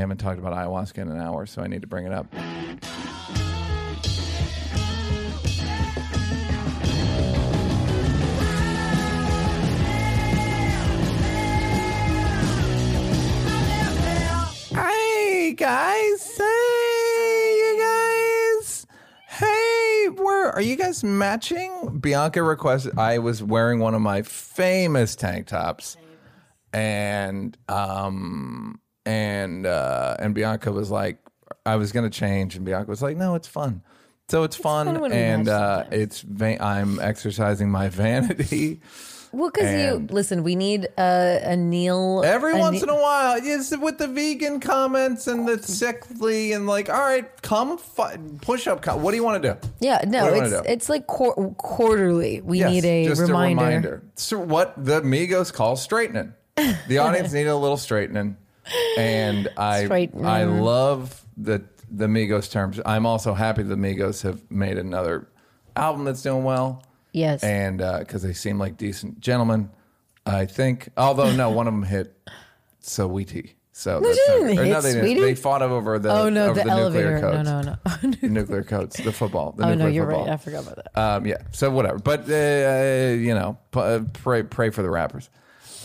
I haven't talked about ayahuasca in an hour, so I need to bring it up. Hey guys, hey you guys, hey, where are you guys matching? Bianca requested. I was wearing one of my famous tank tops, and um and uh and Bianca was like, I was gonna change, and Bianca was like, No, it's fun. So it's, fun, fun and uh, it's va- I'm exercising my vanity. Well, because you listen, we need a, a Neal Every a once Ne- in a while, yes, with the vegan comments and the sickly and like, all right, come fu- push up. What do you want to do? Yeah, no, What do you it's it's like quar- quarterly. We Yes, need a just reminder. a reminder. So what the Migos call straightening. The audience needed a little straightening, and I. I love the the Migos terms. I'm also happy the Migos have made another album that's doing well. Yes. and because they seem like decent gentlemen, I think. Although no, one of them hit Saweetie. So that's they not- didn't or no, they didn't. They fought over the oh no, over the, the, elevator. nuclear codes. No, no, no. The nuclear codes, the football. The oh nuclear no, you're football. right. I forgot about that. Um, yeah. So whatever. But uh, uh, you know, p- uh, pray pray for the rappers.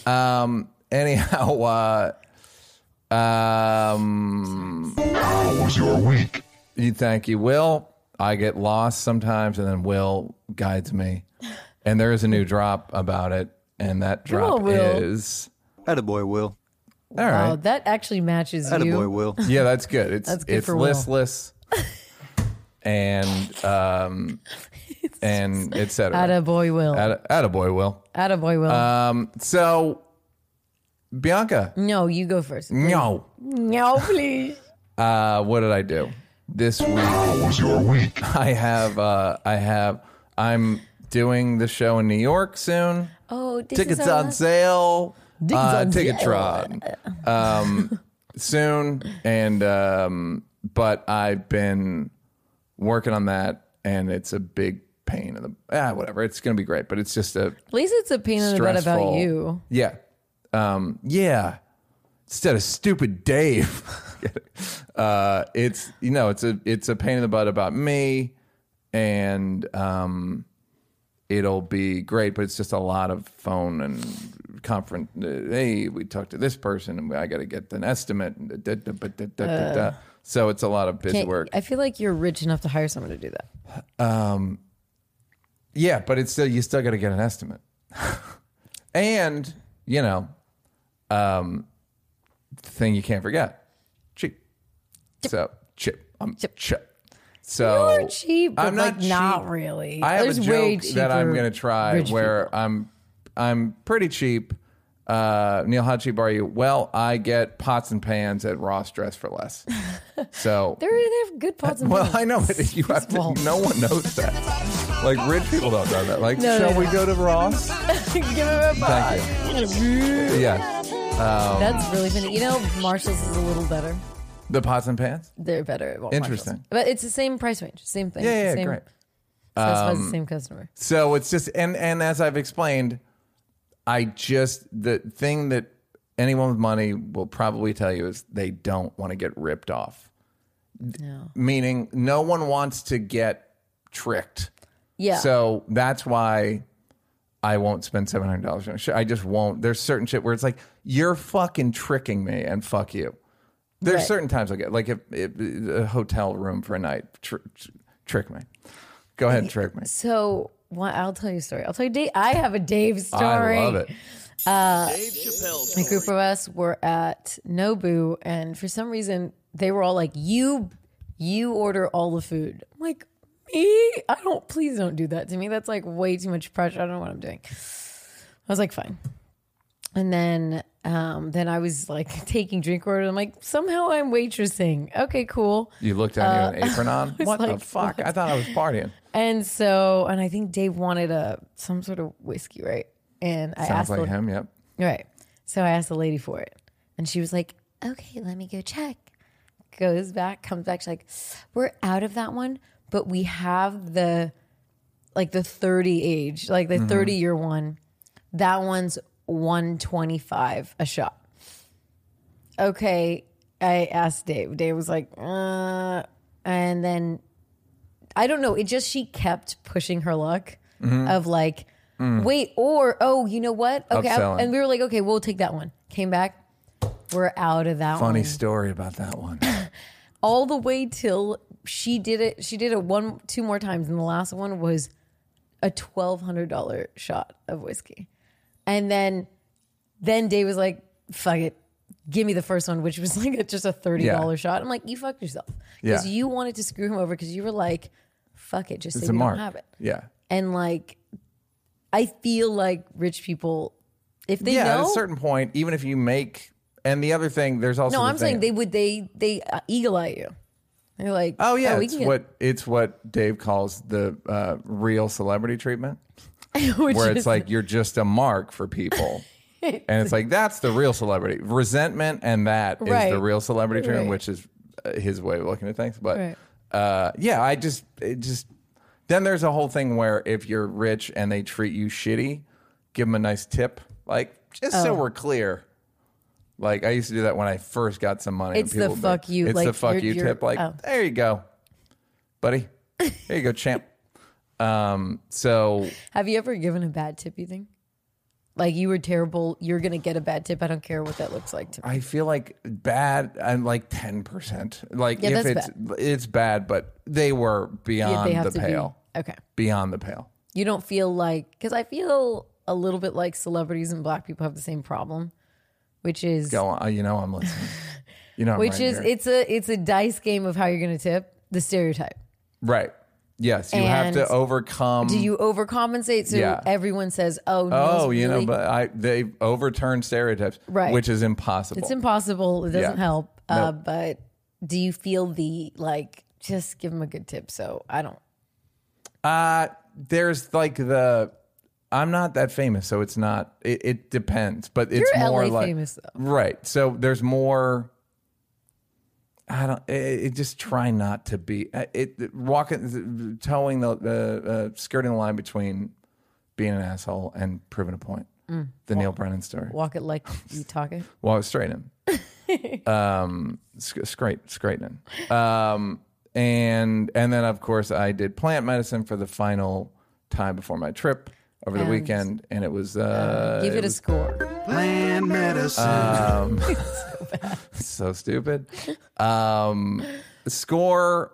Um. Anyhow, uh, um, How was your week? you thank you, Will. I get lost sometimes, and then Will guides me. And there is a new drop about it, and that drop on, Will. is Attaboy, Will. all right. Wow, that actually matches Attaboy, you. Will. Yeah, that's good. It's That's good it's for Will. listless and um and etc. Attaboy will. Atta, attaboy, Will. Attaboy will. Um, so Bianca, no, you go first. no. No, please. Uh, what did I do this week? How was your week? I have uh, I have I'm doing the show in New York soon. Oh, this Tickets is our on last- sale. Tickets uh, on sale. Ticketron. Um, soon, and um, but I've been working on that, and it's a big pain in the ah whatever. It's gonna be great, but it's just a At least it's a pain in the butt about you. Yeah, um, yeah. Instead of stupid Dave, uh, it's you know it's a it's a pain in the butt about me, and um, it'll be great, but it's just a lot of phone and conference. Uh, hey, we talked to this person, and I got to get an estimate. And da, da, da, da. So it's a lot of busy work. I feel like you're rich enough to hire someone to do that. Yeah, but it's still you still got to get an estimate, and you know, um, thing you can't forget, cheap. So cheap, I'm Chip. cheap. So You're cheap, but I'm like not not really. I have There's a joke that I'm going to try where. I'm I'm pretty cheap. Uh, Neal, how cheap are you? Well, I get pots and pans at Ross Dress for less. So They're, they have good pots and well, pans. Well, I know, but you have to. No one knows that. Like rich people don't know that. Like, No, shall no, we no. go to Ross? Give him a pot. Thank you. Yeah, That's really funny. You know, Marshalls is a little better. the pots and pans. They're better at Marshalls. Interesting. But it's the same price range. Same thing. Yeah, yeah, same, great. Specifies the same customer. So it's just and and as I've explained, I just the thing that anyone with money will probably tell you is they don't want to get ripped off. No. Meaning, no one wants to get tricked. Yeah. So that's why I won't spend seven hundred dollars on show. I just won't. There's certain shit where it's like you're fucking tricking me, and fuck you. There's Right. certain times I get like if, if uh, a hotel room for a night, tr- tr- trick me. Go ahead, and trick me. So well, I'll tell you a story. I'll tell you. Dave, I have a Dave story. I love it. Uh a group of us were at Nobu, and for some reason they were all like, "You, you order all the food." I'm like, "Me? I don't. Please don't do that to me. That's like way too much pressure. I don't know what I'm doing." I was like, "Fine." And then, um, then I was like taking drink orders. I'm like, somehow I'm waitressing. Okay, cool. You looked at you an apron on. What the Uh, like, fuck? I thought I was partying. And so, and I think Dave wanted a some sort of whiskey, right? And I Sounds asked like the, him. Yep. Right. So I asked the lady for it. And she was like, okay, let me go check. Goes back, comes back. She's like, we're out of that one, but we have the, like the 30 age, like the 30 year one. That one's 125 a shot. Okay. I asked Dave. Dave was like, uh, and then I don't know. It just she kept pushing her luck Mm-hmm. of like, wait, or oh, you know what? Okay, I- and we were like, okay, we'll take that one. Came back, we're out of that Funny one. story about that one. All the way till she did it. She did it one, two more times, and the last one was a twelve hundred dollar shot of whiskey, and then then Dave was like, fuck it. Give me the first one, which was like a, just a thirty dollar Yeah. shot. I'm like, you fucked yourself because Yeah. you wanted to screw him over because you were like, fuck it, just It's say we mark. don't have it. Yeah. And like, I feel like rich people, if they yeah, know, at a certain point, even if you make, and the other thing, there's also no, the I'm saying they would they they uh, eagle eye you. They're like, Oh yeah, we it's what it's what Dave calls the uh, real celebrity treatment, where is- it's like you're just a mark for people, and it's like that's the real celebrity. Resentment and that is Right. the real celebrity treatment, Right. which is uh, his way of looking at things. But Right. uh, yeah, I just it just then there's a whole thing where if you're rich and they treat you shitty, give them a nice tip, like just so Oh. we're clear. Like I used to do that when I first got some money. and It's the people would be- fuck you, It's the fuck you're- you you're- tip. Like oh. there you go, buddy. There you go, champ. Um. So have you ever given a bad tip? You think, like you were terrible, you're gonna get a bad tip. I don't care what that looks like to me. I feel like bad. I'm like ten percent. Like Yeah, if that's it's it's bad, but they were beyond have the to pale. be okay. Beyond the pale. You don't feel like because I feel a little bit like celebrities and black people have the same problem, which is Go on. You know I'm listening. You know, I'm which right is here. it's a it's a dice game of how you're gonna tip the stereotype. right. Yes, you have to overcome. Do you overcompensate so Yeah. everyone says, "Oh, no, Oh, you know, but I they overturn stereotypes, Right. Which is impossible. it's impossible. It doesn't Yeah. help." Uh, Nope. but do you feel the like? Just give them a good tip. So I don't. Uh there's like the I'm not that famous, so it's not. It, it depends, but it's You're more LA like famous, though. right. So there's more. I don't. It, it just try not to be uh, it. it- Walking, towing the uh, skirting the line between being an asshole and proving a point. Mm. The Neal Brennan story. Walk it like you talk it. Well, straightening. um, sc- straight, straightening. Um, and and then of course I did plant medicine for the final time before my trip over the And- weekend, and it was uh, Give it, a was score. Plant medicine. um, so stupid. Um, score.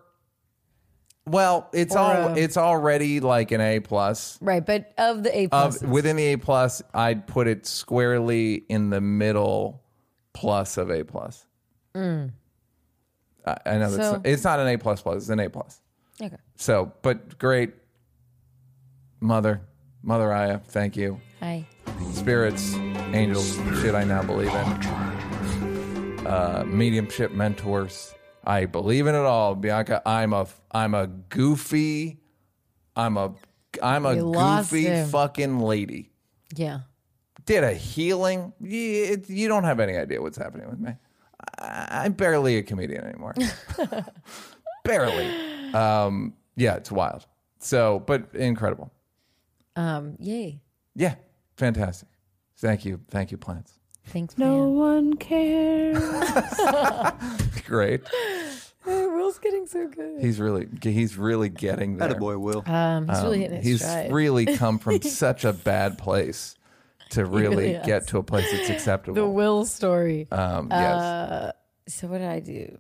Well, it's Or, all uh, it's already like an A plus. Right, but of the A Of plus, within the A plus, I'd put it squarely in the middle plus of A plus. I, I know that's Mm. So- not, it's not an A plus plus; it's an A plus. okay. So, but great, mother, mother Aya, thank you. Hi. Spirits, angels, shit I now believe in. Uh, mediumship mentors, I believe in it all. Bianca, I'm a I'm a goofy, I'm a I'm a lost goofy him. fucking lady. Yeah. Did a healing? You, it- you don't have any idea what's happening with me. I, I'm barely a comedian anymore. barely. Um, yeah, it's wild. So, but incredible. Um. Yay. Yeah, fantastic. Thank you, thank you, plants. Thanks. No man. one cares. Great. Hey, Will's getting so good. He's really he's really getting there. boy, Will. Um. He's really hitting his He's stride. really come from such a bad place to really, really has. get to a place that's acceptable. the acceptable. Will story. Um, yes. So what did I do?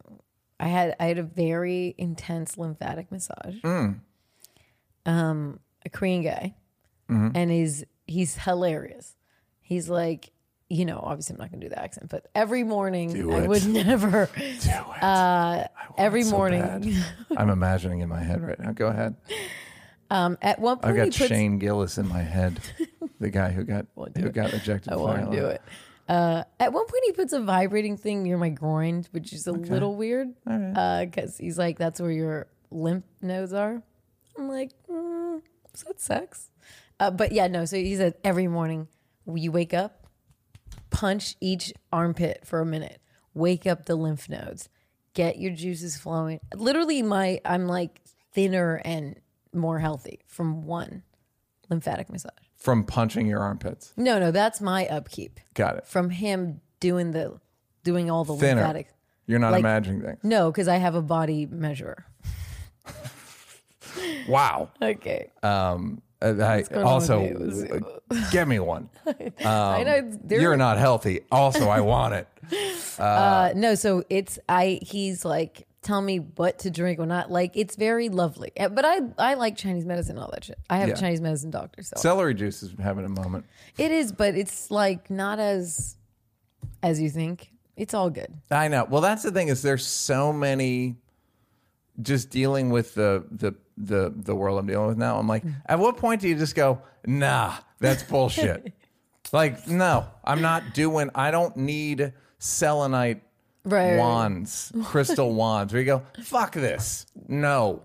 I had I had a very intense lymphatic massage. Mm. Um, a Korean guy, Mm-hmm. and he's he's hilarious. He's like, you know, obviously I'm not gonna do the accent, but every morning Do I it. would never. Do it. Uh, every so morning. I'm imagining in my head right now. Go ahead. um, at one point I've got puts, Shane Gillis in my head, the guy who got who it. got ejected. I from won't do it. Uh, at one point, he puts a vibrating thing near my groin, which is a little weird because he's like, "That's where your lymph nodes are." I'm like, mm, "Is that sex?" Uh, but yeah, no. So he said every morning you wake up, punch each armpit for a minute, wake up the lymph nodes, get your juices flowing. Literally, my I'm like thinner and more healthy from one lymphatic massage. From punching your armpits. No, no, that's my upkeep Got it. from him doing the doing all the Thinner. lymphatic. You're not Like- imagining things. No, because I have a body measure. Wow. Okay. Um, uh, I, also, uh, get me one. I know there- You're not healthy. Also, I want it. Uh, no, so it's I. He's like, tell me what to drink or not. Like, it's very lovely. Uh, But I, I like Chinese medicine, all that shit. I have Yeah. a Chinese medicine doctor, so Celery juice is having a moment. it is. But it's like not as, as you think. It's all good. I know. Well, that's the thing is there's so many just dealing with the the the the world I'm dealing with now. I'm like, mm. at what point do you just go, nah, that's bullshit. like, no, I'm not doing I don't need selenite Right. wands, crystal wands. Where you go, fuck this. No.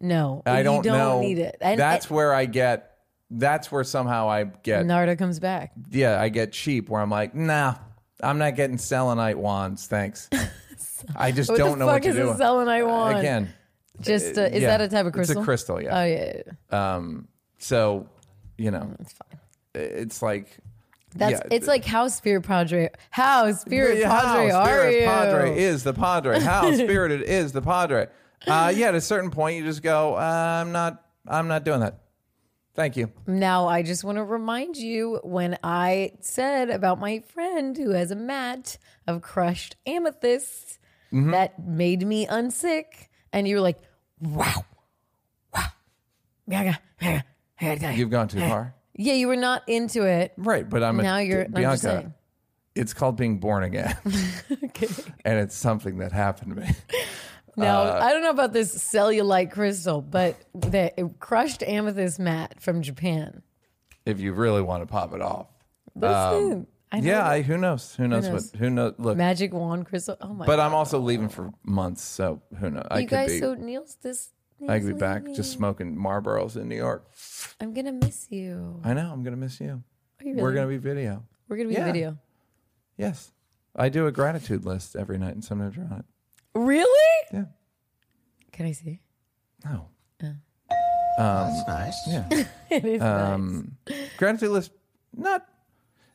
No, I don't, don't know. need it. And, that's where I get that's where somehow I get Narda comes back. yeah, I get cheap where I'm like, nah, I'm not getting selenite wands, thanks. I just What don't the know fuck what to is do. a selenite wand? Again, Just uh, is yeah, that a type of crystal? It's a crystal, yeah. Oh yeah, yeah. Um, so you know, it's fine. it's like That's yeah, it's like how Spirit Padre, how Spirit Yeah, Padre how are Spirit you? Padre is the Padre. How spirited is the Padre? Uh, yeah, at a certain point, you just go, uh, I'm not, I'm not doing that. Thank you. Now, I just want to remind you when I said about my friend who has a mat of crushed amethysts Mm-hmm. that made me unsick, and you were like, "Wow, wow, yeah, yeah, yeah, yeah, yeah." You've gone too far, yeah." You were not into it. right? But I'm a, Now you're- I'm Bianca. It's called being born again, Okay. and it's something that happened to me. Now Uh, I don't know about this cellulite crystal, but the crushed amethyst mat from Japan. If you really want to pop it off, Listen, I know Um, yeah. I, who knows? Who knows, knows? what? Who knows? Look, magic wand crystal. Oh my! but God. I'm also leaving for months, so who knows? I you could guys. be. So Neal's this. I could be Neal's back leaving. just smoking Marlboros in New York. I'm gonna miss you. I know. I'm gonna miss you. Are you We're gonna be video. We're gonna be Yeah. video. Yes, I do a gratitude list every night, and sometimes you're on it. Really? Yeah. Can I see? No. That's nice. Yeah. It is um, gratitude list. Not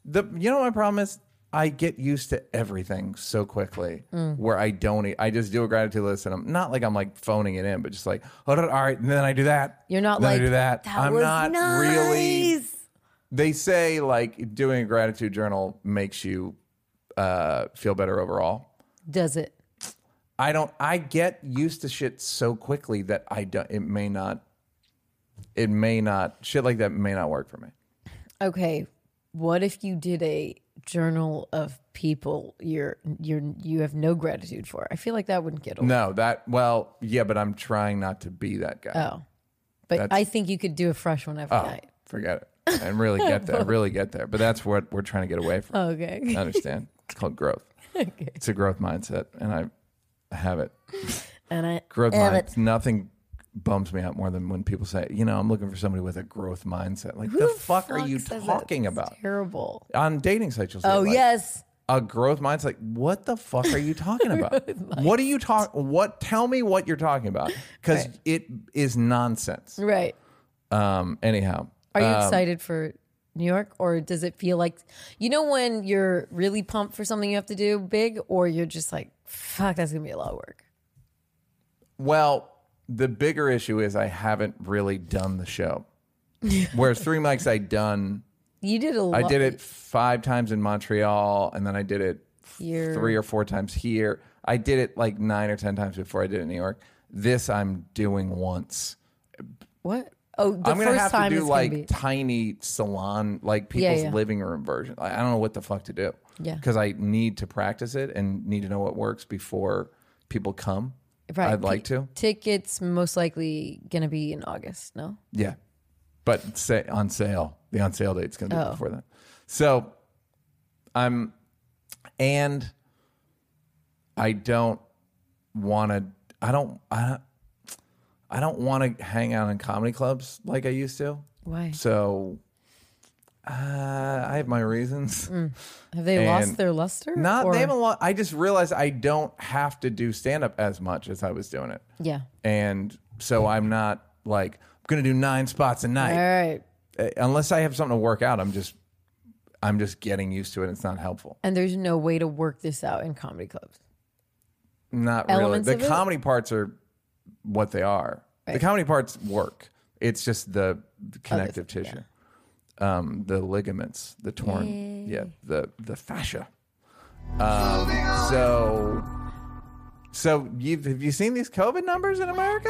the. You know what my problem is. I get used to everything so quickly Mm. where I don't. e- I just do a gratitude list, and I'm not like I'm like phoning it in, but just like, oh, all right, and then I do that. You're not then like I do that. That I'm was not nice. really. They say like doing a gratitude journal makes you uh, feel better overall. Does it? I don't. I get used to shit so quickly that I don't. It may not. It may not. Shit like that may not work for me. Okay. What if you did a journal of people you're you're you have no gratitude for? I feel like that wouldn't get old. No, that. Well, yeah, but I'm trying not to be that guy. Oh. But That's- I think you could do a fresh one every Oh, night. forget it, and really get there. really get there. But that's what we're trying to get away from. Okay. I understand. It's called growth. Okay. It's a growth mindset, and I have it. And I Growth have mindset. Nothing bums me out more than when people say, you know, I'm looking for somebody with a growth mindset. Like, the fuck, are you talking about? Terrible. On dating sites, you'll say, Oh like, yes. a growth mindset. Like, what the fuck are you talking about? what are you talk? What? Tell me what you're talking about because Right. it is nonsense. Right. Um. Anyhow, Are you um, excited for New York or does it feel like you know when you're really pumped for something you have to do big or you're just like fuck that's to be a lot of work. Well, the bigger issue is I haven't really done the show. Whereas three mics I done, You did a lot I did it five times in Montreal, and then I did it three or four times here. I did it like nine or ten times before I did it in New York. This I'm doing once. What? Oh, the I'm gonna first have time to do like be. tiny salon, like people's yeah. living room version. I don't know what the fuck to do. Yeah. because I need to practice it and need to know what works before people come. Right. I'd like to. Tickets most likely going to be in August, no? Yeah, but say on sale. The on sale date's gonna be Oh. before that. So I'm, and I don't want to. I don't. I. don't I don't want to hang out in comedy clubs like I used to. Why? So uh, I have my reasons. Have they lost their luster? Not Or- they haven't. Lo- I just realized I don't have to do stand up as much as I was doing it, Yeah. and so I'm not like I'm gonna do nine spots a All night right. Uh, unless I have something to work out. I'm just I'm just getting used to it. It's not helpful. And there's no way to work this out in comedy clubs. Not really. elements The of it? comedy parts are what they are. The comedy parts work. It's just the connective tissue, um, the ligaments, the torn, yeah, the the fascia. Um, so, so you have you seen these COVID numbers in America?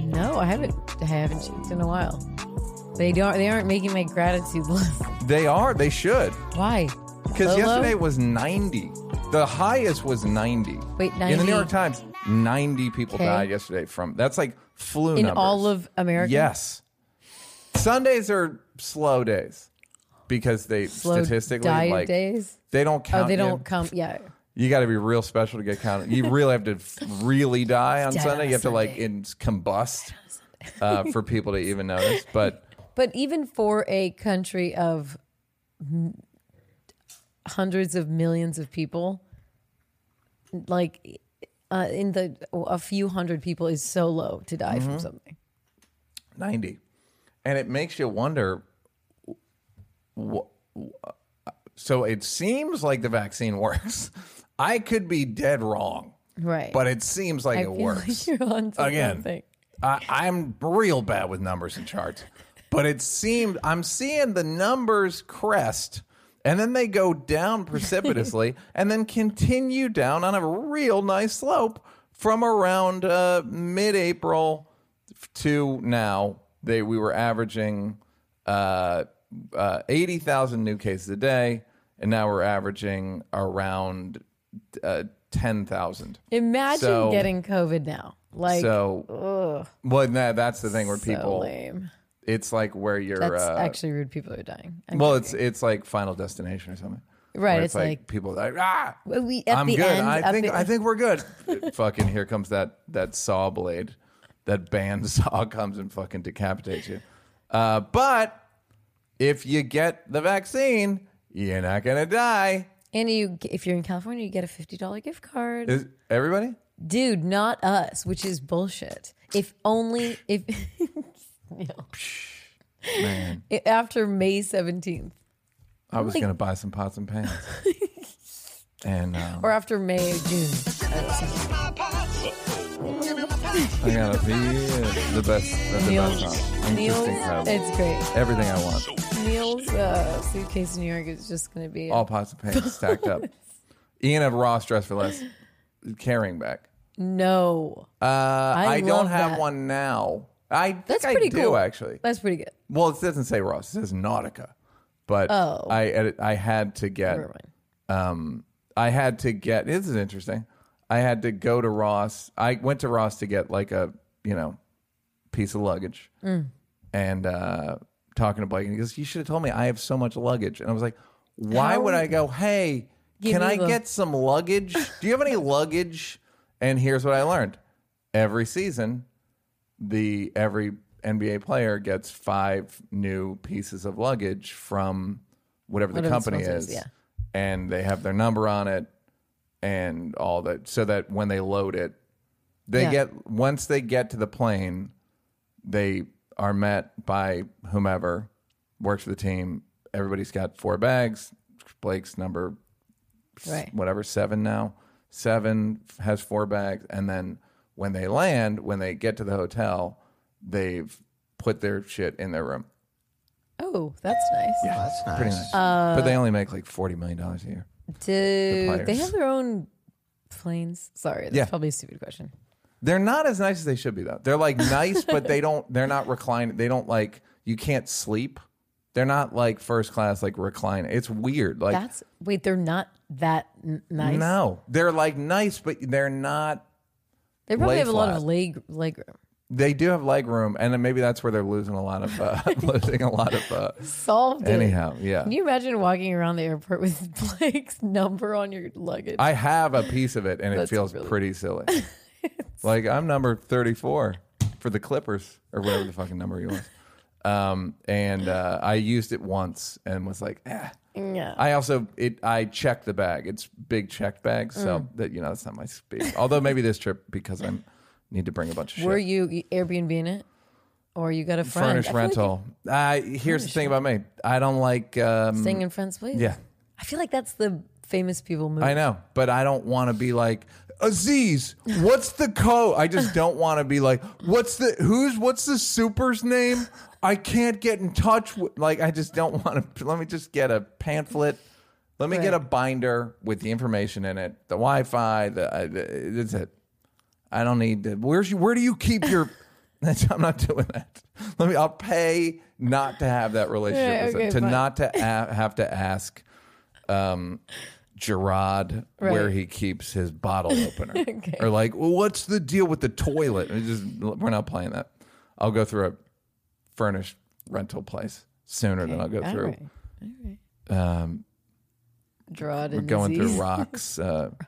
No, I haven't. I haven't checked in a while. They don't. They aren't making my gratitude list. They are. They should. Why? Because Low, low? yesterday was 90. The highest was 90. Wait, In the New York Times, 90 people Okay. died yesterday from that's like flu in numbers. all of America. Yes. Sundays are slow days because they Slow statistically diet like days. they don't count. Oh, they don't come. Yeah. You got to be real special to get counted. You really have to f- really die on Sunday. on You have to like Sunday. in, combust uh, for people to even notice. But But even for a country of m- hundreds of millions of people, like uh, in the a few hundred people is so low to die Mm-hmm. from something. 90 and it makes you wonder wh- so it seems like the vaccine works i could be dead wrong Right. but it seems like I it feel works like you're on to Again. something. I, i'm real bad with numbers and charts but it seemed i'm seeing the numbers crest and then they go down precipitously and then continue down on a real nice slope from around uh, mid-april to now they we were averaging uh, uh, 80,000 new cases a day and now we're averaging around uh, 10,000 Imagine So- getting COVID now. Like so well that, that's the thing where so people lame. it's like where you're That's uh, actually rude. People are dying. I'm well it's it's like final destination or something Right, Where it's like- people like ah Well, we at I'm the good end. I think I think we're good fucking here comes that that saw blade that band saw comes and fucking decapitates you uh, but if you get the vaccine you're not gonna die And you, if you're in California, you get a fifty dollar gift card. is everybody Dude, not us, which is bullshit. If only if Neal. man after May seventeenth I was Like- gonna buy some pots and pans and um, or after May or June. I gotta be the best. The Neal's, best song. I'm just Neal's incredible. it's great. Everything I want. Neal's uh, suitcase in New York is just going to be All pots and pans stacked up. Ian of Ross Dress for Less carrying bag. no. Uh, I, don't have that. one now. I That's I pretty do cool. actually. That's pretty good. Well, it doesn't say Ross. It says Nautica. But Oh. I I had to get um I had to get this is interesting. I had to go to Ross. I went to Ross to get like a, you know, piece of luggage. Mm. And uh talking to Blake and he goes, You should have told me I have so much luggage. And I was like, Why How- would I go, Hey, Give can me I the- get some luggage? Do you have any luggage? And here's what I learned. Every season, the every NBA player gets five new pieces of luggage from whatever the Whatever the company sponsor is. is, yeah. And they have their number on it and all that so that when they load it, they Yeah. get once they get to the plane, they are met by whomever works for the team. Everybody's got four bags. Blake's number Right. whatever seven now seven has four bags and then when they land when they get to the hotel they've put their shit in their room Oh, that's nice. Yeah, That's nice. pretty nice Uh, but they only make like 40 million dollars a year Do they have their own planes? Sorry, that's Yeah. probably a stupid question. they're not as nice as they should be though they're like nice but they don't they're not reclining they don't like you can't sleep they're not like first class like recline it's weird like That's wait, they're not that n- nice. no they're like nice but they're not they probably lay have a lot of flat. leg leg room. They do have leg room and then maybe that's where they're losing a lot of uh losing a lot of uh Solved it. anyhow yeah Can you imagine walking around the airport with Blake's number on your luggage? I have a piece of it, and it That's feels really- pretty silly. like I'm number 34 for the Clippers or whatever the fucking number he was. Um, and uh, I used it once and was like, eh. yeah. I also it I checked the bag. It's big checked bag, so Mm. that you know that's not my speed. Although maybe this trip because I need to bring a bunch of shit. Were you Airbnb in it, or you got a friend? Furnished I feel like rental. Uh, here's the thing about me. I don't like. Um, Staying in friends' place. yeah, I feel like that's the famous people move. I know, but I don't want to be like Aziz. What's the code? I just don't want to be like, what's the who's what's the super's name? I can't get in touch with. Like, I just don't want to. Let me just get a pamphlet. Let me get a binder with the information in it, the Wi-Fi. The, uh, the that's it. I don't need. To, where's you? Where do you keep your? That's, I'm not doing that. Let me. I'll pay not to have that relationship Yeah, with okay, to fine. not to a- have to ask um, Gerard where he keeps his bottle opener, or like, well, what's the deal with the toilet? Just we're not playing that. I'll go through a furnished rental place sooner than I'll go All through. right. All right. Um, Gerard we're going through Rock's. Uh,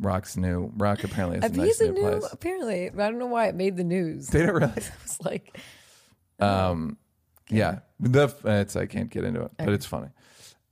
Rock's new. Rock apparently has a nice new, new, place. apparently. I don't know why it made the news. They Did it really? It's like Um, yeah, the it's I can't get into it, but it's funny.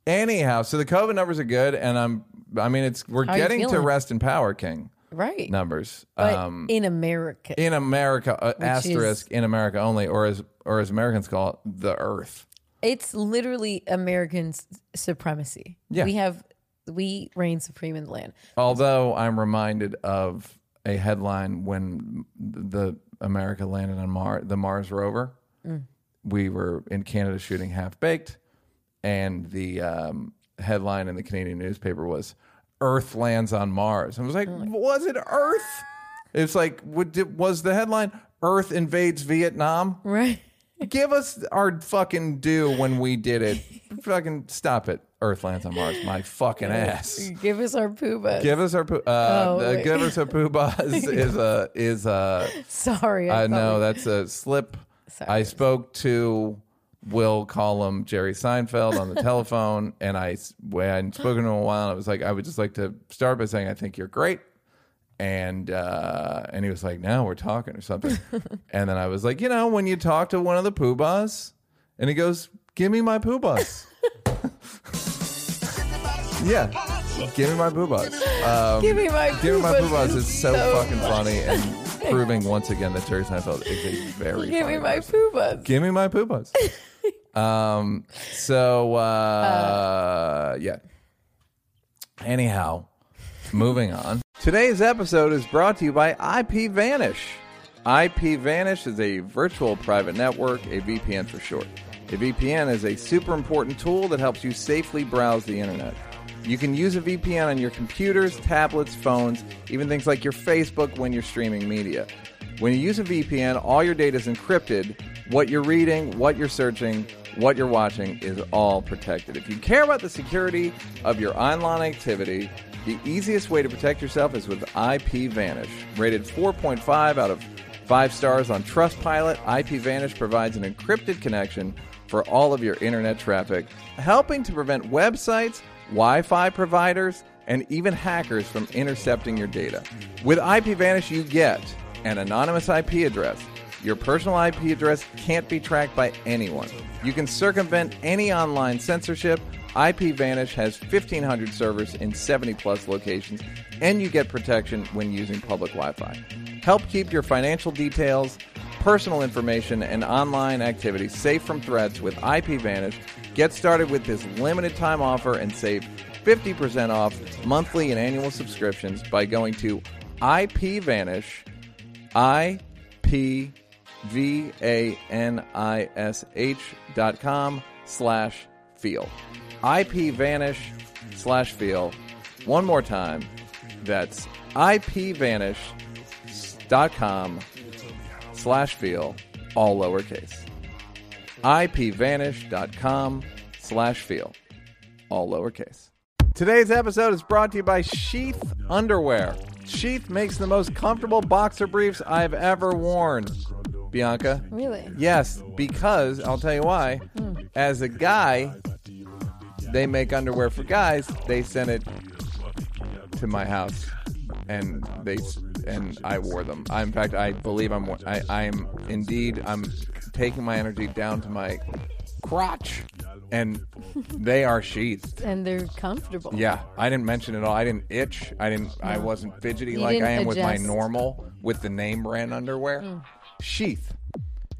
Anyhow, so the COVID numbers are good, and I'm. I mean, it's we're How getting to rest and power king right. numbers. But um, in America. in America, uh, asterisk in America only, or as or as Americans call it, the Earth. It's literally Americans' supremacy. Yeah. We have we reign supreme in the land. Although I'm reminded of a headline when the America landed on Mars, the Mars rover. We were in Canada shooting Half Baked, and the um, headline in the Canadian newspaper was "Earth lands on Mars." I was like, "Was it Earth?" It's like, what did, was the headline "Earth invades Vietnam"? Right. Give us our fucking due when we did it. fucking stop it. Earth lands on Mars. My fucking ass. Give us our pooba. Give us our poo. Uh, Oh, wait. give us our poo buzz is a is a. Sorry. I know we- that's a slip. Sorry. I spoke to Will call him Jerry Seinfeld on the telephone, and I s- I hadn't spoken to him in a while. I was like, I would just like to start by saying I think you're great. And uh, and he was like, "No, we're talking or something." and then I was like, "You know, when you talk to one of the poobahs," and he goes, "Give me my poobahs." yeah, give me my poobahs. Um, Give me my Give me my poobahs is It's so, so fucking funny and proving once again that Jerry Seinfeld is a very Give me my person. poobahs. Give me my poobahs. um. So uh, yeah. Anyhow, moving on. Today's episode is brought to you by IP Vanish. IP Vanish is a virtual private network, a VPN for short. A VPN is a super important tool that helps you safely browse the internet. You can use a VPN on your computers, tablets, phones, even things like your Facebook when you're streaming media. When you use a VPN, all your data is encrypted. What you're reading, what you're searching, what you're watching is all protected. If you care about the security of your online activity, the easiest way to protect yourself is with IP Vanish. Rated 4.5 out of 5 stars on Trustpilot, IP Vanish provides an encrypted connection for all of your internet traffic, helping to prevent websites, Wi Fi providers, and even hackers from intercepting your data. With IP Vanish, you get an anonymous IP address. Your personal IP address can't be tracked by anyone. You can circumvent any online censorship. IP Vanish has 1,500 servers in 70 plus locations, and you get protection when using public Wi Fi. Help keep your financial details, personal information, and online activities safe from threats with IP Vanish. Get started with this limited time offer and save 50% off monthly and annual subscriptions by going to IP Vanish, I P V A N I S H dot com slash feel. IP Vanish slash feel. One more time. That's IPVanish dot com slash feel, all lowercase. IPVanish.com slash feel, all lowercase. Today's episode is brought to you by Sheath Underwear. Sheath makes the most comfortable boxer briefs I've ever worn. Bianca? Really? Yes, because I'll tell you why. Hmm. As a guy, they make underwear for guys. They sent it to my house, and they and I wore them. I, in fact, I believe I'm. I, I am indeed. I'm taking my energy down to my crotch, and they are sheathed. And they're comfortable. Yeah, I didn't mention it all. I didn't itch. I didn't. I wasn't fidgety like I am with my normal with the name brand underwear. Mm. Sheath.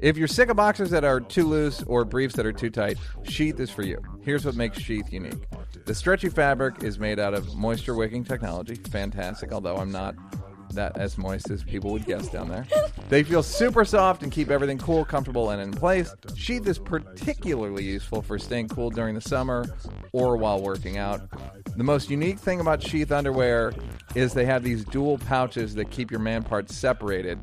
If you're sick of boxers that are too loose or briefs that are too tight, Sheath is for you. Here's what makes Sheath unique. The stretchy fabric is made out of moisture wicking technology. Fantastic, although I'm not that as moist as people would guess down there. They feel super soft and keep everything cool, comfortable, and in place. Sheath is particularly useful for staying cool during the summer or while working out. The most unique thing about Sheath underwear is they have these dual pouches that keep your man parts separated,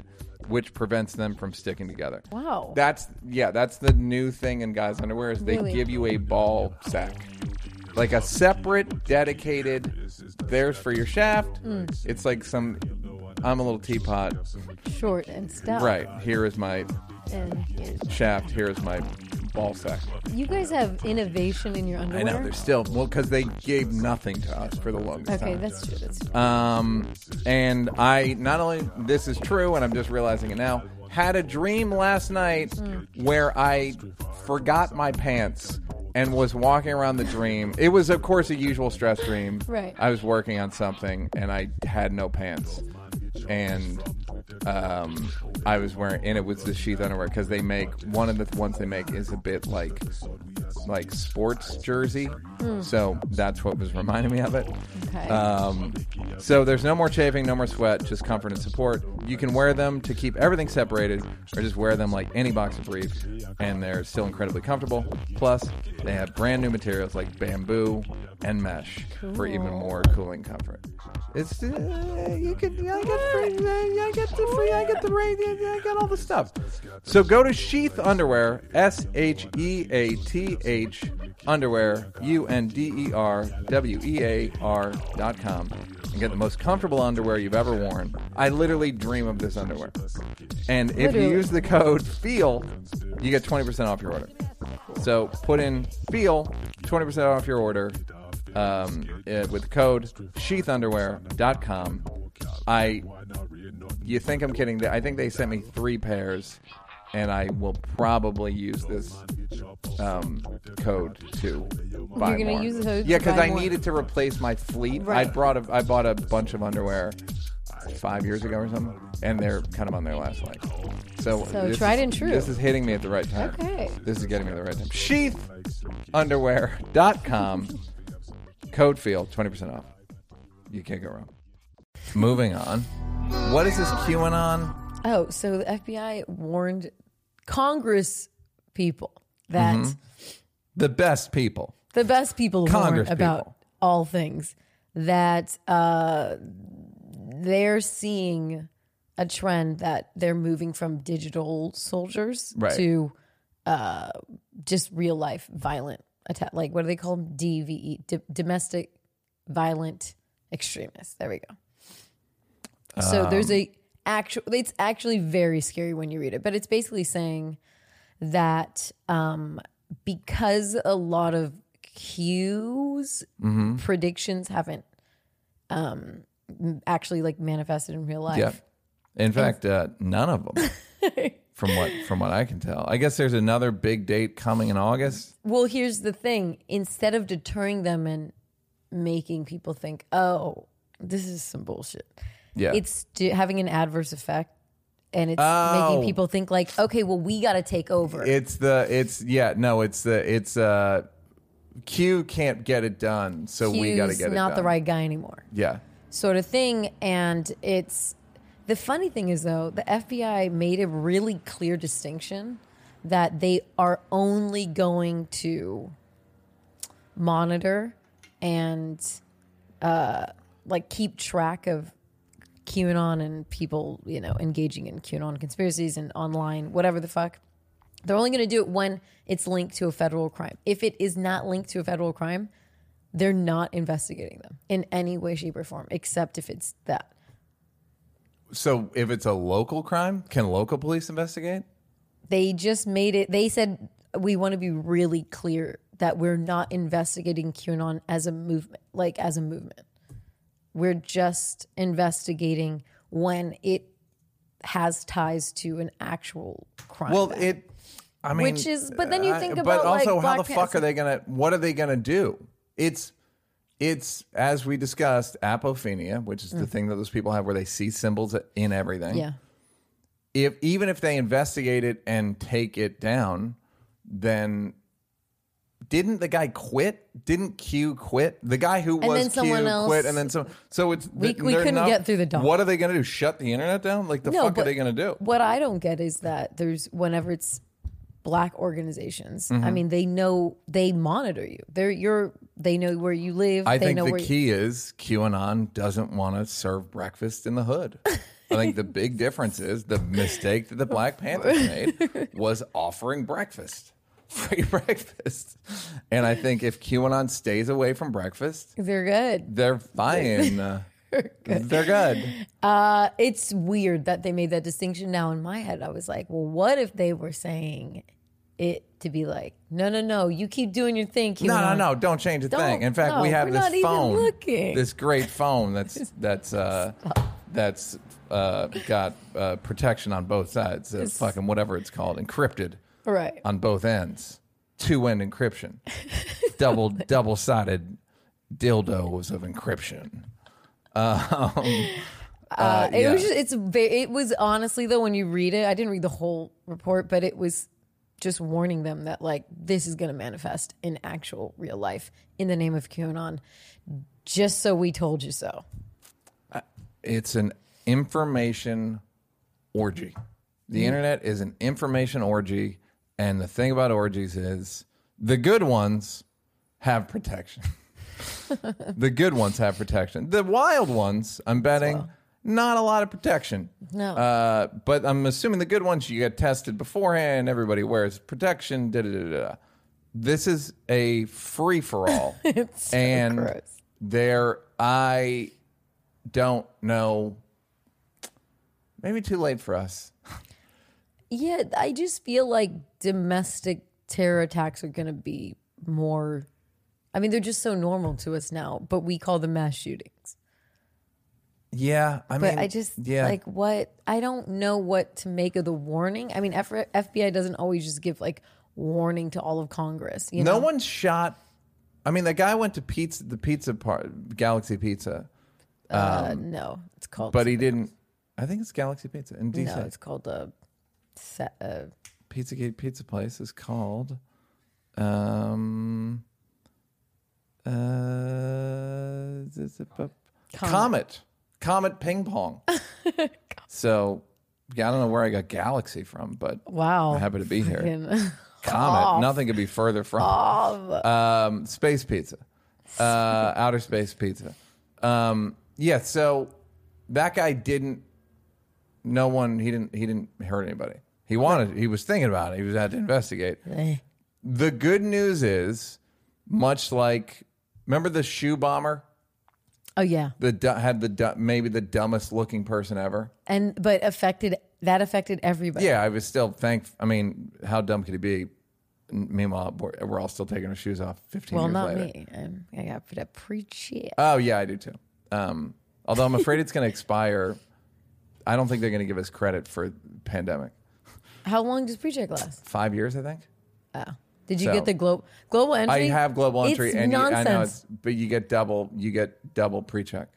which prevents them from sticking together. Wow. That's yeah, that's the new thing in guys' underwear is they Really? give you a ball sack. Like a separate, dedicated there's for your shaft. Mm. It's like some I'm a little teapot. Short and stout. Right. Here is my And here's- shaft. Here is my ball sack. you guys have innovation in your underwear. I know they're still well because they gave nothing to us for the longest Okay, time. that's true. That's true. Um, and I not only this is true, and I'm just realizing it now. Had a dream last night where I forgot my pants and was walking around the dream. It was, of course, a usual stress dream. Right. I was working on something and I had no pants, and um, I was wearing, and it was the sheath underwear because they make one of the ones they make is a bit like like sports jersey. So that's what was reminding me of it. Okay. Um, so there's no more chafing, no more sweat, just comfort and support. You can wear them to keep everything separated, or just wear them like any boxer brief, and they're still incredibly comfortable. Plus, they have brand new materials like bamboo and mesh for even more cooling comfort. It's uh, you can I get I get the free I get the rate I got all the stuff. So go to Sheath Underwear S H E A T H Underwear U N D E R W E A R dot com and get the most comfortable underwear you've ever worn. I literally dream of this underwear. And if you use the code FEEL, you get 20% off your order. So put in FEEL, 20% off your order um, uh, with the code sheathunderwear.com. I, you think I'm kidding? I think they sent me three pairs, and I will probably use this um, code to buy You're gonna more. use the code Yeah, to because buy I more. needed to replace my fleet. I brought a, I bought a bunch of underwear five years ago or something, and they're kind of on their last leg. So, So this tried is- and true. This is hitting me at the right time. Okay. This is getting me at the right time. Sheathunderwear.com. Code field, 20% off. You can't go wrong. Moving on. What is this QAnon? Oh, so the FBI warned Congress people that Mm-hmm. The best people. the best people Congress warn about people. all things that uh, they're seeing a trend that they're moving from digital soldiers Right. to uh, just real life violent attack. Like what do they call them? DVE, D- domestic violent extremists. There we go. So there's a actual. It's actually very scary when you read it, but it's basically saying that um, because a lot of cues predictions haven't um, actually like manifested in real life. Yeah. In fact, uh, none of them. from what from what I can tell. I guess there's another big date coming in August. Well, here's the thing: instead of deterring them and making people think, "Oh, this is some bullshit," Yeah. it's do- having an adverse effect, and it's Oh. making people think like, "Okay, well, we got to take over." It's the it's yeah, no, it's the it's uh Q can't get it done, so we got to get it not done. the right guy anymore. Yeah. sort of thing. And it's the funny thing is though, the FBI made a really clear distinction that they are only going to monitor and uh, like keep track of QAnon and people, you know, engaging in QAnon conspiracies and online, whatever the fuck. They're only going to do it when it's linked to a federal crime. If it is not linked to a federal crime, they're not investigating them in any way, shape, or form, except if it's that. So if it's a local crime, can local police investigate? They just made it, they said, we want to be really clear that we're not investigating QAnon as a movement, like as a movement. We're just investigating when it has ties to an actual crime. Well, it. I mean, Which is- but then you think but about, like, But also, how Black the fuck Panther- are they gonna? What are they gonna do? It's, it's as we discussed, apophenia, which is the thing that those people have, where they see symbols in everything. Mm. yeah. if even if they investigate it and take it down, then didn't the guy quit? Didn't Q quit? The guy who was then someone Q else- quit, and then so so it's We- we they're couldn't not- get through the doc. What are they going to do? Shut the internet down? Like the fuck are but they going to do? What I don't get is that there's whenever it's black organizations, Mm-hmm. I mean, they know they monitor you. They're you're they know where you live. I they think know the where key is QAnon doesn't want to serve breakfast in the hood. I think the big difference is the mistake that the Black Panthers made was offering breakfast, free breakfast. And I think if QAnon stays away from breakfast, they're good. they're fine. Uh, they're good. Uh, It's weird that they made that distinction. Now in my head, I was like, well, what if they were saying it to be like, no, no, no, you keep doing your thing. No, no, no! Don't change a Don't- thing. In fact, we no, have we're this phone, this great phone that's that's uh, that's uh, got uh, protection on both sides. Uh, fucking whatever it's called, encrypted Right. on both ends, two end encryption, double double sided dildos of encryption. Um, uh, uh, it yeah. was just, it's it was honestly though when you read it, I didn't read the whole report, but it was just warning them that like this is going to manifest in actual real life in the name of QAnon, just so we told you so. Uh, it's an information orgy. The mm. internet is an information orgy, and the thing about orgies is the good ones have protection. the good ones have protection. The wild ones, I'm betting, not a lot of protection. No. Uh, but I'm assuming the good ones you get tested beforehand. Everybody wears protection. Da, da, da, da. This is a free for all, It's so and gross. there I don't know. Maybe too late for us. Yeah, I just feel like domestic terror attacks are going to be more. I mean, they're just so normal to us now, but we call them mass shootings. Yeah, I But mean, I just yeah, like what I don't know what to make of the warning. I mean, F- FBI doesn't always just give like warning to all of Congress. You no know, one shot. I mean, the guy went to pizza, the pizza part, Galaxy Pizza, uh, no, it's called. um, but he didn't. I think it's Galaxy Pizza in DC. no, it's called a. Set, uh, Pizzagate Pizza Place is called. Um. Uh, is it a- Comet. Comet Ping Pong. so, yeah, I don't know where I got Galaxy from, but wow, I'm happy to be here. Comet. Nothing could be further from. Um, space pizza. Uh, outer space pizza. Um, yeah, so that guy didn't no one he didn't he didn't hurt anybody. He wanted he was thinking about it. He was had to investigate. Eh. The good news is much like remember the shoe bomber? oh yeah, The du- had the du- maybe the dumbest looking person ever. and but affected that affected everybody. Yeah, I was still thank. I mean, how dumb could he be? N- Meanwhile, we're, we're all still taking our shoes off. Fifteen well, years not later. me. I'm, I got to preach it. Oh yeah, I do too. Um, although I'm afraid it's going to expire. I don't think they're going to give us credit for pandemic. How long does pre-check last? Five years, I think. Oh, did you So- get the global global entry? I have global entry, It's and you, nonsense. I know it's, but you get double. You get double pre-check.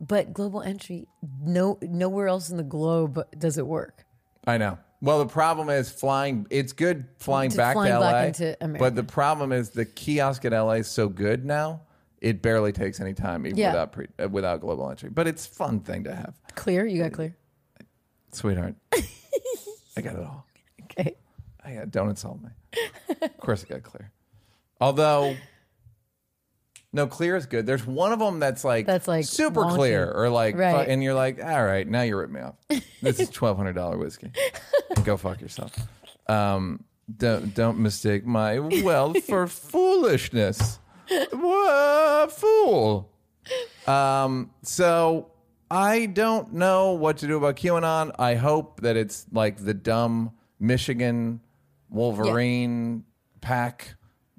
But global entry, no, nowhere else in the globe does it work. I know. Well, the problem is flying. It's good flying To back flying to back LA, into America. but the problem is the kiosk at LA is so good now. It barely takes any time even Yeah. without pre, uh, without global entry. But it's a fun thing to have, Clear, you got clear. sweetheart. I got it all. Okay, I got, don't insult me. of course, I got clear. Although, no, clear is good. There's one of them that's like That's, like, super wonky. clear, or like, Right. fu- and you're like, all right, now you rip me off. This is twelve hundred dollar whiskey. Go fuck yourself. Um, don't don't mistake my wealth for foolishness. What fool? Um, so I don't know what to do about QAnon. I hope that it's like the dumb Michigan Wolverine pack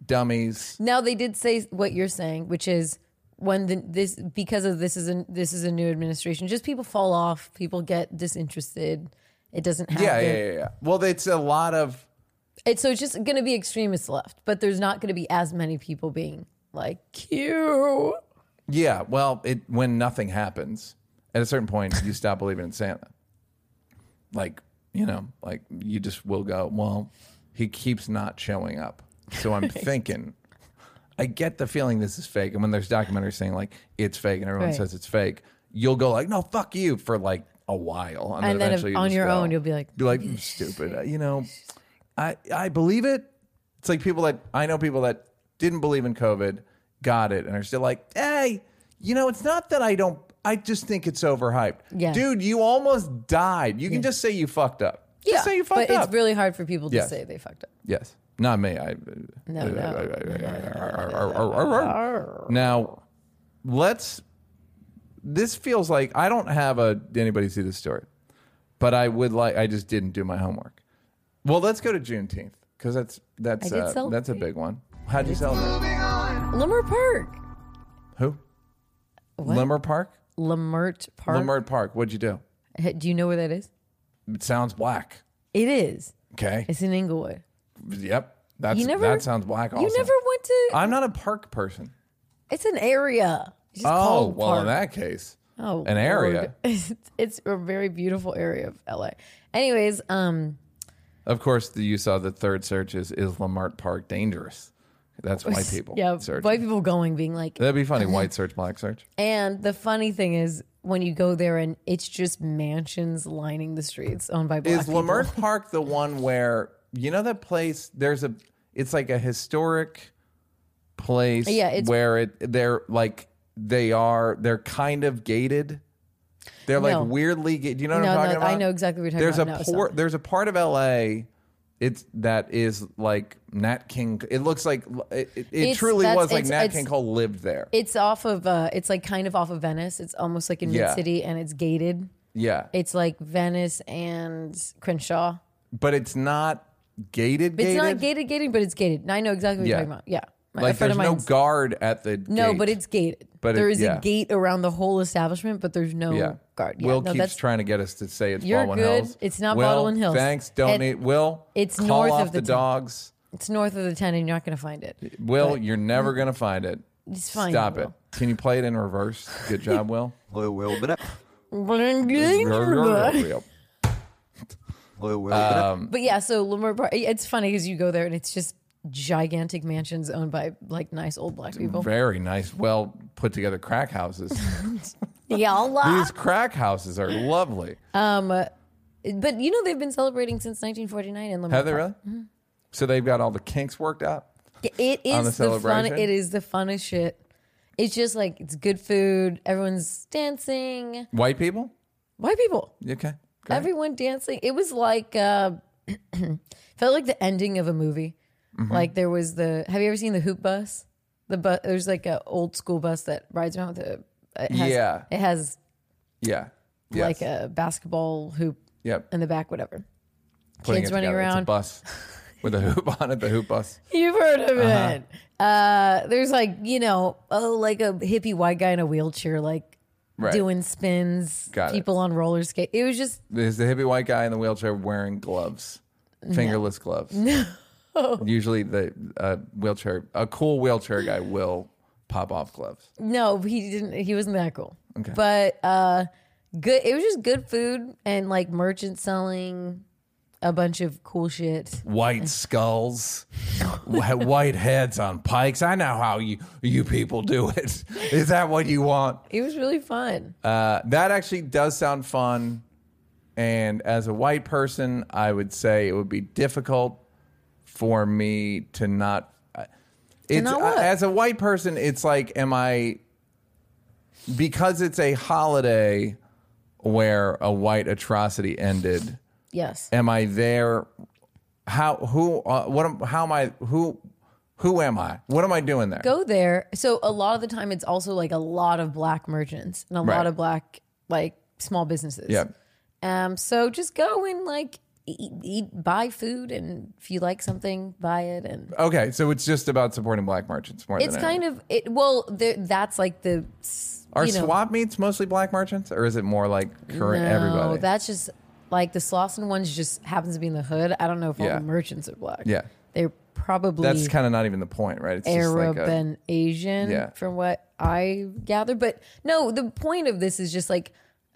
dummies. now they did say what you're saying, which is when the, this because of this is a this is a new administration, just people fall off, people get disinterested. It doesn't happen. Yeah, yeah, yeah, yeah. Well, it's a lot of It's so it's just going to be extremists left, but there's not going to be as many people being like Q. yeah. Well, it when nothing happens at a certain point, you stop believing in Santa. like you know, like you just will go. Well, he keeps not showing up, so I'm thinking. I get the feeling this is fake, and when there's documentaries saying like it's fake, and everyone Right. says it's fake, you'll go like, "No, fuck you," for like a while, And then eventually you on just your go- own, you'll be like, be like, "You stupid. Uh, You know, I I believe it. It's like people that I know people that didn't believe in COVID, got it, and are still like, hey, you know, it's not that I don't. I just think it's overhyped. Yeah. dude, you almost died. You can just say you fucked up. Yeah, Just say you fucked but up. it's really hard for people to Yes. say they fucked up. yes, not me. I No, no. now let's. This feels like I don't have a anybody see this story, but I would like. I just didn't do my homework. Well, let's go to Juneteenth because that's that's uh, that's a big one. How'd you celebrate? Leimert Park. Who? Limmer Park. Leimert Park. Leimert Park. What'd you do? Hey, Do you know where that is? It sounds black. It is. Okay. It's in Inglewood. Yep. That's You never- that sounds black. Also. You never went to. I'm not a park person. it's an area. It's just Oh called well, Park. in that case, Oh, an area. It's a very beautiful area of LA. Anyways, um, Of course, the, you saw the third search is is Leimert Park dangerous? That's white people. yeah, search. white people going, being like, That'd be funny. White search, black search. and the funny thing is when you go there and it's just mansions lining the streets owned by black people. Is people. Leimert Park the one where you know that place? There's a. It's like a historic place. Yeah, it's- where it they're like they are they're kind of gated. They're like No. weirdly gated. Do you know what No, I'm no, talking about? I know exactly what you're talking there's about. No, a it's por- not. there's a part of LA. It's that is like Nat King. It looks like it, it, it truly was like Nat King Cole lived there. It's off of, uh, it's like kind of off of Venice. It's almost like in Yeah. mid city and it's gated. yeah, It's like Venice and Crenshaw. but it's not gated. It's gated. not gated, gated, but it's gated. And I know exactly what Yeah. you're talking about. Yeah. My- Like friend there's of no guard at the. No, gate. but it's gated. But it- there is yeah. a gate around the whole establishment, but there's no Yeah. guard. Yeah, Will no, keeps that's trying to get us to say it's You're Baldwin good. Hills. It's not Will, Baldwin Hills. Thanks. Don't It- need. Will. it's call north off of the the dogs. it's north of the ten, and you're not going to find it. Will, you're never gonna find it. It's fine. Stop Will. it. Can you play it in reverse? Good job, Will. Will, will, but Will. will, will, Um, But yeah, so Leimert Park. It's funny because you go there and it's just gigantic mansions owned by like nice old black people. Very nice, well put together crack houses. Yeah, all These crack houses are lovely. Um, but you know they've been celebrating since 1949 in Leimert Have they Park. really? So they've got all the kinks worked out. It is On the is the, fun. celebration? It is the funnest shit. It's just like it's good food. Everyone's dancing. White people? White people. Okay. great. Everyone dancing. It was like uh felt like the ending of a movie. Mm-hmm. Like there was the. Have you ever seen the hoop bus? The bus. There's like a old school bus that rides around with a. It has, Yeah. It has Yeah. Yes. like a basketball hoop Yep. in the back. Whatever. Putting kids it running together. It's a around. bus with a hoop on it. The hoop bus. You've heard of Uh-huh. it. Uh, there's like you know, oh, like a hippie white guy in a wheelchair, like Right. doing spins. Got it. people on roller skate. It was just Is the hippie white guy in the wheelchair wearing gloves, fingerless gloves? No. Usually, the uh, wheelchair, a cool wheelchair guy will pop off gloves. No, he didn't. He wasn't that cool. Okay. But uh, good. It was just good food and like merchant selling a bunch of cool shit. White skulls, wh- white heads on pikes. I know how you you people do it. Is that what you want? It was really fun. Uh, that actually does sound fun. And as a white person, I would say it would be difficult for me to not. It's not uh, as a white person, it's like, am I because it's a holiday where a white atrocity ended? yes. Am I there? How who uh, what am, how am I who who am I? What am I doing there? Go there. So a lot of the time, it's also like a lot of black merchants and a Right. lot of black like small businesses. Yeah. Um. So just go and like eat, eat buy food, and if you like something, buy it. And Okay, so it's just about supporting black merchants more it's kind of it. Well, there, that's like the. Are know, swap meets mostly black merchants, or is it more like current No, everybody? that's just like the Slauson ones. Just happens to be in the hood. I don't know if all the merchants are black. Yeah. they're probably That's kind of not even the point, right? It's Arab just like a, and Asian, Yeah. from what I gather. But no, the point of this is just like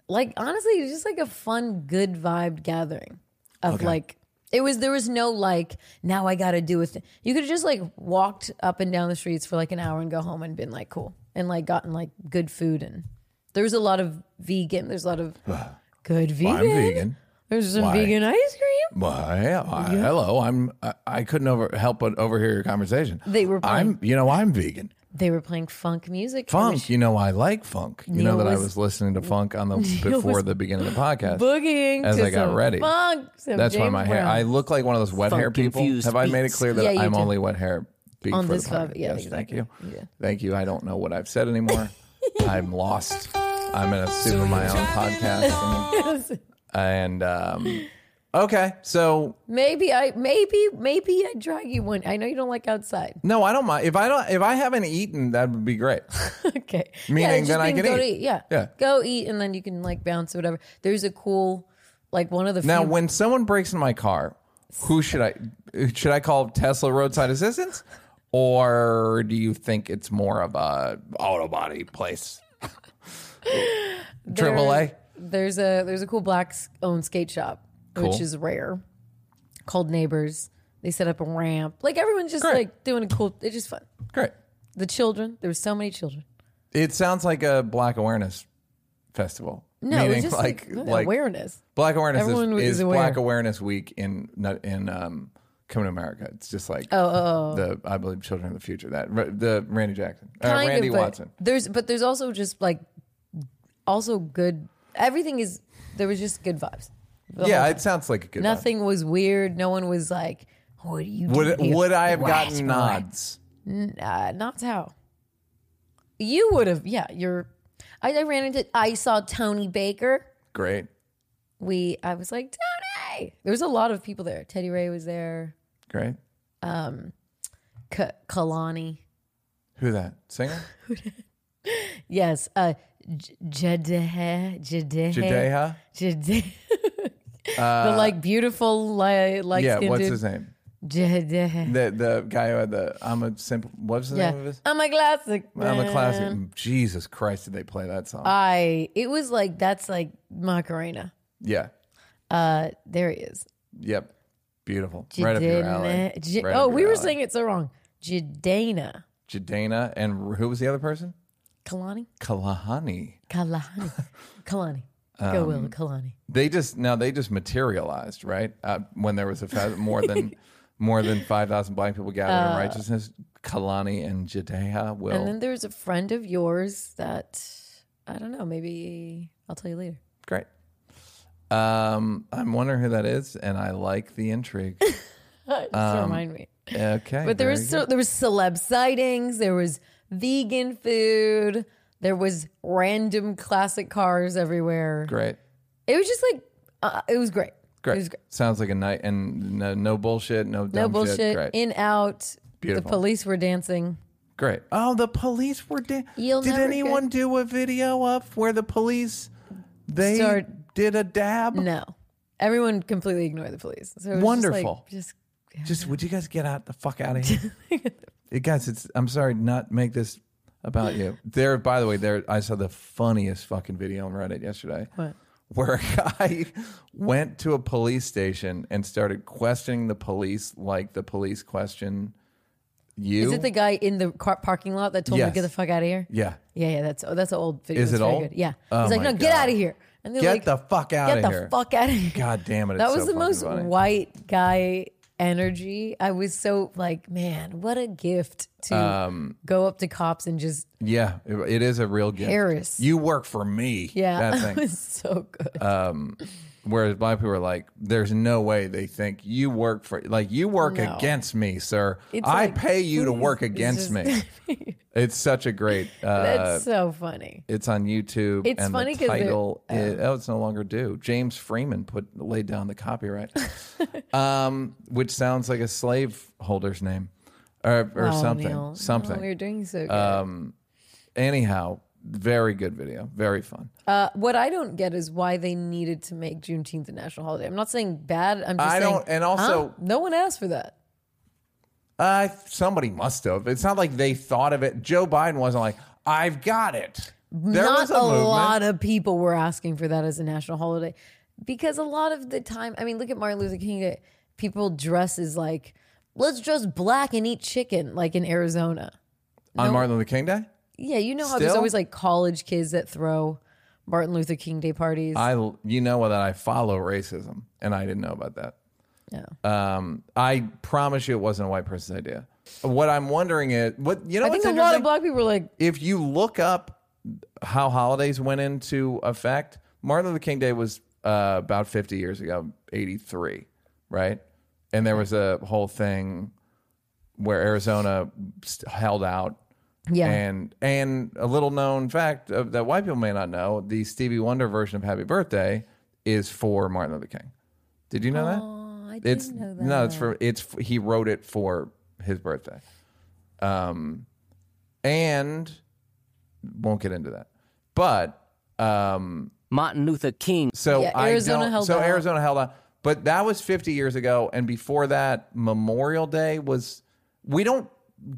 like honestly, it was just like a fun, good vibe gathering of Okay. like it was. There was no like now I got to do with. You could have just like walked up and down the streets for like an hour and go home and been like cool and like gotten like good food and there was a lot of vegan. There's a lot of good vegan. I'm vegan. There's some Why? vegan ice cream. Well, yeah, I- hello. I'm. I, I couldn't over, help but overhear your conversation. They were I'm. You know, I'm vegan. They were playing funk music. Funk. You know, I like funk. You know Neal that I was- was listening to funk on the Neal before was the beginning of the podcast. boogieing as to I got some ready. Funk, some That's why James my hair. Brown. I look like one of those wet hair people. Funk-infused Have I made it beats. clear that Yeah, you I'm do. only wet hair? Beat On for this the podcast? vibe, yeah, yes, thank you. Yeah. Thank you. I don't know what I've said anymore. I'm lost. I'm in a super my own podcast. And, and um, okay, so Maybe I maybe maybe I drag you one. I know you don't like outside. no, I don't mind if I don't if I haven't eaten. That would be great. okay. Meaning just then I can go eat. Yeah. Yeah. Go eat and then you can like bounce or whatever. There's a cool like one of the Now, few, when someone breaks in my car, who should I should I call Tesla roadside assistance, or do you think it's more of a auto body place? Triple A. There's a there's a cool black owned skate shop Cool. which is rare. Called Neighbors. They set up a ramp. Like everyone's just Great. like doing a cool. It's just fun. Great. The children. There were so many children. It sounds like a Black Awareness festival. No, Meaning it's just like, like awareness. Black Awareness Everyone is, is aware. Black Awareness Week in in um, Coming to America. It's just like oh-oh the I believe Children of the Future that the Randy Jackson, uh, Randy of, Watson. There's but there's also just like also good. Everything is there was just good vibes. The Yeah, whole it sounds like a good. nothing was weird. No one was like, "What are you?" Would doing would I have What? gotten What? nods? Uh, not how. You would have. Yeah, you're. I, I ran into. I saw Tony Baker. Great. We. I was like Tony. There was a lot of people there. Teddy Ray was there. Great. K- Kehlani. Who that singer? Yes. Uh, J- Jadeha. Jadeha. Jadeha. Jade- the like beautiful like like yeah. What's his name? The the guy who had the I'm a simple. What's the Yeah, name of this? I'm a classic. I'm a classic. Jesus Christ, did they play that song? I it was like that's like Macarena. yeah. Uh, there he is. Yep. Beautiful. Right up your alley. Jidenna- J- Right oh, up we your were alley. saying it so wrong. Jidenna Jidenna and who was the other person? Kehlani, Kalahani. Kehlani, Kehlani. Um, Go Will Kehlani. They just now they just materialized right uh, when there was a fa- more than more than five thousand black people gathered in righteousness. Kehlani and Jadeha will. Uh, And then there's a friend of yours that I don't know. Maybe I'll tell you later. Great. Um, I'm wondering who that is, and I like the intrigue. Just Um, remind me. Okay, But there was so, there was celeb sightings. There was vegan food. There was random classic cars everywhere. great, It was just like uh, it was great. great. It was great. Sounds like a night, and no, no bullshit, no dumb No bullshit. Shit. Great, In out. Beautiful. The police were dancing. great. Oh, the police were. Da- You'll Did anyone get- do a video of where the police they Start- did a dab? No, everyone completely ignored the police. So it was Wonderful. Just, like, just Just would you guys get out the fuck out of here? Hey, guys, it's I'm sorry not make this about you. There, by the way, there I saw the funniest fucking video on Reddit yesterday. What? Where a guy went to a police station and started questioning the police like the police question you. Is it the guy in the car parking lot that told me Yes. to get the fuck out of here? yeah. Yeah, yeah. That's oh, that's an old video. Is It's it very old? Good. Yeah. Oh He's like, no, get out of here. And they're Get like, the fuck out of here. get the fuck out of here. God damn it. that was so the most funny. white guy energy. I was so like, man, what a gift to Um, go up to cops and just Yeah, it, it is a real gift. Harris. You work for me. yeah, That it thing. was so good. Um, whereas black people are like, there's no way they think you work for like you work No. against me, sir. It's I like, pay you to please, work it's against just- me. It's such a great. Uh, That's so funny. it's on YouTube. It's and funny the 'cause they're- title. is, oh, it's no longer due. James Freeman put laid down the copyright, um, which sounds like a slave holder's name, or, or Wow, something. Neal. Something. No, were doing so good. um, anyhow, very good video. Very fun. uh, what I don't get is why they needed to make Juneteenth a national holiday. I'm not saying bad. I'm just I saying, don't- and also- huh? no one asked for that. Uh, somebody must have. It's not like they thought of it. Joe Biden wasn't like, I've got it. There not was a, a lot of people were asking for that as a national holiday because a lot of the time, I mean, look at Martin Luther King Day. People dress as like, let's dress black and eat chicken, like in Arizona. on Martin Luther King Day. Yeah, you know how there's Still? always like college kids that throw Martin Luther King Day parties. I you know that I follow racism, and I didn't know about that. yeah. Um, I promise you, it wasn't a white person's idea. What I'm wondering is what you know. I think what's a lot of interesting? black people were like, if you look up how holidays went into effect, Martin Luther King Day was uh, about 50 years ago, 83, right? And there was a whole thing where Arizona st- held out. Yeah. And and a little known fact of, that white people may not know, the Stevie Wonder version of Happy Birthday is for Martin Luther King. Did you know that? oh, I didn't it's know that. no, it's for it's he wrote it for his birthday. Um and won't get into that. But um Martin Luther King. so Yeah, Arizona don't, held so out. Arizona held out. But that was 50 years ago and before that Memorial Day was we don't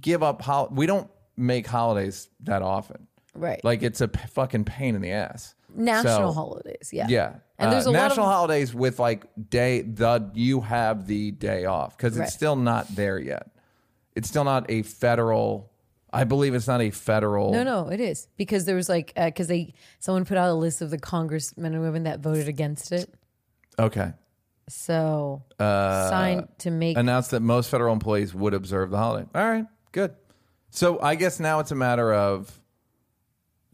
give up hol- we don't make holidays that often. right. Like it's a p- fucking pain in the ass. national So- holidays. Yeah. yeah. And there's Uh, a lot national of holidays with like day the you have the day off because Right. it's still not there yet. It's still not a federal. I believe it's not a federal. No, no, it is because there was like because they someone put out a list of the congressmen and women that voted against it. Okay. So Uh, signed to make Announced that most federal employees would observe the holiday. All right. Good. So I guess now it's a matter of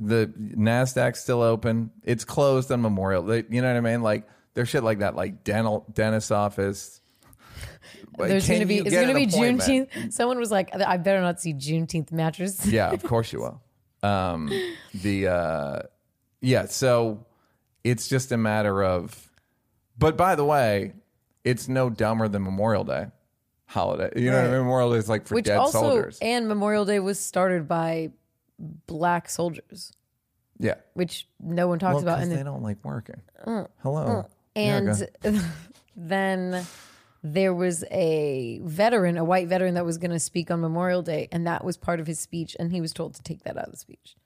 the Nasdaq's still open. It's closed on Memorial. They, you know what I mean? Like there's shit like that, like dental dentist office. Like, there's gonna be it's gonna be appointment? Juneteenth. Someone was like, I better not see Juneteenth mattress. yeah, of course you will. Um, the uh, yeah, so it's just a matter of. But by the way, it's no dumber than Memorial Day holiday. You know, what I Right. mean? Memorial Day is like for Which dead also soldiers. and Memorial Day was started by black soldiers, yeah, which no one talks well, about. And they then- don't like working. Hello, and then there was a veteran, a white veteran that was going to speak on Memorial Day, and that was part of his speech, and he was told to take that out of the speech.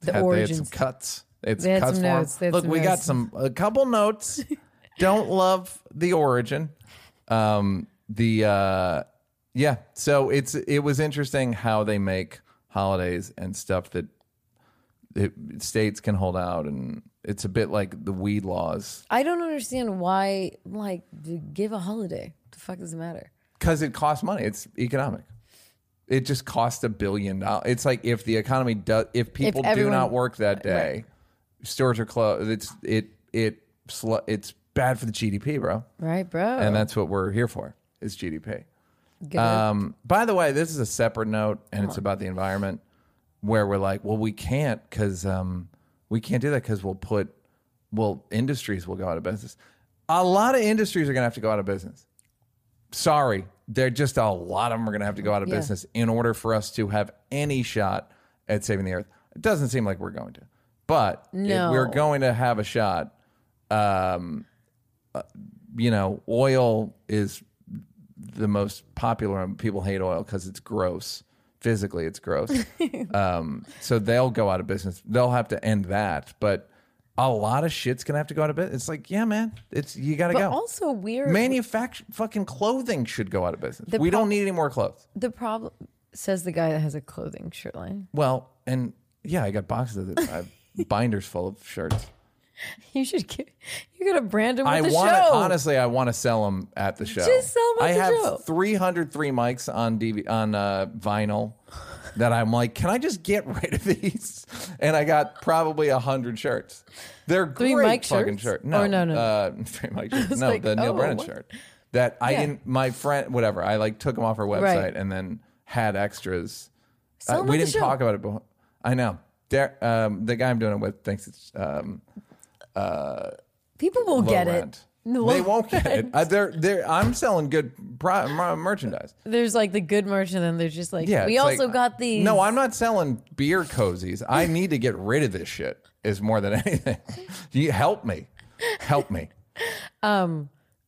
The Had- they had origins. some cuts. It's They had cuts some notes. Look, we got some a couple notes. Don't love the origin. Um, the uh, yeah. So it's it was interesting how they make holidays and stuff that it, states can hold out, and it's a bit like the weed laws I don't understand why, like, to give a holiday. What the fuck does it matter? because it costs money. It's economic. It just costs a billion dollars. It's like if the economy does, if people do everyone- not work that day, stores are closed. It's it it sl- it's bad for the GDP, bro. Right, bro? And that's what we're here for is GDP. Good. Um, by the way, this is a separate note, and it's about the environment, where we're like, well, we can't because um, we can't do that because we'll put, well, industries will go out of business. A lot of industries are going to have to go out of business. Sorry, they're just a lot of them are going to have to go out of Yeah. business in order for us to have any shot at saving the earth. It doesn't seem like we're going to, but if we're going to have a shot, um, uh, you know, oil is the most popular people hate oil because it's gross. Physically it's gross. Um, so they'll go out of business. They'll have to end that. But a lot of shit's gonna have to go out of business. It's like yeah man it's you gotta but go. also weird. manufacture fucking clothing should go out of business. The we pro- don't need any more clothes. The problem says the guy that has a clothing shirt line. well and yeah i got boxes of it. I have binders full of shirts You should get. You got to brand him with I the want show. honestly. I want to sell them at the show. Just sell 'em at I the have show. 303 mics on DV on uh, vinyl that I'm like, can I just get rid of these? And I got probably a hundred shirts. They're Three great mic fucking shirts? shirts. No, no, no. Uh, three mic shirts. No, like, the Neal oh, Brennan what? shirt. That I Yeah. didn't. My friend, whatever. I like took them off her website Right. and then had extras. Uh, we didn't talk about it before. I know. Dar- um, the guy I'm doing it with thinks it's um, People will get rent. it. Low They won't get it. rent. Uh, they're, they're, I'm selling good pro- mer- merchandise. There's like the good merch, and then there's just like Yeah, we it's also like- got these. No, I'm not selling beer cozies. I need to get rid of this shit. Is more than anything. you help me, help me.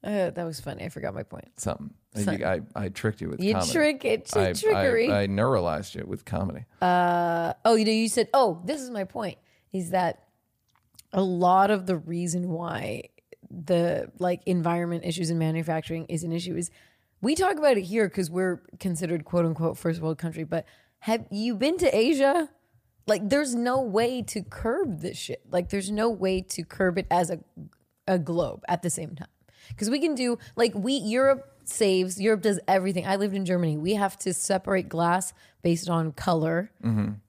Uh, that was funny. I forgot my point. Something. You- I, I tricked you with You comedy. trick it. I, trickery. I, I neuralized you with comedy. oh, you know, you said, oh, this is my point. is that a lot of the reason why the like environment issues in manufacturing is an issue is we talk about it here because we're considered quote unquote first world country, but have you been to Asia? Like there's no way to curb this shit. Like there's no way to curb it as a a globe at the same time. Because we can do like we Europe saves, Europe does everything. I lived in Germany. We have to separate glass based on color.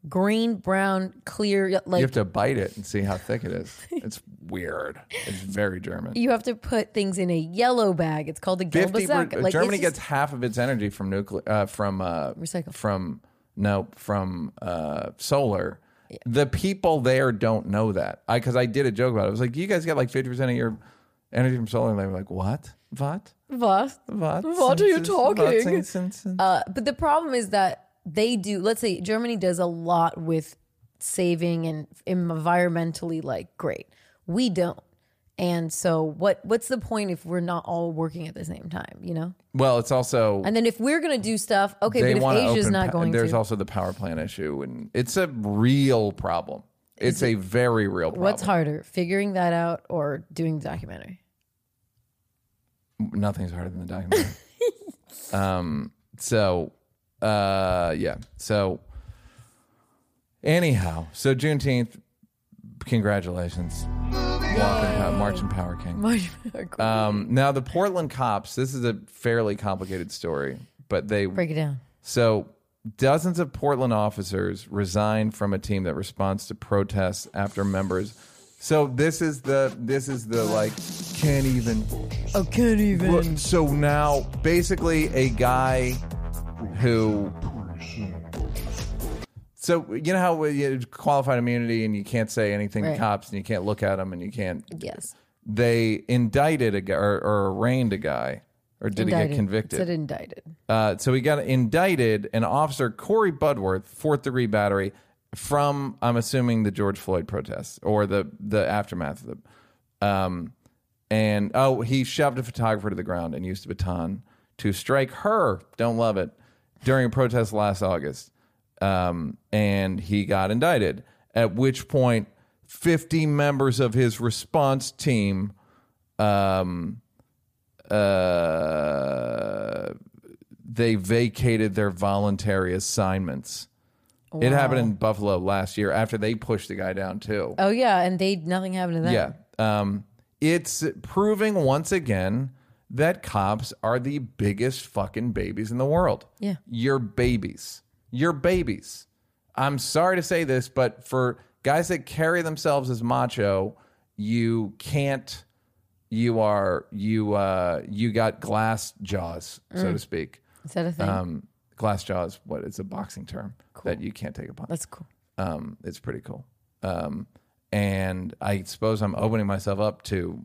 Green, brown, clear like you have to bite it and see how thick it is. It's weird. It's very German. you have to put things in a yellow bag. It's called a gelbe per- Like, Germany it's gets half of its energy from nuclear. Uh, from uh, Recycle. From no, from uh, solar. The people there don't know that. I because I did a joke about it. I was like, you guys get like fifty percent of your energy from solar, and they were like, what? What? What? What? What are you talking? Since- Uh, but the problem is that they do. Let's say Germany does a lot with saving and environmentally like great. We don't. And so what what's the point if we're not all working at the same time, you know? well, it's also And then if we're going to do stuff, okay, but if to Asia's open. not pa- going there's to also the power plant issue, and it's a real problem. It's a very real problem. What's harder, figuring that out or doing the documentary? Nothing's harder than the documentary. um. So, uh, yeah. So, anyhow, so Juneteenth. Congratulations, Walking Pow- Marching Power King. Um, now the Portland cops. This is a fairly complicated story, but they Break it down. so dozens of Portland officers resigned from a team that responds to protests after members. So this is the this is the like can't even. Oh, can't even. So now basically a guy who. So you know how you qualified immunity and you can't say anything to Right. cops and you can't look at them and you can't. Yes. They indicted a guy or, or arraigned a guy or did he get convicted? Said indicted. Uh, so he got indicted, an officer, Corey Budworth, fourth degree battery, from I'm assuming the George Floyd protests or the the aftermath of them. Um, and oh, he shoved a photographer to the ground and used a baton to strike her. Don't love it during a protest last August, um, and he got indicted. At which point, 50 members of his response team um, uh, they vacated their voluntary assignments. It happened in Buffalo last year after they pushed the guy down too. Oh yeah, and they nothing happened to them. Yeah. Um, it's proving once again that cops are the biggest fucking babies in the world. Yeah. You're babies. You're babies. I'm sorry to say this, but for guys that carry themselves as macho, you can't you are you uh you got glass jaws, so to speak. Is that a thing? Um glass jaws, what it's a boxing term that you can't take a punch. That's cool. Um, it's pretty cool. Um, and I suppose I'm opening myself up to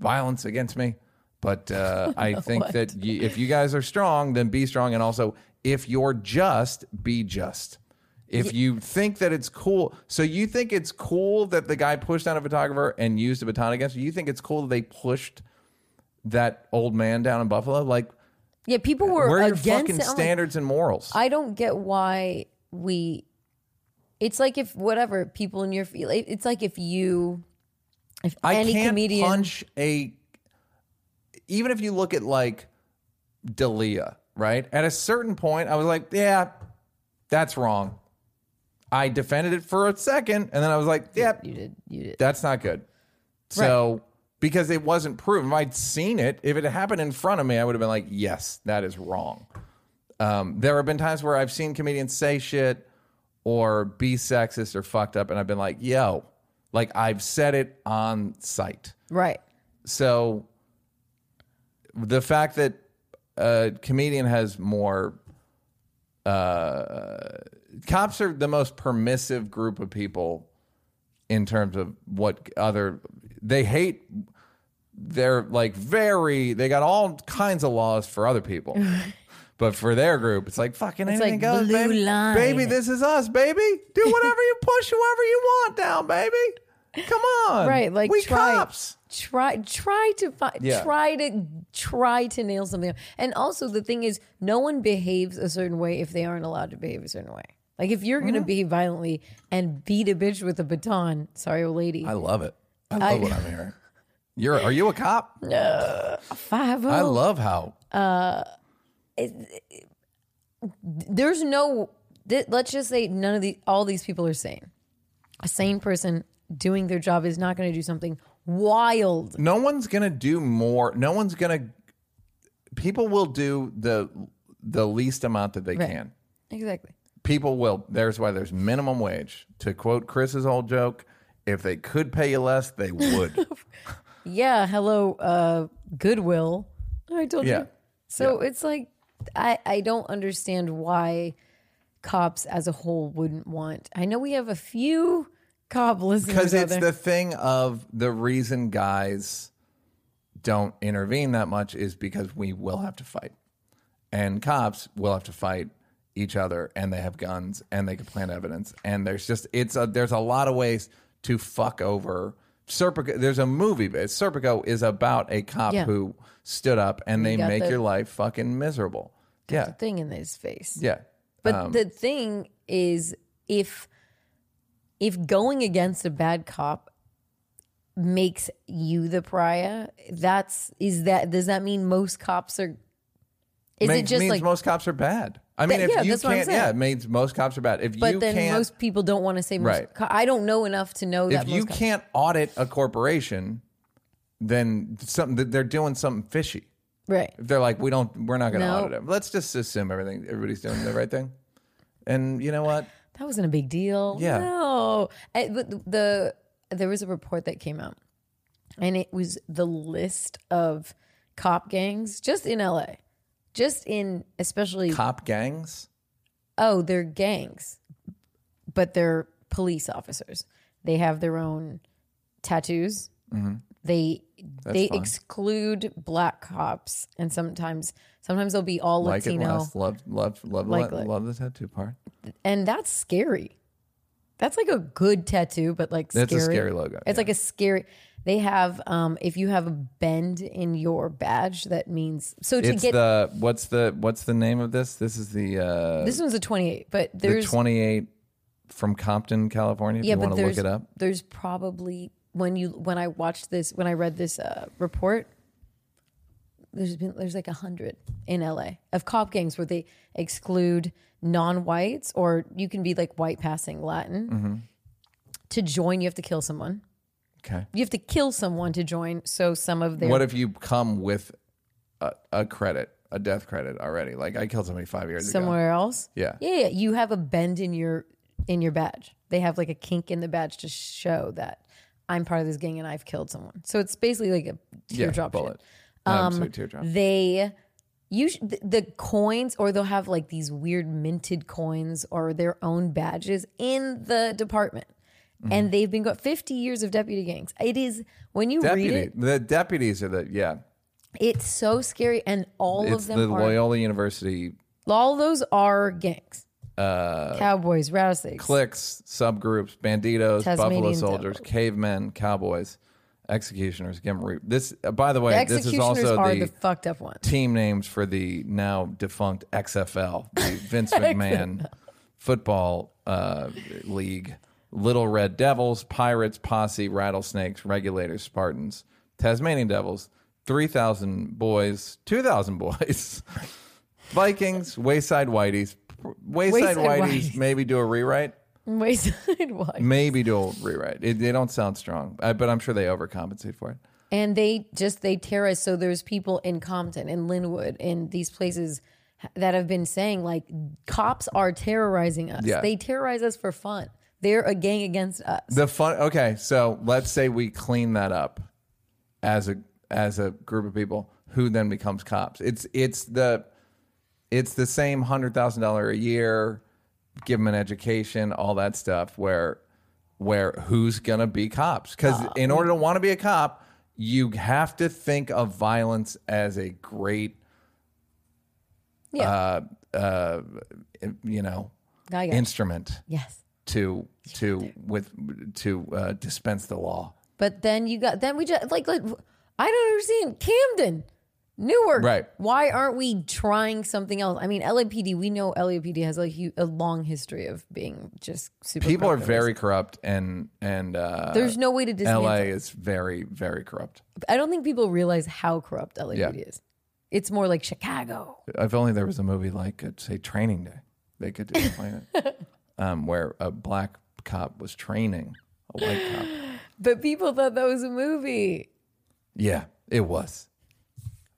violence against me. But uh, I think that if you guys are strong, then be strong. And also, if you're just, be just. If you think that it's cool, so you think it's cool that the guy pushed down a photographer and used a baton against you, you think it's cool that they pushed that old man down in Buffalo? Like, Yeah, people uh, were where are your against fucking it. I'm like, standards and morals? I don't get why we. It's like if whatever people in your field. It's like if you, if I any can't comedian. punch a. Even if you look at like Dalia, right? At a certain point, I was like, yeah, that's wrong. I defended it for a second, and then I was like, yeah, You did. You did. that's not good. So because it wasn't proven, if I'd seen it, if it had happened in front of me, I would have been like, yes, that is wrong. Um, there have been times where I've seen comedians say shit or be sexist or fucked up, and I've been like, yo, like I've said it on site. Right. So the fact that a comedian has more uh, cops are the most permissive group of people in terms of what other they hate they're like very they got all kinds of laws for other people but for their group it's like fucking It's anything like goes blue baby line. baby this is us baby do whatever you push whoever you want down baby come on Right. Like we try. cops Try. Try to find. Yeah. Try to try to nail something. up. And also, the thing is, no one behaves a certain way if they aren't allowed to behave a certain way. Like if you're going to Mm-hmm. behave violently and beat a bitch with a baton, sorry, old lady, I love it. I love I- what I'm hearing. You're are you a cop? No, five oh. I oh. love how uh, There's no. th- Let's just say none of the all these people are sane. A sane person doing their job is not going to do something wild. no one's gonna do more. No one's gonna. People will do the the least amount that they Right. can. Exactly. People will. There's why there's minimum wage. To quote Chris's old joke, if they could pay you less, they would. Yeah. Hello, uh, Goodwill. I told Yeah. you. So it's like I I don't understand why cops as a whole wouldn't want. I know we have a few cop listeners Because it's the thing of the reason guys don't intervene that much is because we will have to fight. And cops will have to fight each other and they have guns and they can plant evidence. And there's just it's a, there's a lot of ways to fuck over Serpico. There's a movie, but Serpico is about a cop Yeah. who stood up and they got make the- your life fucking miserable. Yeah. thing in his face. Yeah. But Um, the thing is, if if going against a bad cop makes you the pariah, that's is that does that mean most cops are? Is Makes- it just means like? most cops are bad. I mean, That- if yeah, you that's what I'm can't, yeah, it means most cops are bad. If but you then most people don't want to say most. Right. co- I don't know enough to know that if you can't audit a corporation, then something they're doing something fishy. right. If they're like, we don't, we're not going to No. audit it. Let's just assume everything, everybody's doing the right thing. And you know what? That wasn't a big deal. Yeah. No. I- the there was a report that came out, and it was the list of cop gangs just in LA, just in especially Cop gangs. oh they're gangs, but they're police officers. They have their own tattoos. Mm-hmm. They they fine. exclude black cops, and sometimes sometimes they'll be all Like it Latino. less. Love, love, love, Like love, it. love the tattoo part. and that's scary. That's like a good tattoo, but like That's scary. a scary logo, It's yeah. like a scary. They have um if you have a bend in your badge, that means so to It's get the what's the what's the name of this? This is the uh, this one's a twenty eight, but the there's twenty eight from Compton, California. If yeah, you but want to there's look it up. there's probably when you when I watched this when I read this uh, report, there's been there's like a hundred in LA of cop gangs where they exclude non-whites or you can be like white passing Latin. Mm-hmm. To join, you have to kill someone. Okay. You have to kill someone to join. So some of their What if you come with a, a credit, a death credit already? Like I killed somebody five years ago. somewhere else. Yeah. yeah, yeah. You have a bend in your in your badge. They have like a kink in the badge to show that I'm part of this gang and I've killed someone. So it's basically like a Yeah, teardrop bullet. shit. Um, sorry, teardrop. They you sh- the coins or they'll have like these weird minted coins or their own badges in the department. Mm-hmm. And they've been got 50 years of deputy gangs. It is when you Deputy. read it, The deputies are the yeah. it's so scary and all It's of them the are Loyola University All those are gangs. Cowboys, rattlesnakes. cliques, subgroups, banditos, buffalo soldiers, cavemen, cowboys, executioners. Re- this. Uh, by the way, The this is also are the, the fucked up one. team names for the now defunct XFL, the Vince McMahon football uh, league. Little Red Devils, Pirates, Posse, Rattlesnakes, Regulators, Spartans, Tasmanian Devils, 3,000 boys, 2,000 boys, Vikings, Wayside Whiteys. Wayside, Wayside Whiteys, Whiteys. maybe do a rewrite. Wayside White. Maybe do a rewrite. It, they don't sound strong, but I'm sure they overcompensate for it. And they just they terrorize. So there's people in Compton and Lynwood in these places that have been saying like cops are terrorizing us. Yeah. They terrorize us for fun. They're a gang against us. The fun. Okay, so let's say we clean that up as a as a group of people who then becomes cops. It's it's the it's the same hundred thousand dollar a year, give them an education, all that stuff. Where where who's gonna be cops? Because in order to want to be a cop, you have to think of violence as a great, yeah. uh, uh, you know, I got you. instrument yes. To to with to uh, dispense the law. But then you got then we just like like I don't understand Camden. Newark. Right. Why aren't we trying something else? I mean, LAPD. We know LAPD has a, hu- a long history of being just super. People are corrupt. very corrupt, and and uh, There's no way to dismantle. LA is very very corrupt. I don't think people realize how corrupt LAPD Yeah. is. It's more like Chicago. If only there was a movie like, uh, say, Training Day, they could explain it, um, where a black cop was training a white cop. But people thought that was a movie. Yeah, it was.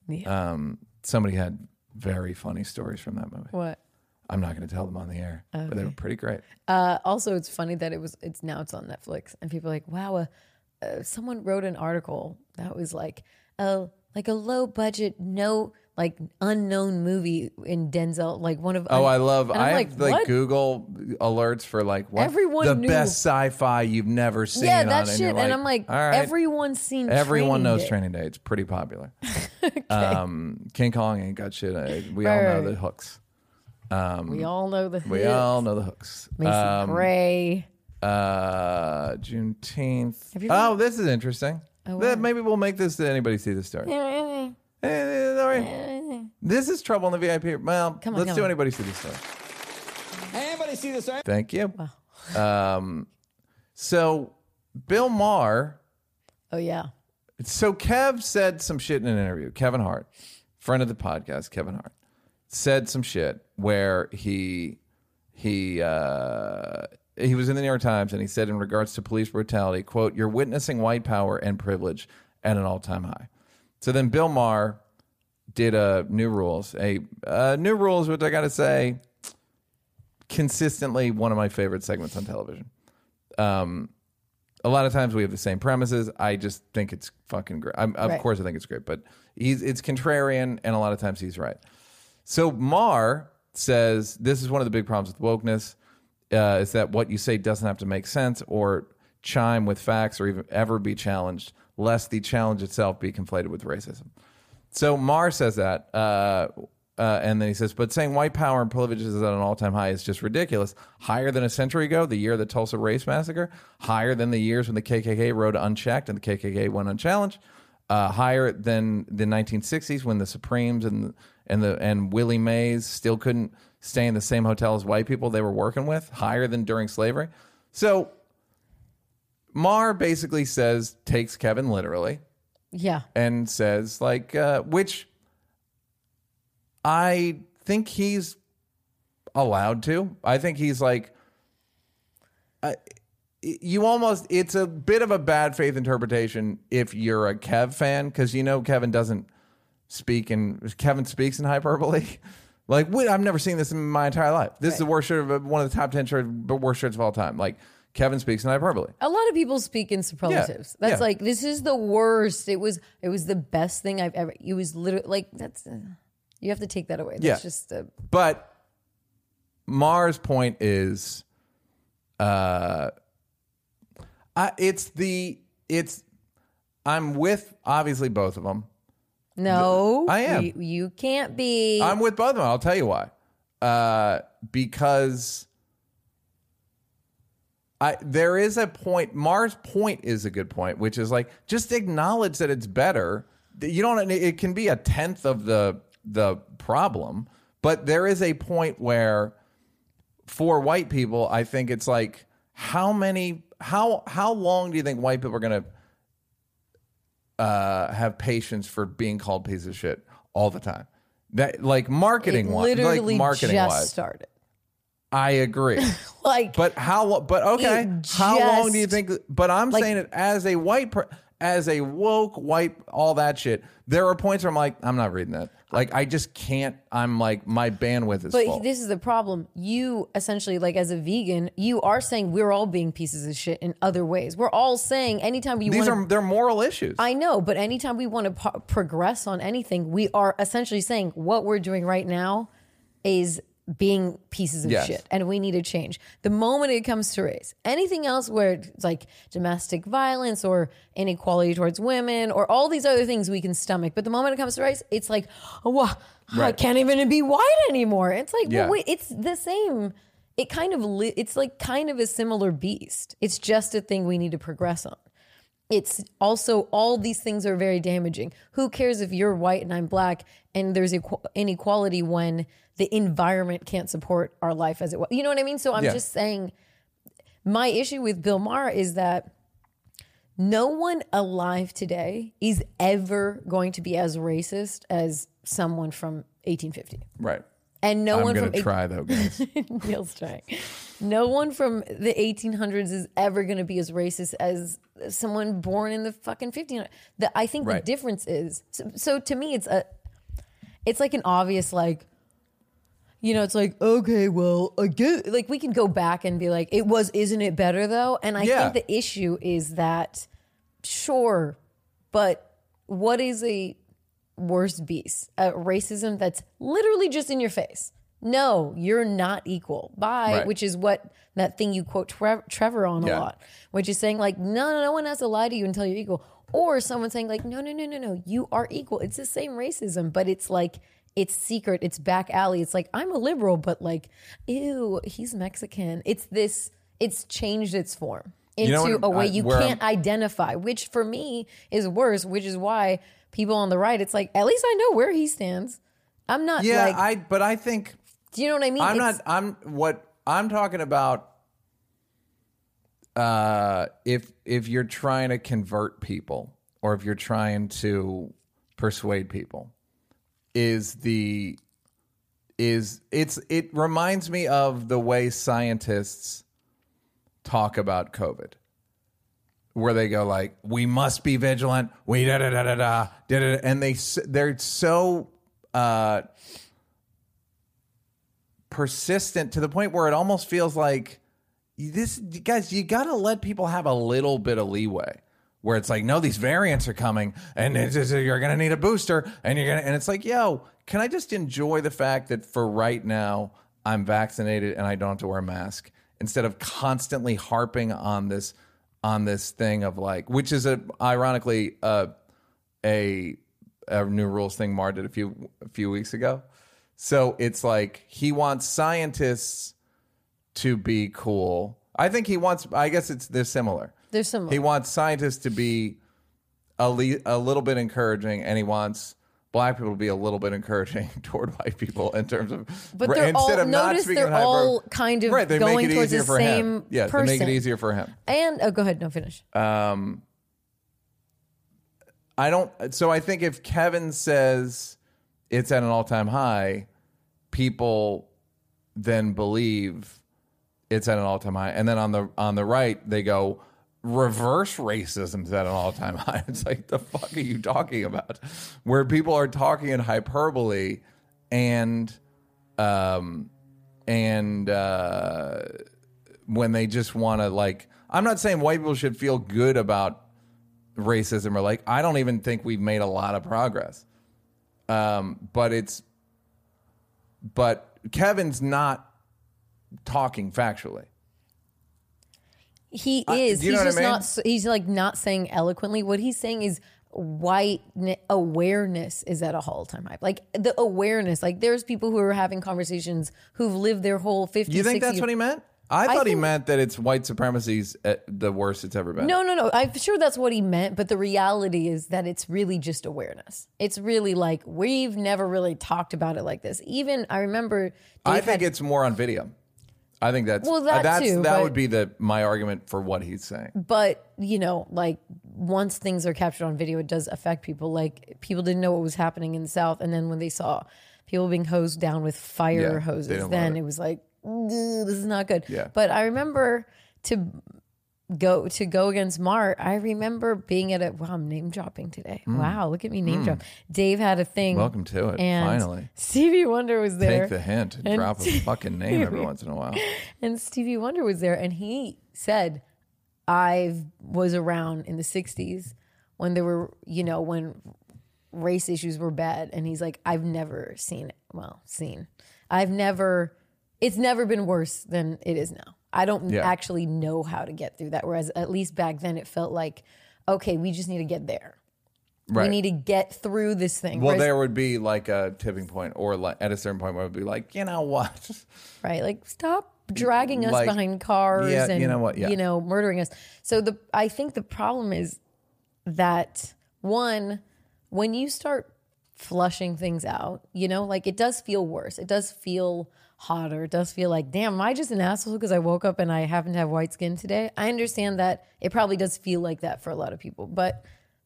Yeah. Um, somebody had very funny stories from that movie. what? I'm not going to tell them on the air, but they were pretty great. Uh, also, it's funny that it was. It's now it's on Netflix, and people are like, "Wow, uh, uh, someone wrote an article that was like, oh, like a low budget, no, like unknown movie in Denzel, like one of. Oh, I love. And I'm I like, have like what? Google alerts for like what Everyone the knew. best sci-fi you've never seen. yeah, on, that and shit, you're and I'm like, all right. everyone's seen. Everyone knows Day. Training Day. It's pretty popular. um, King Kong ain't got shit. uh, We Right, all know right. the hooks. We all know the. We all know the hooks. Macy Um, Gray. uh, Juneteenth. you Oh, this is interesting. Oh, Th- Maybe we'll make this. Did anybody see this story? Eh, eh, all right. This is trouble in the VIP. Well, Come on, let's come do on. anybody see this story. Anybody see this? Thank you. Um, so Bill Maher. Oh yeah. So Kev said some shit in an interview. Kevin Hart, friend of the podcast, Kevin Hart, said some shit where he he uh, he was in the New York Times and he said in regards to police brutality, quote, "You're witnessing white power and privilege at an all time high." So then Bill Maher did a new rules, a uh, new rules, which I got to say, consistently one of my favorite segments on television. Um, a lot of times we have the same premises. I just think it's fucking great. I'm, of Right. course, I think it's great, but he's it's contrarian, and a lot of times he's right. So Maher says this is one of the big problems with wokeness uh, is that what you say doesn't have to make sense or chime with facts or even ever be challenged, lest the challenge itself be conflated with racism. So Maher says that, uh, uh, and then he says, but saying white power and privilege is at an all-time high is just ridiculous. Higher than a century ago, the year of the Tulsa Race Massacre. Higher than the years when the KKK rode unchecked and the KKK went unchallenged. Uh, higher than the 1960s when the Supremes and and the and Willie Mays still couldn't stay in the same hotel as white people they were working with. Higher than during slavery. So Maher basically says takes Kevin literally Yeah. and says like uh, which I think he's allowed to. I think he's like I, you almost it's a bit of a bad faith interpretation if you're a Kev fan because you know Kevin doesn't speak and Kevin speaks in hyperbole. Like wait, I've never seen this in my entire life. This is the worst shirt of one of the top ten shirt, but worst shirts of all time. Like Kevin speaks in hyperbole. A lot of people speak in superlatives. That's yeah. like this is the worst. It was it was the best thing I've ever. It was literally like that's. Uh, you have to take that away. That's Yeah. just a, But Maher's point is, uh, I, it's the it's. I'm with obviously both of them. no. I am. You, you can't be. I'm with both of them. I'll tell you why. Uh, because I there is a point. Maher's point is a good point, which is like just acknowledge that it's better. You don't. It can be a tenth of the the problem, but there is a point where for white people, I think it's like how many how how long do you think white people are going to uh, have patience for being called piece of shit all the time? That like marketing it wise, literally like marketing just wise, started. I agree. Like, But how? But okay, It how long do you think? But I'm like- saying it as a white, per, as a woke white, all that shit. There are points where I'm like, I'm not reading that. Like, I just can't. I'm like, my bandwidth is But full. this is the problem. You essentially, like as a vegan, you are saying we're all being pieces of shit in other ways. We're all saying anytime we These want are they're moral issues. I know, but anytime we want to po- progress on anything, we are essentially saying what we're doing right now is being pieces of Yes. shit and we need to change. The moment it comes to race, anything else where it's like domestic violence or inequality towards women or all these other things we can stomach. But the moment it comes to race, it's like, oh, wow, I can't even be white anymore. It's like, Yeah. well, wait, it's the same. It kind of, li- it's like kind of a similar beast. It's just a thing we need to progress on. it's also all these things are very damaging. Who cares if you're white and I'm black and there's equ- inequality when the environment can't support our life as it was? You know what I mean? So I'm Yeah. just saying my issue with Bill Maher is that no one alive today is ever going to be as racist as someone from 1850. Right. And no I'm one gonna from try though, guys. Neal's trying. No one from the 1800s is ever going to be as racist as someone born in the fucking 1500s. The, I think Right. the difference is so, so to me it's a it's like an obvious like you know it's like okay well again like we can go back and be like it was isn't it better though and I Yeah. think the issue is that sure but what is a worse beast. A racism that's literally just in your face. No, you're not equal. Bye, Right. which is what that thing you quote Tre- Trevor on Yeah. a lot, which is saying like, no, no, no one has to lie to you until you're equal. Or someone saying like, no, no, no, no, no, you are equal. It's the same racism, but it's like it's secret, it's back alley. It's like I'm a liberal, but like, ew, he's Mexican. It's this. It's changed its form into know what a way I- you where I'm- can't identify, which for me is worse, which is why people on the right, it's like, at least I know where he stands. I'm not Yeah, like, I but I think do you know what I mean? I'm It's- not I'm what I'm talking about uh if if you're trying to convert people or if you're trying to persuade people is the is it's it reminds me of the way scientists talk about covid where they go like we must be vigilant. We da da da da da da da. And they they're so uh persistent to the point where it almost feels like this guys you got to let people have a little bit of leeway where it's like no these variants are coming and it's just, you're going to need a booster and you're going to and it's like yo can i just enjoy the fact that for right now i'm vaccinated and i don't have to wear a mask instead of constantly harping on this on this thing of like which is a ironically uh a a new rules thing Maher did a few a few weeks ago. So it's like he wants scientists to be cool. I think he wants. I guess it's they're similar. There's similar. He wants scientists to be a, le- a little bit encouraging, and he wants black people to be a little bit encouraging toward white people in terms of. But they're instead all- of not notice speaking they're hyper- all kind of right. They going make it towards easier the for same him. Yeah, they make it easier for him. and oh, go ahead, no finish. Um, I don't. So I think if Kevin says it's at an all time high, people then believe it's at an all time high, and then on the on the right they go reverse racism is at an all time high. It's like the fuck are you talking about? Where people are talking in hyperbole and um and uh when they just want to like i'm not saying white people should feel good about racism or like i don't even think we've made a lot of progress um but it's but kevin's not talking factually He I- is. he's what I just mean? not. He's like not saying eloquently. What he's saying is white awareness is at a all time high. Like the awareness. Like there's people who are having conversations who've lived their whole 50, you think 60 that's what he meant i thought he think- meant that it's white supremacy's at the worst it's ever been No, no, no. I'm sure that's what he meant, but the reality is that it's really just awareness. It's really like we've never really talked about it like this. Even I remember. i think had- it's more on video i think that's Well, that that's too, that but- would be the my argument for what he's saying but you know like once things are captured on video it does affect people like people didn't know what was happening in the south and then when they saw people being hosed down with fire Yeah, hoses then it. it. was like this is not good Yeah. but i remember to go to go against Mart, I remember being at a wow, I'm name dropping today. Mm. Wow, look at me name drop. Dave had a thing. Welcome to it, And finally. Stevie Wonder was there. take the hint and, And- drop a fucking name every once in a while and Stevie Wonder was there, and he said, "I was around in the '60s when there were, you know, when race issues were bad." And he's like, "I've never seen it. Well, seen. I've never. It's never been worse than it is now. I don't Yeah. actually know how to get through that. Whereas at least back then, it felt like, okay, we just need to get there. right We need to get through this thing. Well, Whereas- there would be like a tipping point, or like at a certain point where it would be like, you know what? right? Like stop dragging us Like, behind cars yeah, and you know what, yeah. you know murdering us. So the I think the problem is that one, when you start flushing things out, you know, like it does feel worse. It does feel hotter. It does feel like, damn, am I just an asshole because I woke up and I happen to have white skin today? I understand that it probably does feel like that for a lot of people, but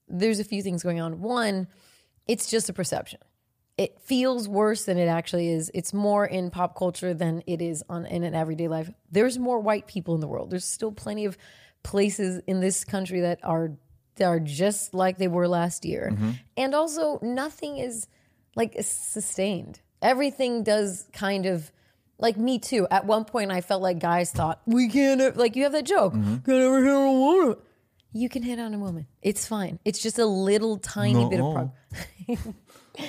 there's a few things going on. One, it's just a perception. It feels worse than it actually is. It's more in pop culture than it is on in an everyday life. There's more white people in the world. There's still plenty of places in this country that are that are just like they were last year. Mm-hmm. And also nothing is like sustained. Everything does kind of like me too. At one point I felt like guys thought we can't like you have that joke. Can't ever hit on a woman. You can hit on a woman. It's fine. It's just a little tiny bit of prog-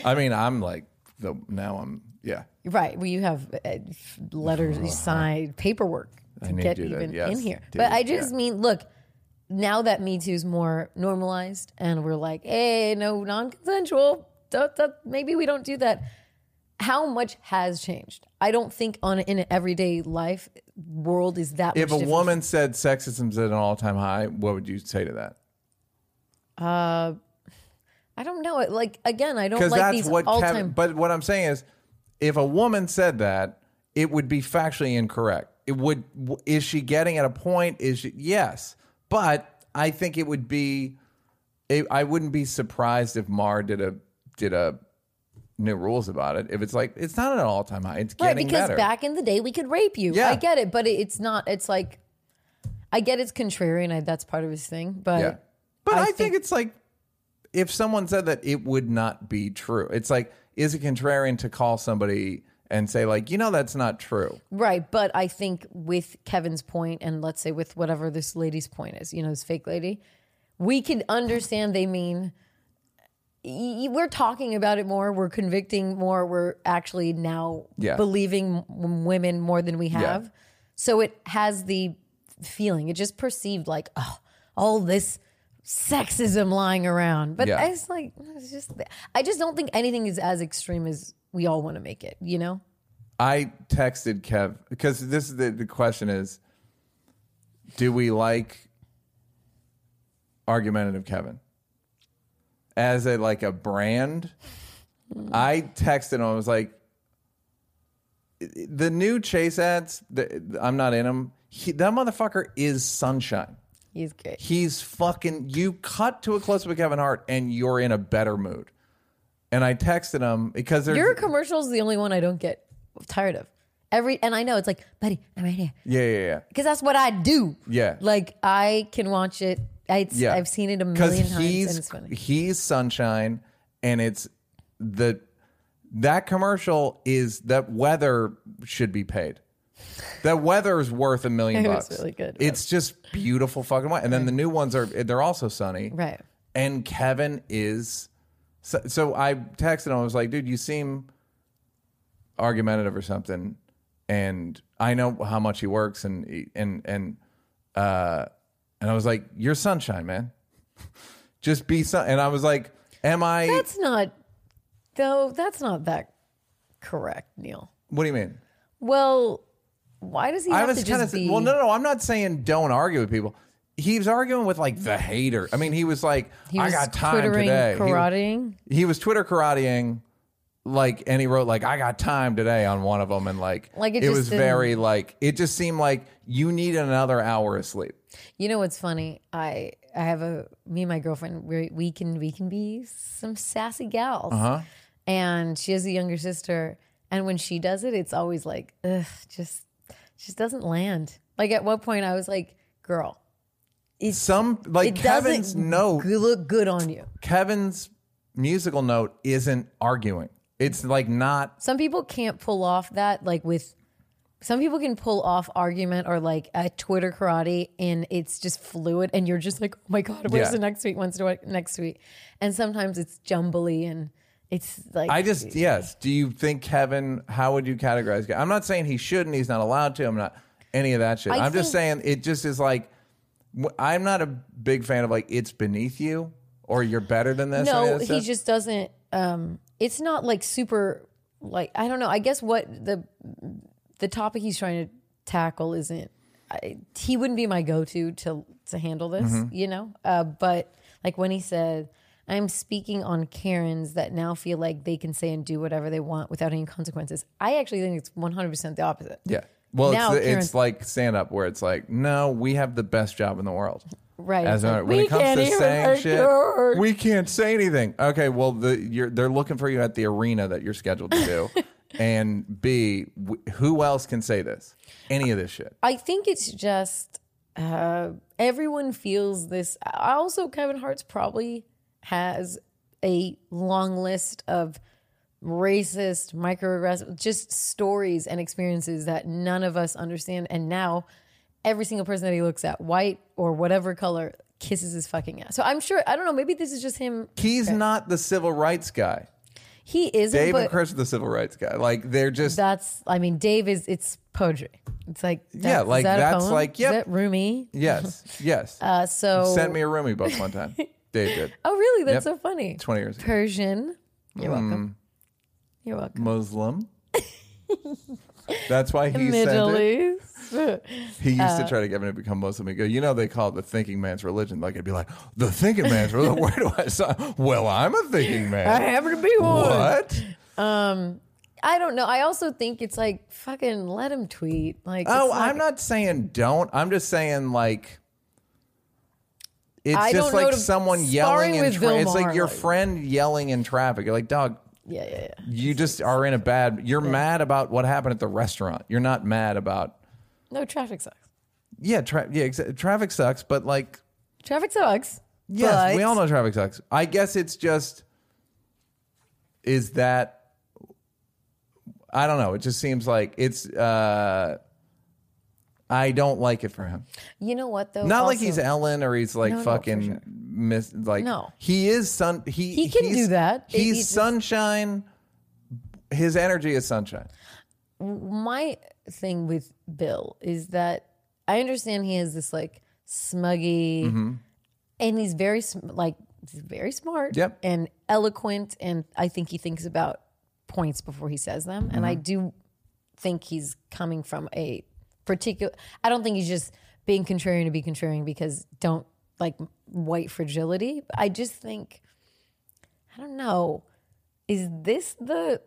I mean, I'm like the now I'm yeah. Right. Well, you have uh, letters, you sign paperwork to need get to even yes, in here. dude, but I just yeah. mean, look, now that Me Too is more normalized and we're like, hey, no non consensual, maybe we don't do that. How much has changed? I don't think on in an everyday life world is that If much a different. woman said sexism's at an all time high, what would you say to that? Uh, I don't know. It like again, I don't Because like that's these what all Kevin. time. But what I'm saying is, if a woman said that, it would be factually incorrect. It would. w- Is she getting at a point? Is she? Yes, but I think it would be. It, I wouldn't be surprised if Maher did a did a new rules about it. If it's like it's not an all time high, it's Right, getting because better. back in the day we could rape you. Yeah. I get it, but it, it's not. It's like I get it's contrarian. I, that's part of his thing, but Yeah. But I, think, think it's like if someone said that it would not be true. It's like, is it contrarian to call somebody and say, like, you know, that's not true? Right, but I think with Kevin's point, and let's say with whatever this lady's point is, you know, this fake lady, we can understand they mean. We're talking about it more. We're convicting more. We're actually now Yeah. believing m- women more than we have. So it has the feeling. It just perceived like, oh, all this sexism lying around. But Yeah. it's like, it's just, I just don't think anything is as extreme as we all want to make it. You know? I texted Kev because this is the, the question is do we like argumentative Kevin as a like a brand? I texted him. I was like, the new Chase ads. The, I'm not in them. He, that motherfucker is sunshine. He's great. He's fucking. You cut to a close up of Kevin Hart, and you're in a better mood. And I texted him because there's Your commercial is the only one I don't get tired of. Every and I know it's like, buddy, I'm right here yeah yeah yeah. because that's what I do. Yeah. like I can watch it. I, Yeah, I've seen it a million times, he's and it's funny. he's sunshine, and it's the that commercial is that weather should be paid. That weather is worth a million It bucks. really good. It's just beautiful fucking white. And then the new ones are they're also sunny. Right. And Kevin is so, so I texted him. I was like, dude, you seem argumentative or something. And I know how much he works and and and uh and I was like, You're sunshine, man. Just be sun and I was like, Am I That's not though. That's not that correct, Neal. what do you mean? Well, why does he I have was to kind just of be? well, no, no, I'm not saying don't argue with people. He was arguing with like the hater. I mean, he was like, he I was got time twittering, today. He- karateing. He, was Twitter karateing, like, and he wrote like, I got time today on one of them, and like, Like, it it, just was didn't- very like, it just seemed like you need another hour of sleep. You know what's funny? I I have a me and my girlfriend. We we can we can be some sassy gals, Uh-huh. and she has a younger sister. And when she does it, it's always like, ugh, just just doesn't land. Like at one point, I was like, girl, it's, Some like it Kevin's note, look good on you. Kevin's musical note isn't arguing. It's like not. Some people can't pull off that, like with. Some people can pull off argument or like a Twitter karate, and it's just fluid, and you're just like, oh my god, where's Yeah. the next tweet? When's the next tweet? And sometimes it's jumbly, and it's like I just yes. Do you think Kevin? How would you categorize? I'm not saying he shouldn't. He's not allowed to. I'm not any of that shit. I I'm just saying it just is like. I'm not a big fan of like it's beneath you or you're better than this. No, he stuff. just doesn't. Um, it's not like super. Like I don't know. I guess what the the topic he's trying to tackle isn't. I, he wouldn't be my go to to handle this. Mm-hmm. You know. Uh, but Like when he said, I'm speaking on Karens that now feel like they can say and do whatever they want without any consequences. I actually think it's 100% the opposite. Yeah. Well, Now it's, it's like stand up where it's like, no, we have the best job in the world. Right. As like, when "We it comes can't to saying shit, yours." we can't say anything. Okay, well, the you're they're looking for you at the arena that you're scheduled to do, and B, who else can say this? Any of this shit? I think it's just uh, everyone feels this. I Also, Kevin Hart's probably has a long list of racist, microaggressive, just stories and experiences that none of us understand. And now, every single person that he looks at, white or whatever color, kisses his fucking ass. So I'm sure. I don't know. Maybe this is just him. He's not the civil rights guy. He isn't. Dave but and Chris are the civil rights guy. Like they're just that's. I mean, Dave is. It's poetry. It's like Yeah, is like, that that's poem? like, Is that Rumi? yes, yes. Uh, so Sent me a Rumi book one time. Dave did Oh, really? That's Yep. so funny. twenty years ago. Persian. You're Hmm. welcome. You're welcome. Muslim. That's why he Middle sent it. East. He used Uh, to try to get me to become Muslim. He go, you know, they call it the thinking man's religion. Like it'd be like the thinking man's religion. Where do I sign? Well, I'm a thinking man. I happen to be one. What? I don't know. I also think it's like fucking let him tweet. Like, Oh, I'm not saying don't. I'm just saying like. It's I just like someone yelling in traffic. It's like your like- friend yelling in traffic. You're like, dog, Yeah, yeah, yeah. you just are in a bad. You're mad about what happened at the restaurant. You're not mad about. No, traffic sucks. Yeah, tra- yeah. Exa- traffic sucks, but like Traffic sucks. Yes, but we all know traffic sucks. I guess it's just is that I don't know. It just seems like it's uh I don't like it for him. You know what though? Not like Also- he's Ellen or he's like No, no, for fucking sure. miss like No. he is sun he He can he's- do that. It- He's sunshine. His energy is sunshine. my thing with Bill is that I understand he has this like smuggy, Mm-hmm. and he's very sm- like he's very smart, Yep. and eloquent, and I think he thinks about points before he says them, and I Mm-hmm. do think he's coming from a particular. I don't think he's just being contrarian to be contrarian because don't like white fragility. I just think I don't know. Is this the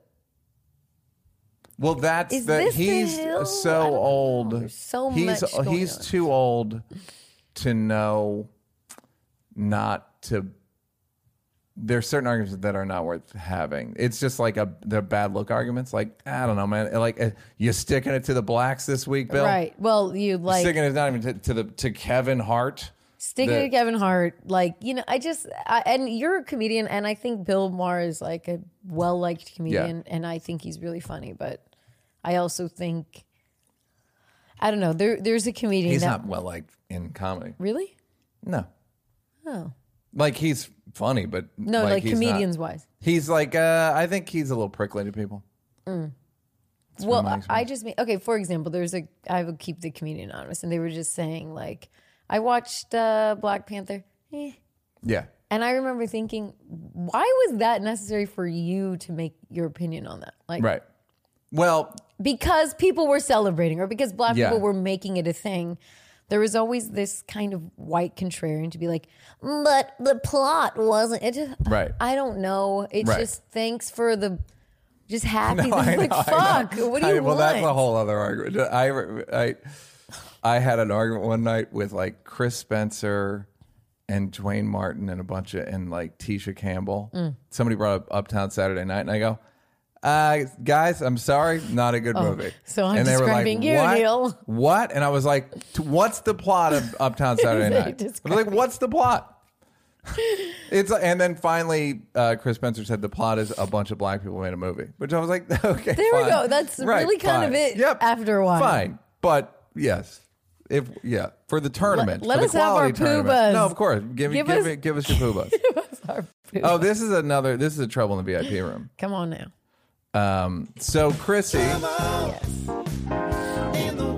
Well, that's Is the this the he's hill? I so know. old. There's so he's much going he's on. too old to know not to. There's certain arguments that are not worth having. It's just like a they're bad look arguments. Like I don't know, man. Like uh, you sticking it to the blacks this week, Bill. right? Well, you like sticking it not even to, to the to Kevin Hart. Sticking the- to Kevin Hart, like you know, I just I, and you're a comedian, and I think Bill Maher is like a well liked comedian, and I think he's really funny. But I also think I don't know. There there's a comedian He's that not well liked in comedy. really No, oh like he's funny, but no like, he's not- comedians wise. He's like uh, I think he's a little prickly to people. Mm. Well, I, just mean okay. For example, there's a I will keep the comedian anonymous, and they were just saying like I watched uh, Black Panther. Eh. Yeah. And I remember thinking, why was that necessary for you to make your opinion on that? Like, Right. Well, because people were celebrating or because black Yeah. people were making it a thing there was always this kind of white contrarian to be like but the plot wasn't it just, Right. i don't know it's Right. just thanks for the just happy No, like know, fuck what do I- you well, want that's a whole other argument. I, I, I had an argument one night with like Chris Spencer and Duane Martin and a bunch of and like Tisha Campbell. Mm. Somebody brought up Uptown Saturday Night, and I go, uh, "Guys, I'm sorry, not a good movie." Oh, so I'm and they were like, describing you, what? Neal. What? And I was like, "What's the plot of Uptown Saturday Night?" I was describe like, "What's the plot?" It's and then finally, uh, Chris Spencer said the plot is a bunch of black people made a movie, which I was like, okay, There we go. That's really kind of it Yep, after a while. fine. But yes, if yeah, for the tournament, let the us have our poobahs. No, of course, give, Give give, us- it, give us your poobahs. Our food. oh, this is another. This is a trouble in the VIP room. come on now Um, so Chrissy, yes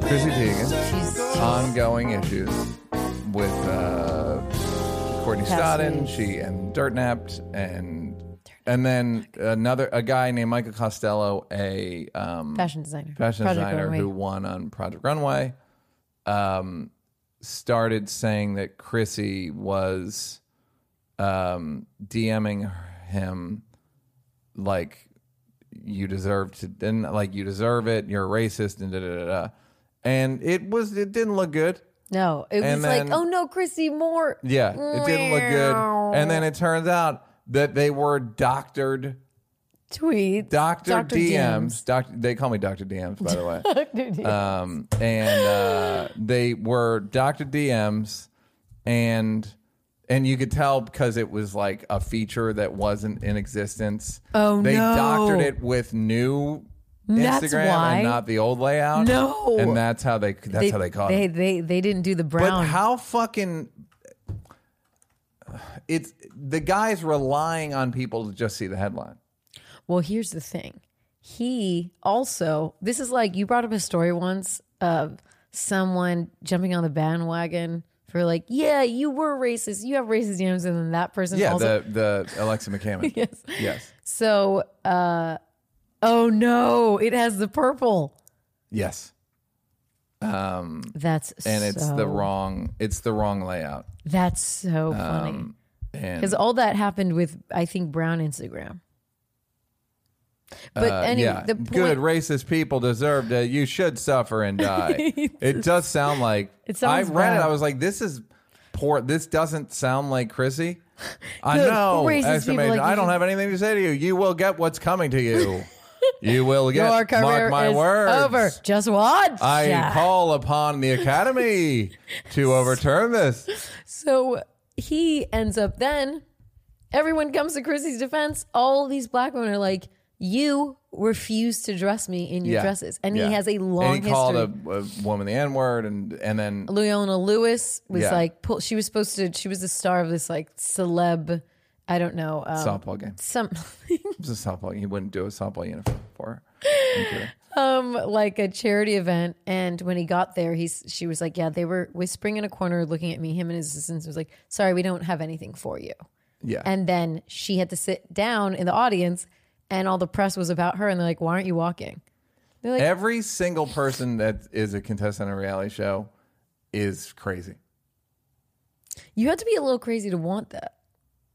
Chrissy Teigen, ongoing issues with uh, Courtney Stodden, she and Dirt Napped, and and then another a guy named Michael Costello, a um, fashion designer. fashion Project designer Runway. who won on Project Runway, um, started saying that Chrissy was um, DMing him like you deserve to, and like you deserve it. You're a racist, and da da da. da. And it was, it didn't look good. No, it was And like, then- oh no, Chrissy Moore. Yeah, it didn't look good. And then it turns out that they were doctored, Tweets. doctor Dr. DMs. Doc, they call me Doctor DMs, by the way. Um, and uh, they were Dr. DMs, and and you could tell because it was like a feature that wasn't in existence. Oh, they no. doctored it with new That's Instagram why. and not the old layout. No. and that's how they that's how they caught they, it. they they didn't do the But brown. how fucking it's the guy's relying on people to just see the headline. Well, here's the thing. He also, this is like you brought up a story once of someone jumping on the bandwagon for like, yeah, you were racist, you have racist DMs, and then that person Yeah, also. the the Alexi McCammond. Yes. Yes. so, uh, oh no, it has the purple. Yes. Um That's and it's the wrong it's the wrong layout. That's so funny Um and because all that happened with I think brown Instagram. But uh, anyway, yeah, the point, good racist people deserve to. You should suffer and die. it does sound like. It I read it. I was like, this is poor. This doesn't sound like Chrissy. I Good know. racist people Exclamation. like I don't should- have anything to say to you. You will get what's coming to you. you will get. your career mark my is words. over. Just watch. I call upon the academy to overturn this. So he ends up then. Everyone comes to Chrissy's defense. All these black women are like, "You refuse to dress me in your Yeah. dresses," and Yeah. he has a long And he called history. a, a woman the N word, and and then Leona Lewis was Yeah. like, pull, she was supposed to. She was the star of this like celeb. I don't know. Um, softball game. Some It was a softball. He wouldn't do a softball uniform for her. Um like a charity event and when he got there he's she was like yeah they were whispering in a corner looking at me him and his assistants was like sorry we don't have anything for you Yeah. And then she had to sit down in the audience, and all the press was about her. And they're like, "Why aren't you walking?" They're like, Every single person that is a contestant on a reality show is crazy. "You have to be a little crazy to want that."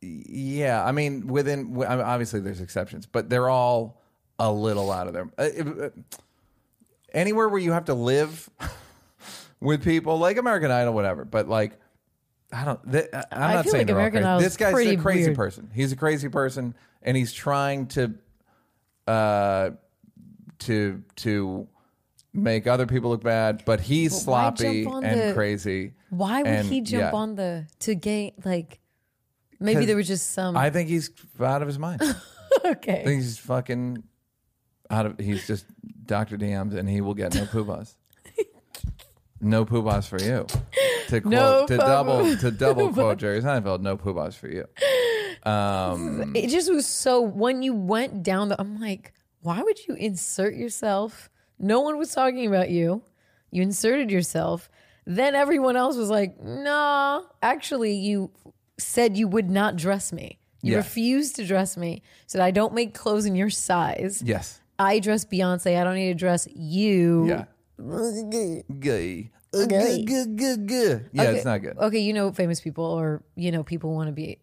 Yeah, I mean, within I mean, obviously there's exceptions, but they're all a little out of their. Uh, uh, anywhere where you have to live with people, like American Idol, whatever. But like, I don't. Th- I- I'm I not feel saying like they're all American crazy. This guy's pretty a crazy weird. person. He's a crazy person, and he's trying to, uh, to to make other people look bad. But he's But why sloppy on and the- crazy. Why would And, he jump yeah. on the to gain like? Maybe 'Cause there was just some. I think he's out of his mind. okay. I think he's fucking out of. He's just Doctor DMs, and he will get no poobahs. No poobahs for you. To quote, No to poo- double to double quote Jerry Seinfeld, no poobahs for you. Um, it just was so when you went down the I'm like, why would you insert yourself? No one was talking about you. You inserted yourself. Then everyone else was like, nah, actually you said you would not dress me. You Yeah. refused to dress me. Said I don't make clothes in your size. yes. I dress Beyonce. I don't need to dress you. Yeah. Gay. Uh, good, good, good, good. Yeah, Okay. it's not good. Okay, you know famous people or you know people want to be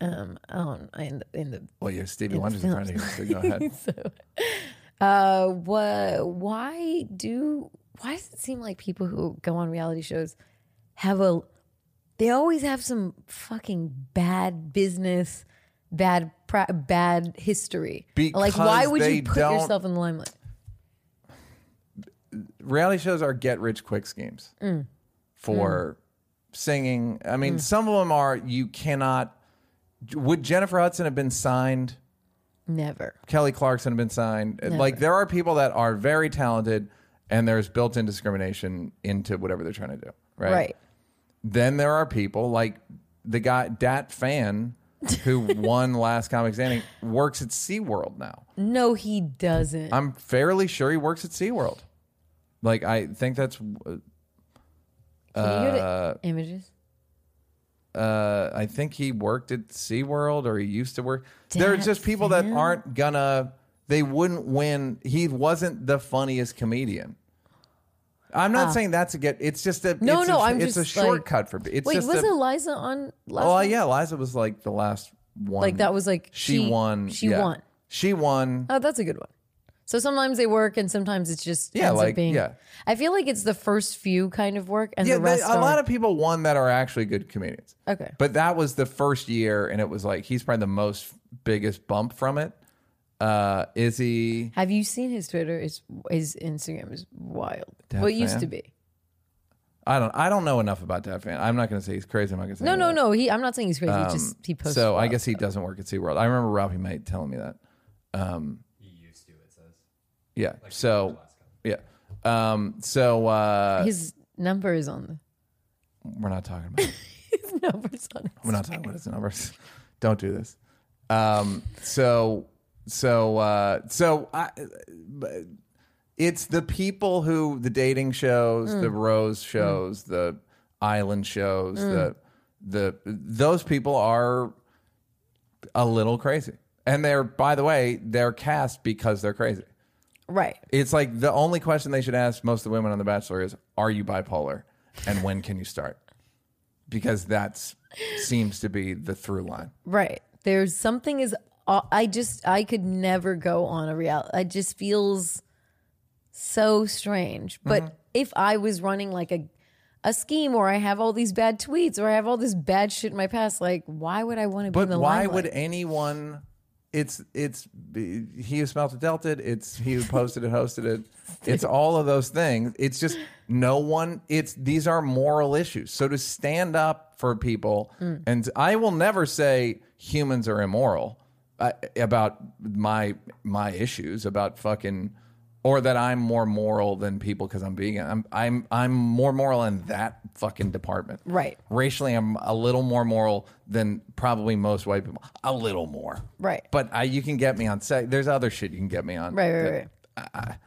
um on in the, in the Well, you're Stevie Wonder's in front of you, so go ahead. so, Uh, what? Why do? Why does it seem like people who go on reality shows have a? They always have some fucking bad business, bad pra- bad history. like, why would you put yourself in the limelight? Reality shows are get rich quick schemes Mm. for singing. I Mm. mean, some of them are you cannot. Would Jennifer Hudson have been signed? Never. Kelly Clarkson have been signed. Like there are people that are very talented, and there's built-in discrimination into whatever they're trying to do. Right. Right. Then there are people like the guy Dat Phan, who won Last Comic Standing, works at SeaWorld now. No, he doesn't. I'm fairly sure he works at SeaWorld. Like I think that's Can you go to uh, images? uh, I think he worked at SeaWorld or he used to work. There are just people that aren't gonna they wouldn't win. He wasn't the funniest comedian. I'm not saying that's a get. It's just a No, it's no, A, I'm it's just, a like- shortcut for. It's Wait, was a, Iliza on last? Oh night? yeah, Iliza was like the last one. Like that was like she, she won. She yeah. won. She won. Oh, that's a good one. So sometimes they work, and sometimes it's just Yeah, ends like, up being. yeah. I feel like it's the first few kind of work, and yeah, the rest they- a lot of people won that are actually good comedians. okay. But that was the first year, and it was like he's probably the most biggest bump from it. Uh, is he? Have you seen his Twitter? His his Instagram is wild. Well, it used fan? to be. I don't. I don't know enough about Dat Phan. I'm not going to say he's crazy. I'm not going to say No, no, no. He. I'm not saying he's crazy. he just he posts. Um, So I wild guess he doesn't work at SeaWorld. I remember Robbie Mate telling me that. Um, He used to, it says. yeah. So yeah. Um, so uh, His number is on the. we're not talking about. It. His number's on. it. We're not talking about his numbers. Don't do this. Um, so so uh, so I, it's the people who the dating shows, the Mm. rose shows, the island shows, the the those people are a little crazy. And they're by the way, they're cast because they're crazy. Right. It's like the only question they should ask most of the women on The Bachelor is, "Are you bipolar?" and when can you start? Because that seems to be the through line. Right. There's something is. uh, I just I could never go on a reality. It just feels so strange. But Mm-hmm. if I was running like a a scheme, or I have all these bad tweets, or I have all this bad shit in my past, like why would I want to be in But the why limelight? would anyone? It's it's he who smelt it dealt it. It's he who posted it hosted it. It's all of those things. It's just no one. It's these are moral issues. So to stand up for people, Mm. and I will never say humans are immoral uh, about my my issues about fucking. Or that I'm more moral than people because I'm vegan. I'm I'm I'm more moral in that fucking department. Right. Racially, I'm a little more moral than probably most white people. A little more. Right. But I, you can get me on sex. There's other shit you can get me on. Right, right, right.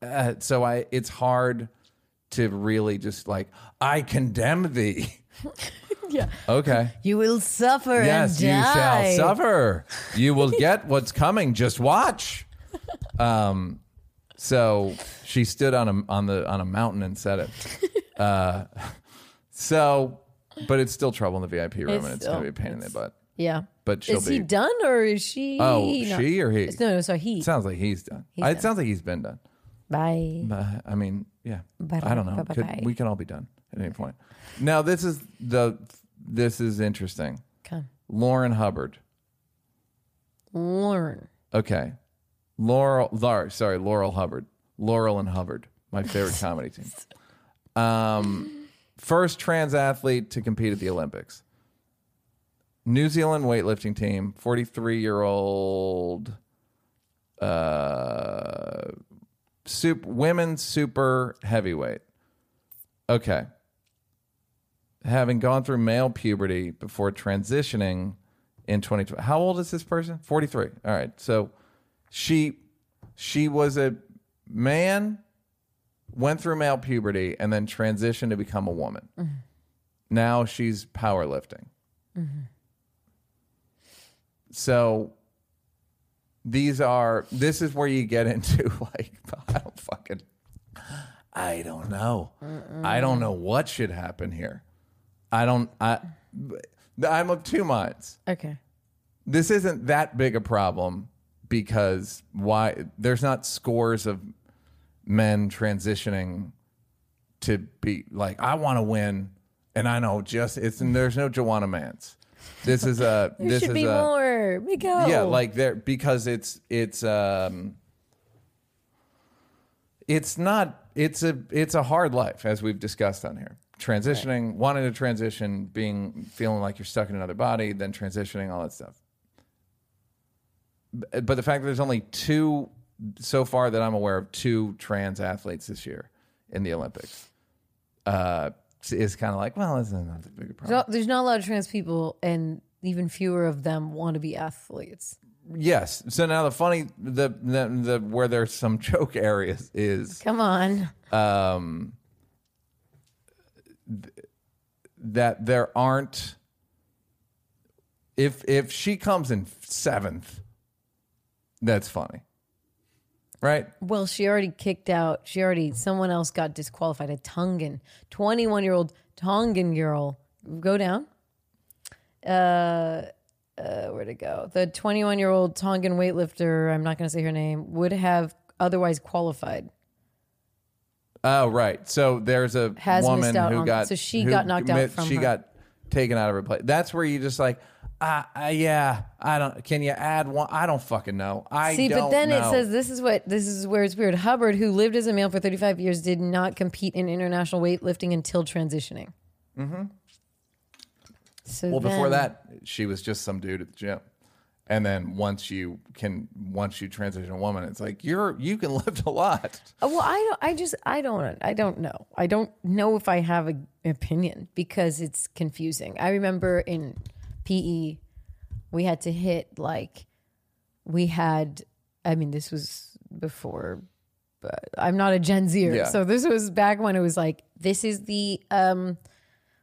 Uh, so I, it's hard to really just like I condemn thee. Yeah. Okay. You will suffer yes, and you shall suffer. You will get what's coming. Just watch. Um. So she stood on a on the on a mountain and said it. Uh. So, but it's still trouble in the VIP room, It's and it's still- gonna be a pain in the butt. Yeah. But she'll is be. he done or is she? Oh, not? she or he? No, no, sorry, he. It sounds like he's done. I- it sounds like he's been done. Bye. But I mean, yeah. Bye, I don't know. Could- we can all be done at any point. Now, this is the this is interesting. Come. Lauren Hubbard. Lauren. Okay. Laurel, Laura, sorry, Laurel Hubbard. Laurel and Hubbard, my favorite comedy team. Um, first trans athlete to compete at the Olympics. New Zealand weightlifting team, 43 year old uh, super, women's super heavyweight. Okay. Having gone through male puberty before transitioning in 2020. How old is this person? 43. All right. So she she was a man went through male puberty and then transitioned to become a woman. Mm-hmm. Now she's powerlifting. Mm-hmm. So these are this is where you get into like I don't fucking I don't know. I don't know what should happen here. I don't I I'm of two minds Okay. this isn't that big a problem because why there's not scores of men transitioning to be like I want to win and I know just it's and there's no Joanna Mance. This is a There this should is be a more. Miko. yeah like there because it's it's um it's not it's a it's a hard life as we've discussed on here transitioning wanting to transition being feeling like you're stuck in another body then transitioning all that stuff but the fact that there's only two so far that i'm aware of two trans athletes this year in the olympics uh is kind of like well it's not a big problem So there's not a lot of trans people, and even fewer of them want to be athletes. yes so now the funny the, the the where there's some joke areas is Come on. um, th- that there aren't. If if she comes in seventh, that's funny. right? Well, she already kicked out. She already someone else got disqualified. A Tongan, twenty-one year old Tongan girl. Go down. Uh, uh, where to go? The twenty-one year old Tongan weightlifter. I'm not going to say her name. Would have otherwise qualified. Oh, right. So there's a Has woman missed out who on- got so she who got knocked out mi- from She her. got taken out of her place. That's where you just like, ah, uh, yeah, I don't. Can you add one? I don't fucking know. I See, but then it says this is what this is where it's weird. Hubbard, who lived as a male for 35 years, did not compete in international weightlifting until transitioning. Mm-hmm. So Well, before that, she was just some dude at the gym. And then once you can, once you transition a woman, it's like you're you can lift a lot. Uh, Well, I don't. I just. I don't. I don't know. I don't know if I have an opinion because it's confusing. I remember in PE, we had to hit like, we had. I mean, this was before. But I'm not a Gen Zer, Yeah. so this was back when it was like, this is the um,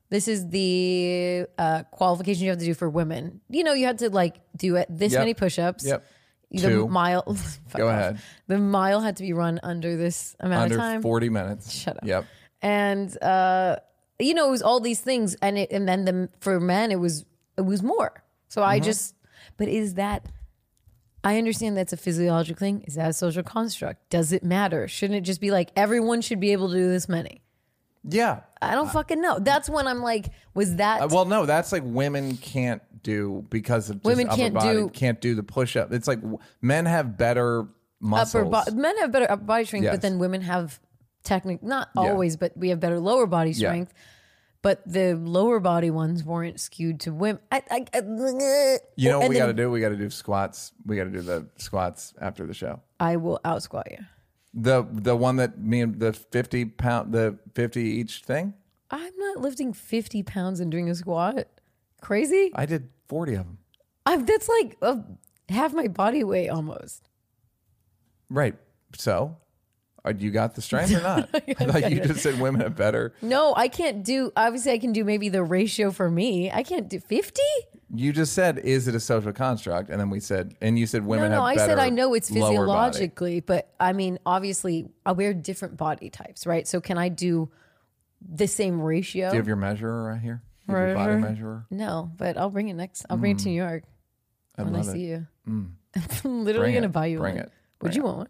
this is the uh, qualification you have to do for women. You know, you had to like do it this Yep. many push-ups. Yep. The Two. mile. Go off. ahead. The mile had to be run under this amount Under of time. forty minutes. Shut up. Yep. And uh, you know, it was all these things, and it, and then the for men, it was it was more. So Mm-hmm. I just, but is that? I understand that's a physiological thing. Is that a social construct? Does it matter? Shouldn't it just be like everyone should be able to do this many? Yeah. I don't fucking know. That's when I'm like, was that? Uh, well, no, that's like women can't do because of just Women upper can't body, do- can't do the push up. It's like w- men have better muscles. upper body. Men have better upper body strength, Yes. but then women have technic not always, but we have better lower body strength. But the lower body ones weren't skewed to women. I, I, I, You know what we got to do? We got to do squats. We got to do the squats after the show. I will out squat you. The the one that me and the fifty pound the fifty each thing. I'm not lifting 50 pounds and doing a squat. Crazy? I did forty of them. I'm, that's like uh, half my body weight almost. Right. So, you got the strength or not? I thought you just said women have better. No, I can't do. Obviously, I can do maybe the ratio for me. I can't do 50. You just said, "Is it a social construct?" And then we said, and you said women no, have I said I know it's physiologically, but I mean, obviously, uh, we're different body types, right? So, can I do the same ratio? Do you have your measurer right here? You your body measurer. no, but I'll bring it next. I'll bring it to New York I when I see it. you. I'm literally Bring going to it. buy you Bring one. it. Would Bring you want one?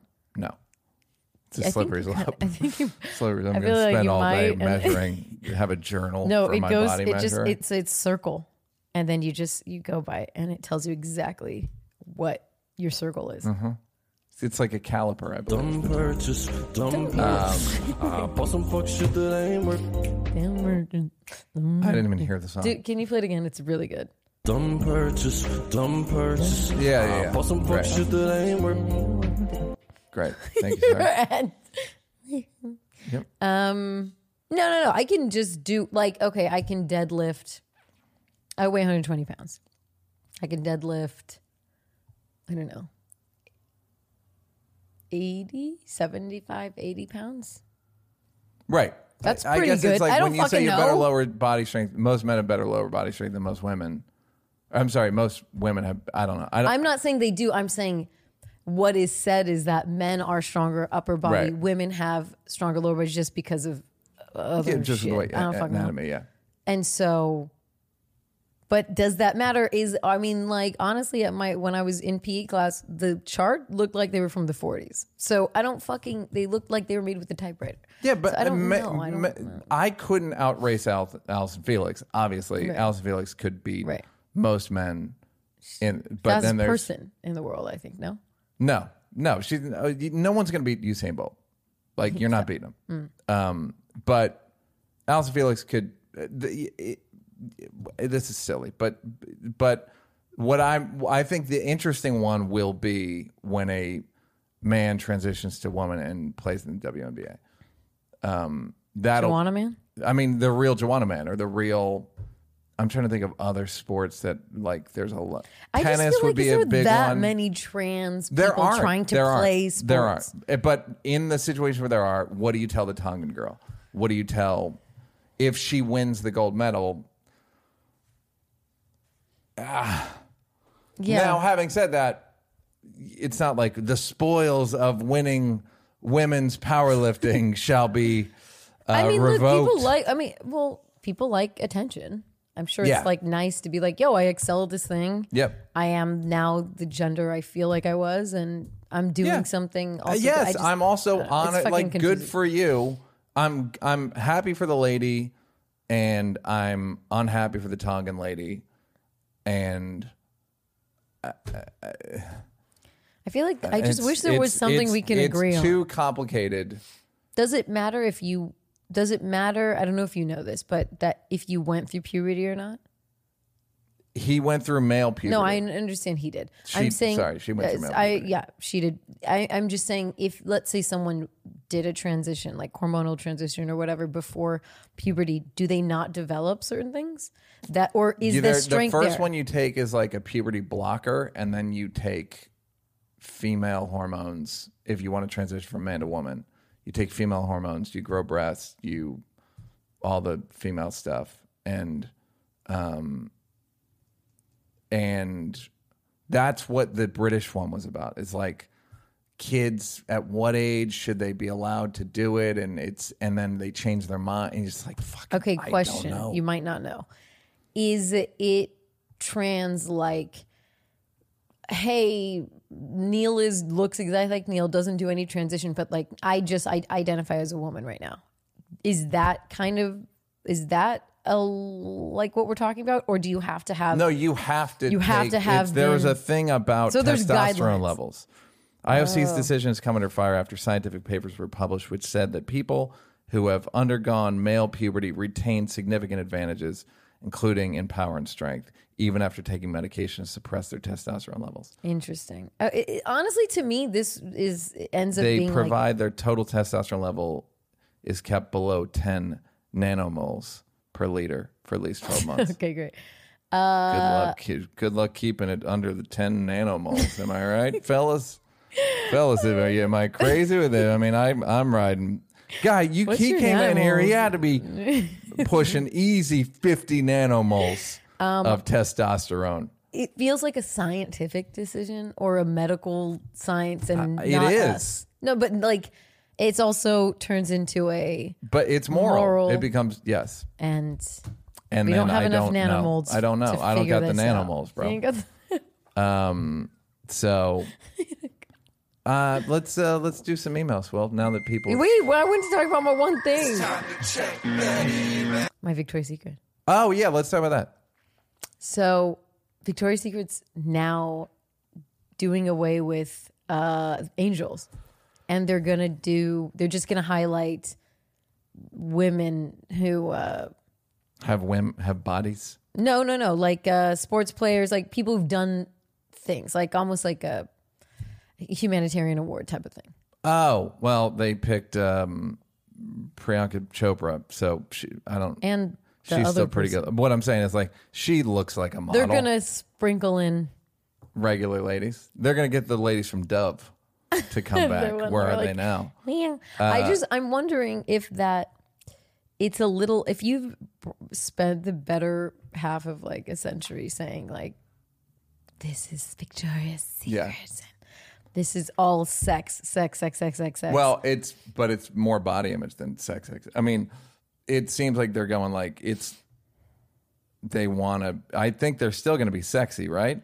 No, it's a I slippery slope. I think you, Slippery. I'm going feel to like spend you all day might, and- measuring. have a journal. No, for it my goes. Body It just it's it's circle, and then you just you go by, it, and it tells you exactly what your circle is. Mm-hmm. It's like a caliper, I believe. Dumb purchase, dumb purchase. I bought uh, some fuck shit that ain't worth. Damn, virgin. I didn't even hear the song. Dude, can you play it again? It's really good. Dumb purchase, dumb purchase. Yeah, yeah, yeah. I bought some fuck Right. shit that ain't worth. Great, thank you, sir. Yep. Um, no, no, no. I can just do like okay. I can deadlift. I weigh 120 pounds. I can deadlift. I don't know. 80, 75, 80 pounds. Right. That's I pretty guess good. it's like I when you say fucking you have better lower body strength. Most men have better lower body strength than most women. I'm sorry, most women have. I don't know. I don't. I'm not saying they do. I'm saying what is said is that men are stronger upper body, Right. women have stronger lower body just because of other yeah, just shit. the way I don't fucking know. anatomy. Yeah. And so, but does that matter? Is I mean, like honestly, at my when I was in PE class, the chart looked like they were from the 40s. So I don't fucking. They looked like they were made with a typewriter. Yeah, but So I don't ma- know. I don't ma- know. I couldn't outrace Al- Allyson Felix. Obviously. Allyson Felix could beat Right. most men. In but then a there's person in the world, I think no. No, no. She's uh, no one's going to beat Usain Bolt. Like you're not beating him. Mm. Um, but Allyson Felix could. Uh, the, it, it- this is silly, but but what I'm I think the interesting one will be when a man transitions to woman and plays in the WNBA. Um, that'll Joanna man. I mean, the real Joanna man or the real. I'm trying to think of other sports that like. There's a lot. I Tennis just feel would like be is a there big that one. many trans people there are trying to there are. play sports. There are, Eh, but in the situation where there are, what do you tell the Tongan girl? What do you tell if she wins the gold medal? Yeah. Now, having said that, it's not like the spoils of winning women's powerlifting shall be uh, I mean, revoked. look, people like. I mean, well, people like attention. I'm sure Yeah. it's like nice to be like, "Yo, I excel at this thing. Yep. I am now the gender I feel like I was, and I'm doing Yeah. something." Uh, yes, I just- I'm also uh, on it. Like, good for you. I'm I'm happy for the lady, and I'm unhappy for the Tongan lady, and I feel like I just wish there was something we can agree on. Too complicated. Does it matter if you? Does it matter? I don't know if you know this, but that if you went through puberty or not. He went through male puberty. No, I understand he did. She- I'm saying, sorry, she went through male I puberty. yeah, she did. I, I'm just saying, if let's say someone did a transition, like hormonal transition or whatever, before puberty, do they not develop certain things? That or is You- the strength the first there? one you take is like a puberty blocker, and then you take female hormones if you want to transition from man to woman. You take female hormones, you grow breasts, you all the female stuff, and um, and that's what the British one was about. It's like kids at what age should they be allowed to do it, and it's and then they change their mind, and you're just like, fuck. Okay, I question. You might not know. Is it trans like hey, Neal is looks exactly like Neal, doesn't do any transition, but like I just I identify as a woman right now. Is that kind of is that a, like what we're talking about? Or do you have to have No, you have to. You have take- to have There was a thing about So there's testosterone guidelines. Oh. levels. IOC's decision has come under fire after scientific papers were published, which said that people who have undergone male puberty retain significant advantages, including in power and strength, even after taking medication to suppress their testosterone levels. interesting? Uh, it- it- honestly, to me, this is ends up They being like provide their total testosterone level is kept below 10 nanomoles per liter for at least 12 months. okay, great. Good luck. ke- Good luck keeping it under the ten nanomoles. Am I right, fellas? Fellas, am I, am I crazy with it? I mean, I'm I'm riding. Guy, you What's he your came in here. He nanomoles? had to be pushing easy fifty nanomoles Um, of testosterone. It feels like a scientific decision or a medical science, and Uh, it not is. us. No, but like it's also turns into a But it's moral. Moral. It becomes yes. and And we don't have I enough don't. I don't know. I don't got the out. nanomoles, You bro. got the- So uh, let's uh, let's do some emails. Well, now that people Wait, well, I wanted to talk about my one thing. My Victoria's Secret. Oh yeah, let's talk about that. So Victoria's Secret's now doing away with uh, angels, and they're gonna do. They're just gonna highlight women who. Uh, Have women have bodies. no, no, no. Like uh, sports players, like people who've done things, like almost like a humanitarian award type of thing. Oh well, they picked um, Priyanka Chopra, so she, I don't. And she's still pretty person. good. What I'm saying is like she looks like a model. They're gonna sprinkle in. regular ladies. They're gonna get the ladies from Dove to come back. Where are they now? Yeah. Uh, I just I'm wondering if that it's a little if you've spent the better half of like a century saying like this is Victoria's Secret. Yeah. This is all sex, sex, sex, sex, sex, sex. Well, it's but it's more body image than sex. sex. I mean, it seems like they're going like it's. They want to. I think they're still going to be sexy, right?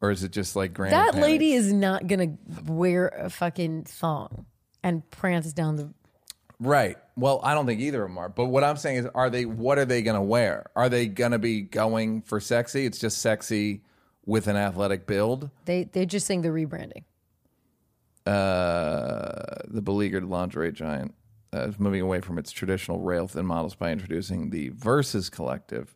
Or is it just like granny that panties? lady is not gonna wear a fucking thong and prance down the Right. Well, I don't think either of them are. But what I'm saying is, are they? What are they going to wear? Are they going to be going for sexy? It's just sexy with an athletic build. they they're just saying the rebranding. Uh, the beleaguered lingerie giant uh, is moving away from its traditional rail thin models by introducing the Versus Collective,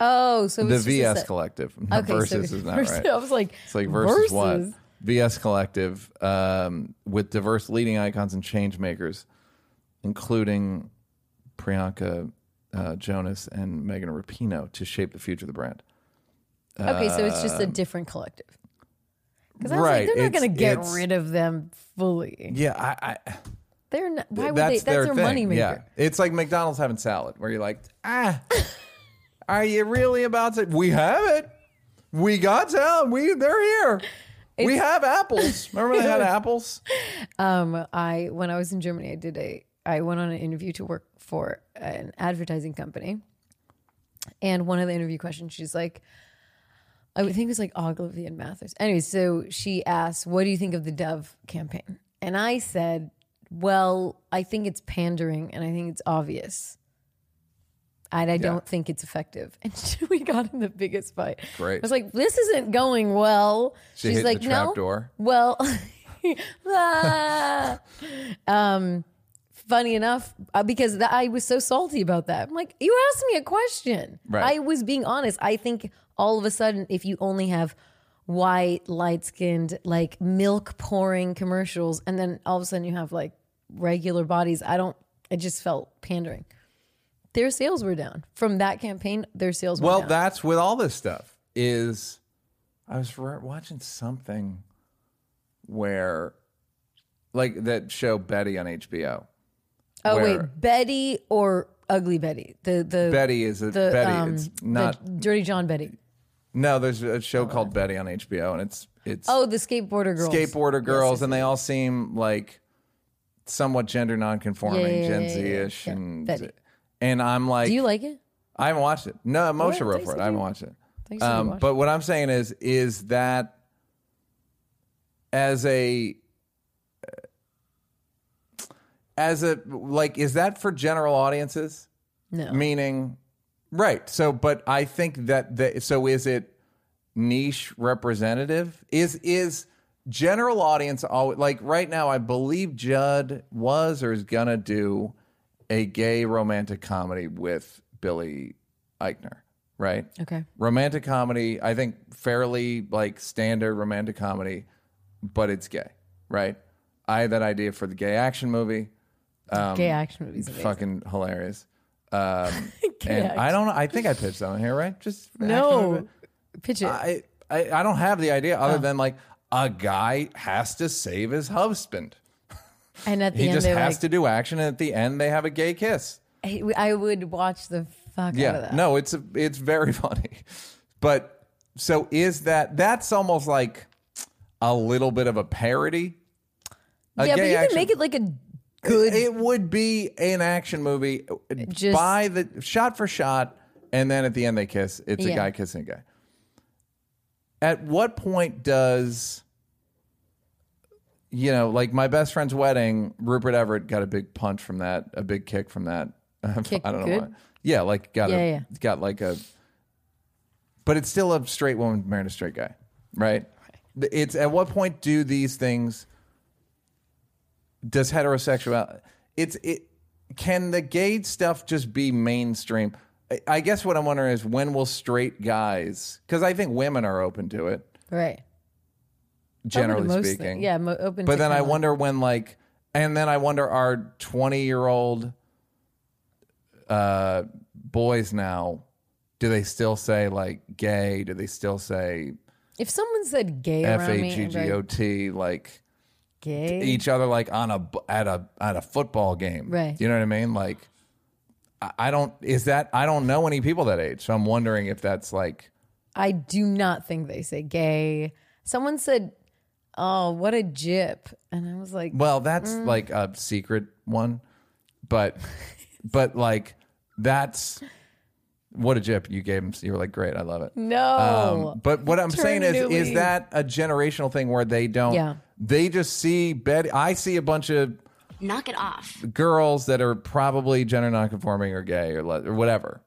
Oh, so the it's just a VS set- Collective. No, Okay, so Versus is not Versus- right. I was like, It's like versus, what? Versus? VS Collective um, with diverse leading icons and change makers, including Priyanka uh, Jonas and Megan Rapinoe to shape the future of the brand. Okay, so it's just a different collective. Because I was right, like, they're not going to get rid of them fully. Yeah, I, I They're not. Why would that's they? That's their, their, money maker. Yeah, it's like McDonald's having salad, where you're like, ah, are you really about to? We have it. We got salad. We they're here. we have apples. Remember they had apples? Um, I when I was in Germany, I did a I went on an interview to work for an advertising company, and one of the interview questions, she's like, I would think it was like Ogilvy and Mathers. Anyway, so she asked, "What do you think of the Dove campaign?" And I said, "Well, I think it's pandering, and I think it's obvious." And I don't think it's effective. And we got in the biggest fight. Great. I was like, this isn't going well. She She's hit like, the trap no. door. Well, ah. um, funny enough, uh, because th- I was so salty about that. I'm like, you asked me a question. Right. I was being honest. I think all of a sudden, if you only have white, light skinned, like milk pouring commercials, and then all of a sudden you have like regular bodies, I don't, it just felt pandering. Their sales were down from that campaign. Their sales were down. Well, down. that's with all this stuff. Is I was re- watching something where, like that show Betty on HBO. oh wait, Betty or Ugly Betty? The the Betty is a the Betty. um, it's not. Dirty John Betty. No, there's a show called Betty on HBO, and it's it's Oh, the skateboarder girls. skateboarder girls, and they all seem like somewhat gender nonconforming, Yeah, yeah, Gen yeah, yeah, Z-ish, yeah. and Betty. and I'm like, Do you like it? I haven't watched it. No, Moshe wrote Thanks for it. I haven't watched it. Thanks for Um, watching. but what I'm saying is, is that as a as a like, is that for general audiences? No. Meaning, right? So, but I think that the, so is it niche representative? Is is general audience always like right now? I believe Judd was or is gonna do a gay romantic comedy with Billy Eichner, right? Okay. romantic comedy i think fairly like standard romantic comedy but it's gay right i had that idea for the gay action movie Gay um, action movies. fucking hilarious um, and i don't know i think i pitched that on here right just No. Pitch it. I, I i don't have the idea other Oh. than like a guy has to save his husband and at the he end, just has like, to do action and at the end they have a gay kiss I I would watch the fuck out of Yeah, that. no, it's it's very funny, but so is that that's almost like a little bit of a parody. A yeah, but you can action- make it like a good. It would be an action movie Just- by the shot for shot, and then at the end they kiss. It's a Yeah. guy kissing a guy. At what point does you know, like my best friend's wedding, Rupert Everett got a big punch from that, a big kick from that. Kick I don't know good? why. Yeah, like got Yeah, a yeah. got like a but it's still a straight woman marrying a straight guy, right? It's at what point do these things does heterosexuality it's it can the gay stuff just be mainstream I- i guess what i'm wondering is when will straight guys because i think women are open to it right. generally Open to most speaking. Yeah, mo- open. but to then i kinda like- wonder when like and then i wonder are 20 year old uh boys now do they still say like gay do they still say if someone said gay around me, I'd be like, f-a-g-g-o-t like gay. each other like on a at a at a football game. Right. You know what I mean? Like I- I don't is that I don't know any people that age. So I'm wondering if that's like I do not think they say gay. Someone said, "Oh, what a jip," and I was like, well, that's Mm. like a secret one. But but like that's what a jip you gave him. You were like, great, I love it. "No." Um, but what I'm saying is, is that a generational thing where they don't? Yeah. They just see Betty. I see a bunch of Knock it off. girls that are probably gender nonconforming or gay or, le- or whatever.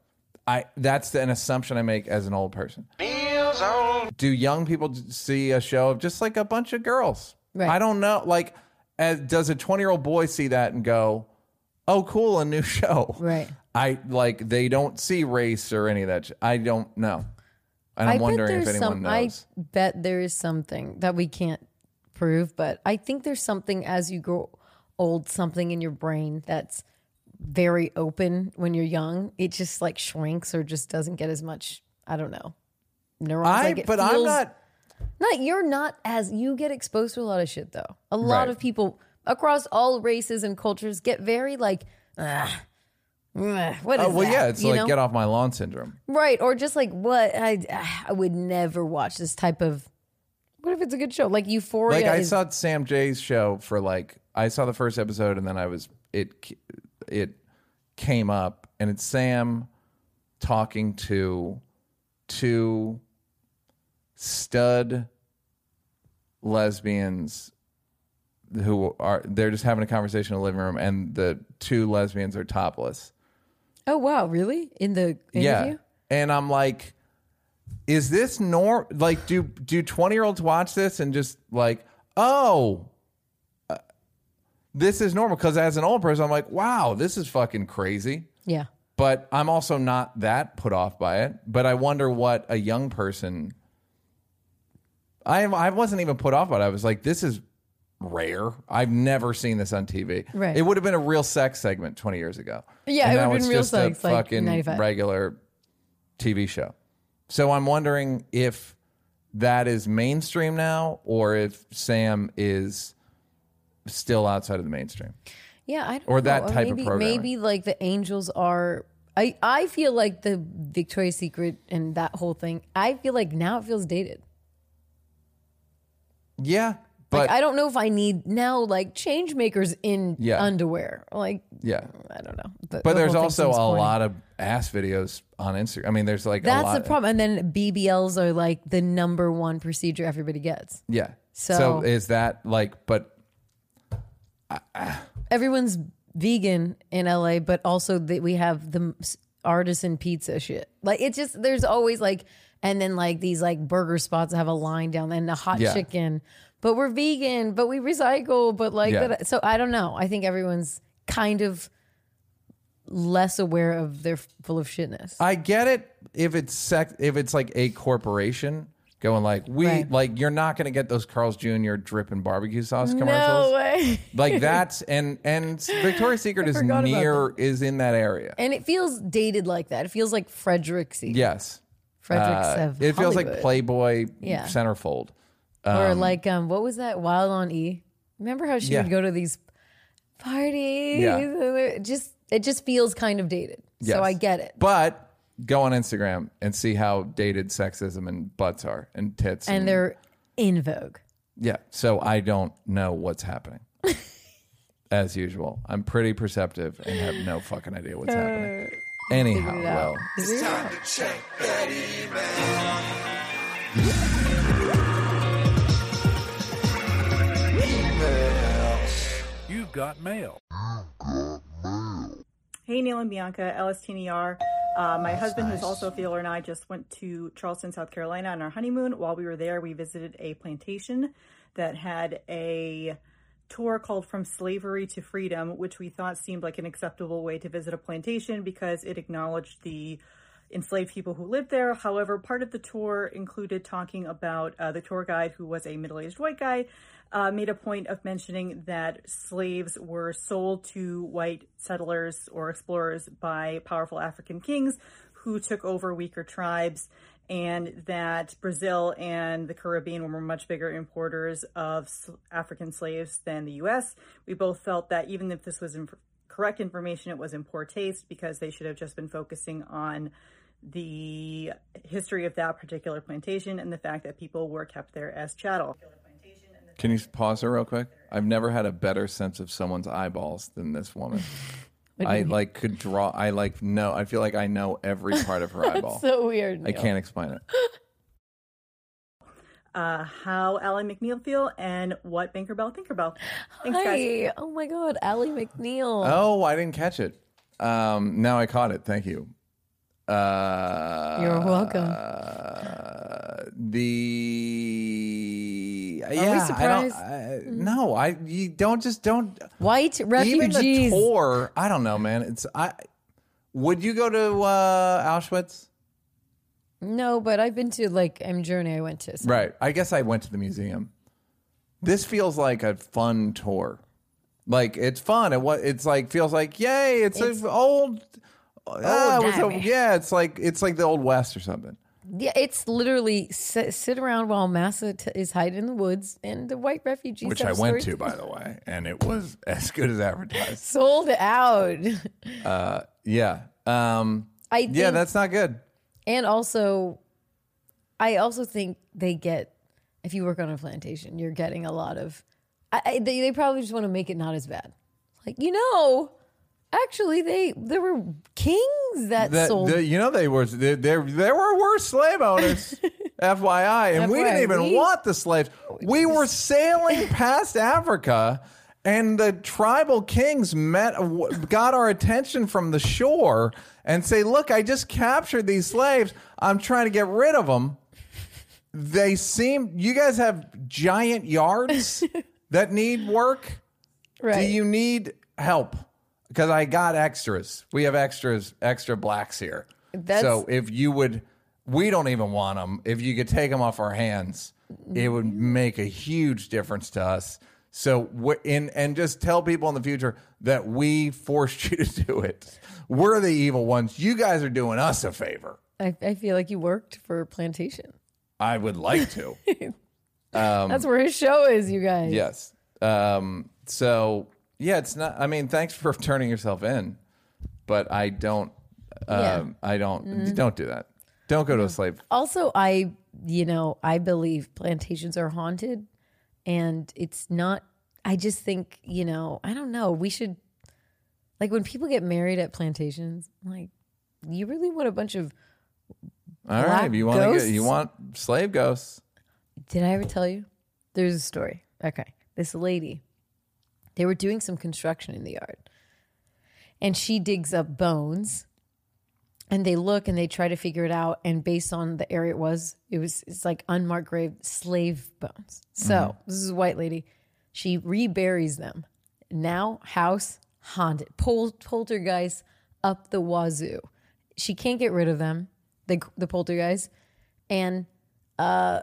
I that's an assumption I make as an old person. Do young people see a show of just like a bunch of girls? Right. I don't know. Like, as, does a twenty year old boy see that and go, "Oh, cool, a new show"? Right. I like they don't see race or any of that. sh- I don't know, and I I'm bet wondering if anyone some. knows. I bet there is something that we can't prove, but I think there's something as you grow old, something in your brain that's very open when you're young. It just like shrinks or just doesn't get as much. I don't know. Neurons. I, like but I'm not. Not you're not as you get exposed to a lot of shit though. A lot Right. of people across all races and cultures get very like, ah, what is Oh well, that? yeah, it's You like know? get off my lawn syndrome. right, or just like what I I would never watch this type of. What if it's a good show? Like Euphoria. Like I is, saw Sam Jay's show for like I saw the first episode and then I was it it came up and it's Sam talking to two stud lesbians who are they're just having a conversation in the living room and the two lesbians are topless. Oh wow, really? In the interview? Yeah. And I'm like, is this norm? like do do 20 year olds watch this and just like, oh, uh, this is normal? Because as an old person, I'm like, wow, this is fucking crazy. Yeah. But I'm also not that put off by it. But I wonder what a young person. I I wasn't even put off by it. I was like, this is rare. I've never seen this on TV. Right. It would have been a real sex segment 20 years ago. Yeah, And it now would've been real sex, a like fucking 95. regular TV show. So I'm wondering if that is mainstream now or if Sam is still outside of the mainstream. Yeah, I don't Or know. that type of maybe, programming. Maybe like the Angels are. I I feel like the Victoria's Secret and that whole thing. I feel like now it feels dated. Yeah, but Like I don't know if I need now like change makers in Yeah. underwear. Like yeah. I don't know. The- But the there's also a lot of ass videos on Instagram. I mean, there's like a That's the problem. And then BBLs are like the number one procedure everybody gets. Yeah. So- so is that like? But Everyone's vegan in LA, but also that we have the artisan pizza shit. Like it's just there's always like, and then like these like burger spots that have a line down and the hot Yeah. chicken. But we're vegan, but we recycle, but like Yeah. that. So I don't know. I think everyone's kind of less aware of their full of shitness. I get it if it's sec- if it's like a corporation going like we Right. like you're not going to get those Carl's Jr. dripping barbecue sauce commercials. no way. Like that's and and Victoria's Secret is forgot about near is in that area. And it feels dated like that. It feels like Fredericksy. Yes. Frederick's Uh, of it feels like Hollywood. Playboy Yeah. centerfold. Or like um what was that Wild on E? Remember how she Yeah. would go to these parties? Yeah. It just it just feels kind of dated. Yes. So I get it. But go on Instagram and see how dated sexism and butts are and tits And they're in vogue. Yeah. So I don't know what's happening. As usual, I'm pretty perceptive and have no fucking idea what's happening. Anyhow, well, It's time to check that Figure it out. You've got mail. Hey, Neal and Bianca, LSTNR. Uh, my husband, who's also a fiddler, and I just went to Charleston, South Carolina on our honeymoon. While we were there, we visited a plantation that had a tour called From Slavery to Freedom, which we thought seemed like an acceptable way to visit a plantation because it acknowledged the enslaved people who lived there. However, part of the tour included talking about uh, the tour guide, who was a middle aged white guy, uh, made a point of mentioning that slaves were sold to white settlers or explorers by powerful African kings who took over weaker tribes. And that Brazil and the Caribbean were much bigger importers of African slaves than the US. We both felt that even if this was inf- correct information, it was in poor taste because they should have just been focusing on the history of that particular plantation and the fact that people were kept there as chattel. Can you pause her real quick? I've never had a better sense of someone's eyeballs than this woman. I like could draw. I like know. I feel like I know every part of her eyeball. So weird. I can't explain it. Uh, how Ally McNeil feel and what Banker Bell Tinkerbell. Thanks, guys. Hi. Oh my god, Allie McNeil. Oh, I didn't catch it. Um, now I caught it. Thank you. Uh, You're welcome. Uh, the we yeah, surprised? I don't, I, no, I you don't just don't White even refugees. the tour. I don't know, man. It's I. Would you go to uh, Auschwitz? no, but I've been to like M Journey. I went to. so- Right. I guess I went to the museum. This feels like a fun tour. Like it's fun. It what it's like feels like yay. It's, It's a old. ah, it was a- yeah, it's like it's like the old west or something. Yeah, it's literally sit, sit around while Massa t- is hiding in the woods, and the white refugees. Which I went stories- to, by the way, and it was as good as advertised. Sold out. Uh, Yeah. Um, I think, yeah, that's not good. and also, I also think they get if you work on a plantation, you're getting a lot of. I, I, they, they probably just want to make it not as bad. Like you know, actually, they there were kings that, That- sold. the- you know they were there. There there were worse slave owners, FYI, and we didn't FYI, even we- want the slaves. We were sailing past Africa, and the tribal kings met, got our attention from the shore, and say, "Look, I just captured these slaves. I'm trying to get rid of them." They seem. You guys have giant yards that need work. right. Do you need help? Because I got extras. We have extras, extra blacks here. That's- so if you would, we don't even want them. If you could take them off our hands, it would make a huge difference to us. So in and just tell people in the future that we forced you to do it. We're the evil ones. You guys are doing us a favor. I, I feel like you worked for plantation. I would like to. That's where his show is, you guys. Yes. Um, so yeah, it's not. I mean, thanks for turning yourself in, but I don't. Um. Mm-hmm. I don't. Don't do that. Don't go to a slave. Also, I, you know, I believe plantations are haunted and it's not, I just think, you know, I don't know. We should, like, when people get married at plantations, like, you really want a bunch of, All right. Black If you want to get, you want slave ghosts. did I ever tell you? There's a story. Okay. This lady, they were doing some construction in the yard. And she digs up bones and they look and they try to figure it out and based on the area it was it was it's like unmarked grave slave bones. So this is a white lady. She reburies them. Now house haunted. Pol- poltergeist up the wazoo. She can't get rid of them the, the poltergeist. And uh,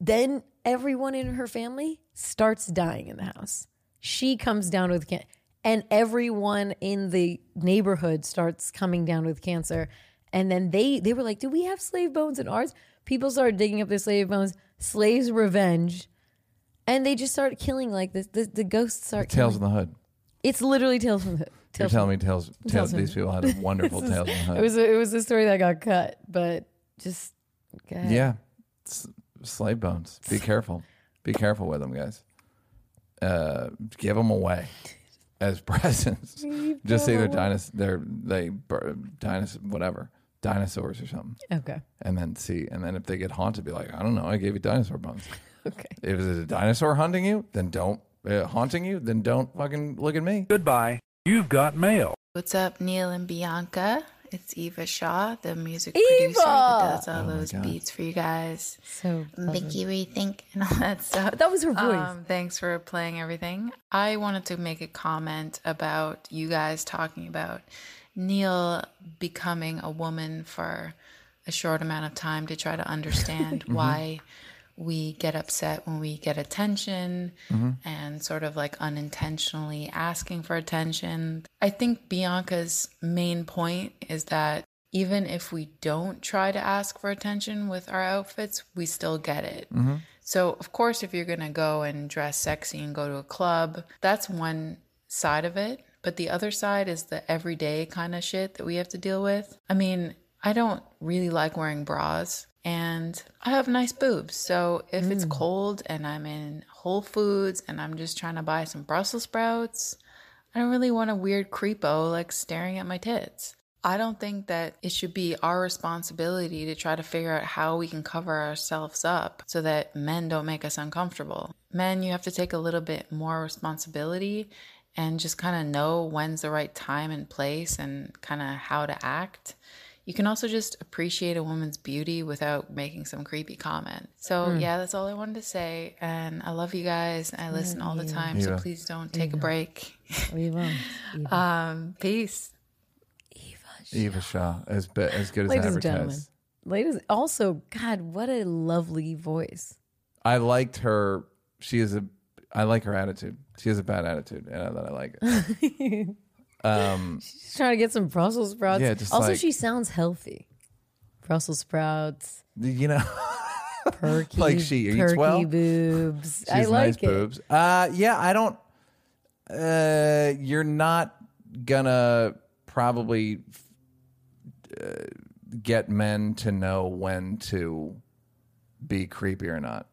then everyone in her family starts dying in the house she comes down with cancer and everyone in the neighborhood starts coming down with cancer and then they they were like do we have slave bones in ours people started digging up their slave bones slaves revenge and they just start killing like this the, the ghosts start Tales in the hood. it's literally tales from the Hood. You're tales telling me tales. Tales tales these people had a wonderful is- tales the it was a, it was a story that got cut but just yeah. S- slave bones. Be careful. Be careful with them, guys. Uh, give them away as presents. Just say they're dinosaurs. They're they dinosaurs, whatever, dinosaurs or something. okay and then see, and then if they get haunted, be like, I don't know, I gave you dinosaur bones. okay If it's a dinosaur hunting you, then don't uh, haunting you, then don't fucking look at me. Goodbye. You've got mail. What's up, Neal and Bianca? It's Eva Shaw, the music Eva! producer that does all Oh those God. beats for you guys. so pleasant. Make you rethink and all that stuff. that was her voice Um, thanks for playing everything. I wanted to make a comment about you guys talking about Neal becoming a woman for a short amount of time to try to understand why we get upset when we get attention mm-hmm. and sort of like unintentionally asking for attention. I think Bianca's main point is that even if we don't try to ask for attention with our outfits, we still get it. Mm-hmm. So, of course, if you're going to go and dress sexy and go to a club, that's one side of it. But the other side is the everyday kind of shit that we have to deal with. I mean, I don't really like wearing bras and I have nice boobs. So if it's hmm. cold and I'm in Whole Foods and I'm just trying to buy some Brussels sprouts, I don't really want a weird creepo like staring at my tits. I don't think that it should be our responsibility to try to figure out how we can cover ourselves up so that men don't make us uncomfortable. Men, you have to take a little bit more responsibility and just kind of know when's the right time and place and kind of how to act. You can also just appreciate a woman's beauty without making some creepy comment. So, yeah, that's all I wanted to say. And I love you guys. I listen all the time. So please don't take a break. Eva. Eva. Um, peace. Eva Shaw, as be, as good as Ladies and gentlemen. advertised. Ladies, also, God, what a lovely voice. I liked her. She is a. I like her attitude. She has a bad attitude, and I thought I like it. um, She's trying to get some Brussels sprouts. Yeah, just also, like- she sounds healthy. Brussels sprouts, you know, perky, Like she eats perky well? boobs. she I has like nice it. boobs. Uh, yeah, I don't. Uh, you're not gonna probably uh, get men to know when to be creepy or not.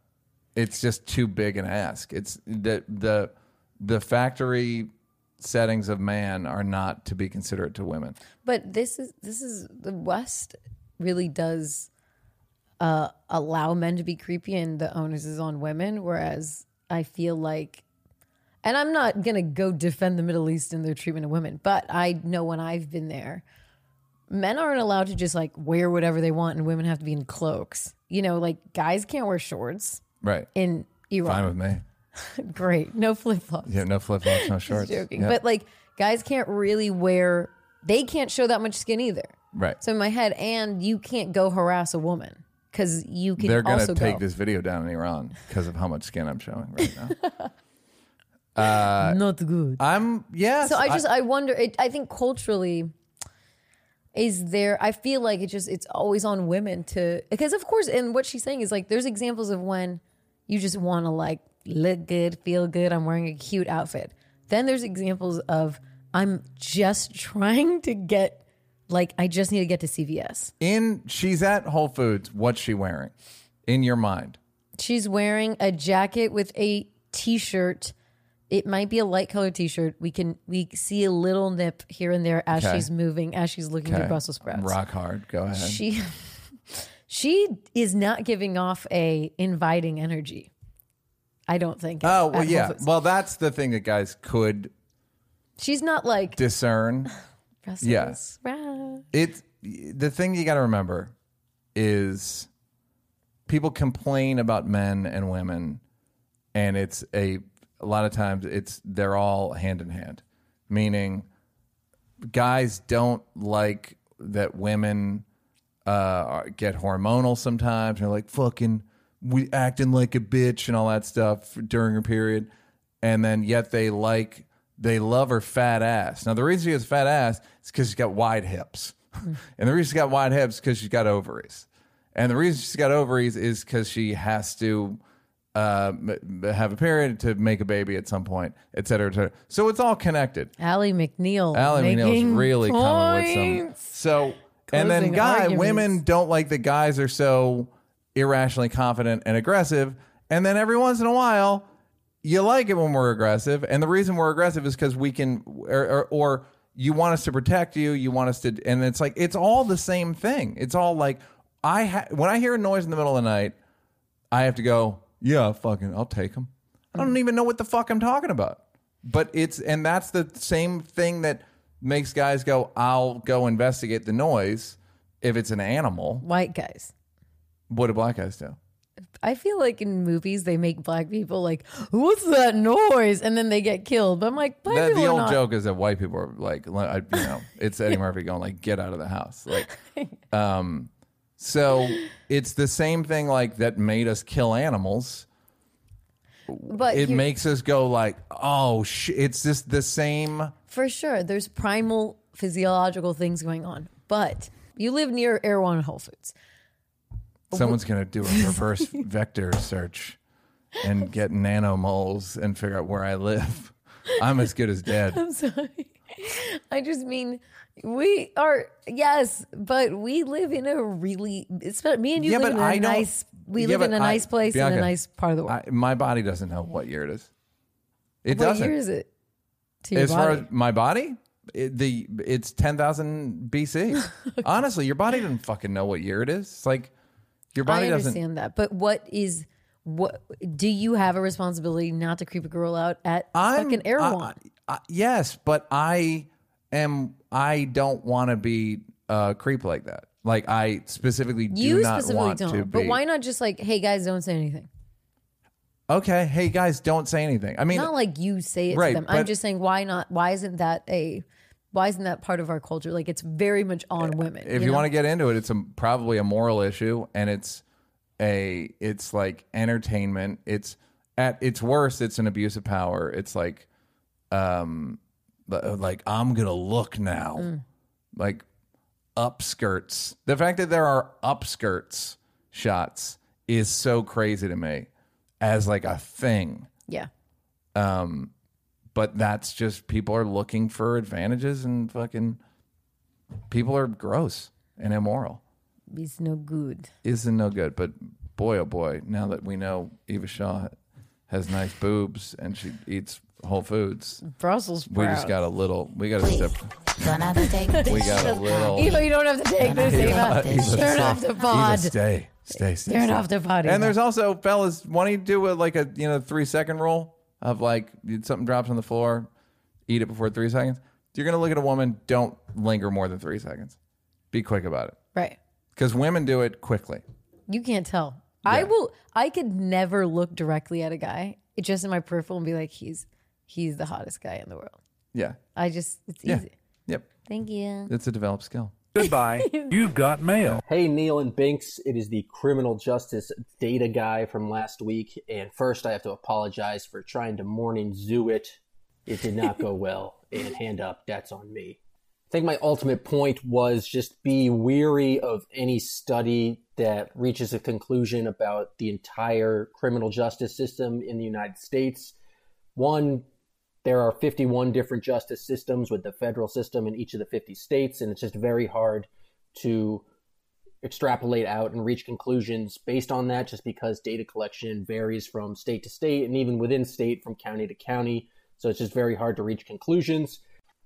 it's just too big an ask. It's the the the factory settings of man are not to be considerate to women. But this is this is the West really does uh, allow men to be creepy, and the onus is on women. Whereas I feel like, and I'm not gonna go defend the Middle East and their treatment of women, but I know when I've been there, men aren't allowed to just like wear whatever they want, and women have to be in cloaks. You know, like guys can't wear shorts Right. in Iran. Fine with me. Great, no flip flops. Yeah, no flip flops, no shorts. joking. Yeah. But like guys can't really wear they can't show that much skin either. right. So in my head, and you can't go harass a woman because you can They're gonna also take go. this video down in Iran because of how much skin I'm showing right now. Uh, Not good. I'm yeah. So I just I, wonder. It, I think culturally, is there? I feel like it just it's always on women to because of course, and what she's saying is like there's examples of when you just want to like look good, feel good. I'm wearing a cute outfit. Then there's examples of I'm just trying to get like I just need to get to CVS. in she's at Whole Foods. What's she wearing? In your mind, She's wearing a jacket with a t-shirt. It might be a light colored t-shirt. We can we see a little nip here and there as Okay. she's moving, as she's looking Okay. at Brussels sprouts. rock hard. Go ahead. She she is not giving off a inviting energy. I don't think. oh at well, Whole yeah. Foods. Well, that's the thing that guys could she's not like discern. Brussels yeah. sprouts. It the thing you got to remember is people complain about men and women, and it's a a lot of times it's they're all hand in hand, meaning guys don't like that women uh, are- get hormonal sometimes. They're like fucking we acting like a bitch and all that stuff during her period, and then yet they like they love her fat ass. Now the reason she has fat ass is because she's got wide hips, and the reason she's got wide hips because she's got ovaries, and the reason she's got ovaries is because she has to. Uh, have a period to make a baby at some point, et cetera, et cetera. So it's all connected. Allie McNeil. Allie McNeil's really coming with some. points. So, and then Closing guy arguments. women don't like the guys are so irrationally confident and aggressive. And then every once in a while, you like it when we're aggressive. And the reason we're aggressive is because we can, or, or, or you want us to protect you. You want us to, and it's like it's all the same thing. It's all like I ha- when I hear a noise in the middle of the night, I have to go, yeah, fucking, I'll take them. I don't even know what the fuck I'm talking about. But it's, and that's the same thing that makes guys go, I'll go investigate the noise if it's an animal. White guys. What do black guys do? I feel like in movies they make black people like, "What's that noise?" and then they get killed. But I'm like, black The, people the are old not. joke is that white people are like, li- I- you know, it's Eddie Murphy going like, get out of the house. Like, um, so it's the same thing like that made us kill animals. But It you- makes us go like, oh shit. It's just the same. for sure, there's primal physiological things going on. But you live near Erewhon Whole Foods. Someone's gonna do a reverse vector search and get nanomoles and figure out where I live. I'm as good as dead. I'm sorry. I just mean we are yes, but we live in a really. It's me and you Yeah, live in a I nice. We Yeah, live in a I- nice place in a nice part of the world. I, my body doesn't know what year it is. It what doesn't. year is it? To as far as my body, it, the it's ten thousand BC. Honestly, your body doesn't fucking know what year it is. It's like your body I doesn't. understand that, but what is what? Do you have a responsibility not to creep a girl out at I'm fucking Erewhon? I- I- yes, but I am. I don't want to be a creep like that. Like I specifically do you not specifically want don't. to be. but why not just like, hey guys, don't say anything? Okay, hey guys, don't say anything. I mean, Not like you say it Right, to them. I'm but- just saying, why not? Why isn't that a? Why isn't that part of our culture? Like it's very much on women. if you, want to get into it, it's a, probably a moral issue, and it's a it's like entertainment. It's at its worst, it's an abuse of power. It's like, um, like I'm gonna look now, Mm. like upskirts. The fact that there are upskirts shots is so crazy to me as like a thing. yeah, Um, but that's just people are looking for advantages and fucking people are gross and immoral. it's no good. Isn't no good. But boy, oh boy, now that we know Eva Shaw has nice boobs and she eats Whole Foods, Brussels we just sprouts. got a little. We got to step. Don't have to take this. We got a little. Eva, you don't have to take this, Eva. Eva, Turn stay. off the Eva, pod. stay, stay, stay. Turn stay. off the pod. And there's also, fellas, why don't you do a, like a you know three second rule of like something drops on the floor, eat it before three seconds. You're gonna look at a woman, don't linger more than three seconds. Be quick about it right. because women do it quickly. You can't tell. I will. I could never look directly at a guy, it just in my peripheral, and be like, he's he's the hottest guy in the world. Yeah. I just it's Yeah. easy. Yep. Thank you. It's a developed skill. Goodbye. You've got mail. Hey, Neal and Binks. It is the criminal justice data guy from last week. And first, I have to apologize for trying to morning zoo it. It did not go well. And hand up, that's on me. I think my ultimate point was just be weary of any study that reaches a conclusion about the entire criminal justice system in the United States. One, there are 51 different justice systems with the federal system in each of the 50 states, and it's just very hard to extrapolate out and reach conclusions based on that just because data collection varies from state to state and even within state from county to county. So it's just very hard to reach conclusions.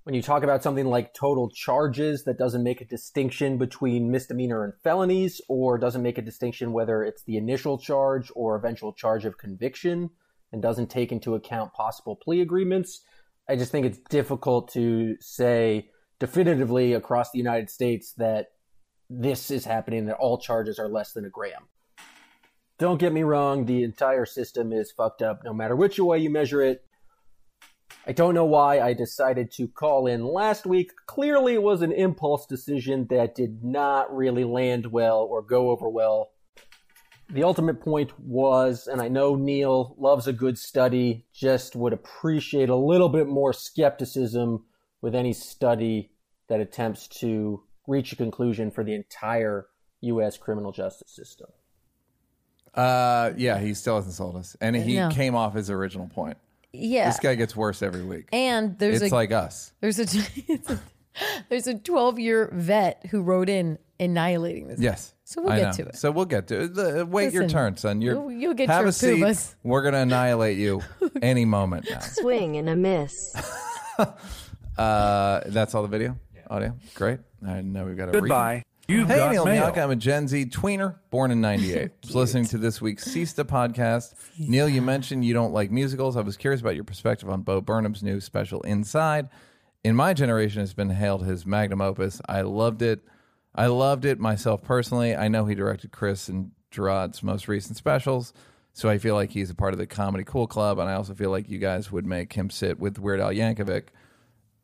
When you talk about something like total charges, that doesn't make a distinction between misdemeanor and felonies, or doesn't make a distinction whether it's the initial charge or eventual charge of conviction, and doesn't take into account possible plea agreements. I just think it's difficult to say definitively across the United States that this is happening, that all charges are less than a gram. Don't get me wrong, the entire system is fucked up no matter which way you measure it. I don't know why I decided to call in last week. Clearly, it was an impulse decision that did not really land well or go over well. The ultimate point was, and I know Neal loves a good study, just would appreciate a little bit more skepticism with any study that attempts to reach a conclusion for the entire U.S. criminal justice system. Uh, yeah, he still hasn't sold us, and he No. came off his original point. Yeah. This guy gets worse every week. and there's it's a like us. there's a it's a- there's a 12 year vet who wrote in annihilating this. Yes. So we'll I get know. to it. So we'll get to it. Uh, Wait your Listen, turn, son. You're, you'll- you'll get have your a seat. poobahs. We're gonna annihilate you any moment now. Swing and a miss. Uh, that's all the video, audio. Great. I know we've got a Goodbye. You've Hey, got Neal mail. Miyaka. I'm a Gen Z tweener, born in '98. was listening to this week's Sista podcast. Neal, you mentioned you don't like musicals. I was curious about your perspective on Bo Burnham's new special, Inside. In my generation, it's been hailed his magnum opus. I loved it. I loved it myself personally. I know he directed Chris and Jerrod's most recent specials, so I feel like he's a part of the Comedy Cool Club, and I also feel like you guys would make him sit with Weird Al Yankovic.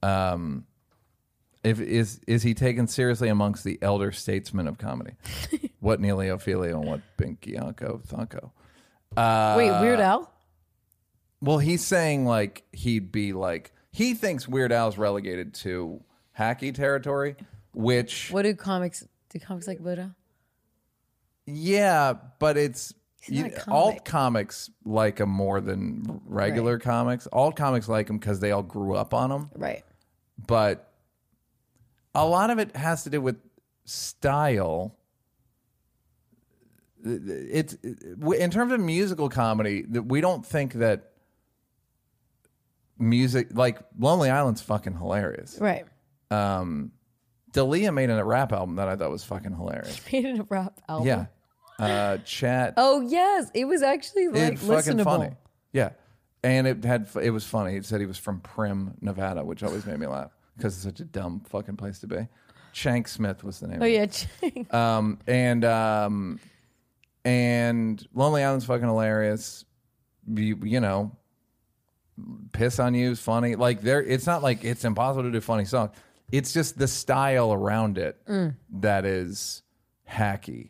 Um, if is is he taken seriously amongst the elder statesmen of comedy? what Neelio Filio and what Binkianco Thunko? Uh, Wait, Weird Al? Well, he's saying like he'd be like he thinks Weird Al's relegated to hacky territory, which What do comics do comics like Buddha? Yeah, but it's He's not you, a comic. alt comics like him more than regular comics. Alt comics like him because they all grew up on him. Right. but a lot of it has to do with style. It's in terms of musical comedy that we don't think that music like Lonely Island's fucking hilarious. Right. Um, D'Elia made a rap album that I thought was fucking hilarious. Made it a rap album. Yeah, uh, chat. Oh yes, it was actually like it's fucking listenable. funny. Yeah, and it had it was funny. It said he was from Primm, Nevada, which always made me laugh because it's such a dumb fucking place to be. Shank Smith was the name. Oh of it. yeah, Chang. Um, and um, and Lonely Island's fucking hilarious. You, you know, piss on you is funny. Like there, it's not like it's impossible to do funny songs. It's just the style around it Mm. that is hacky.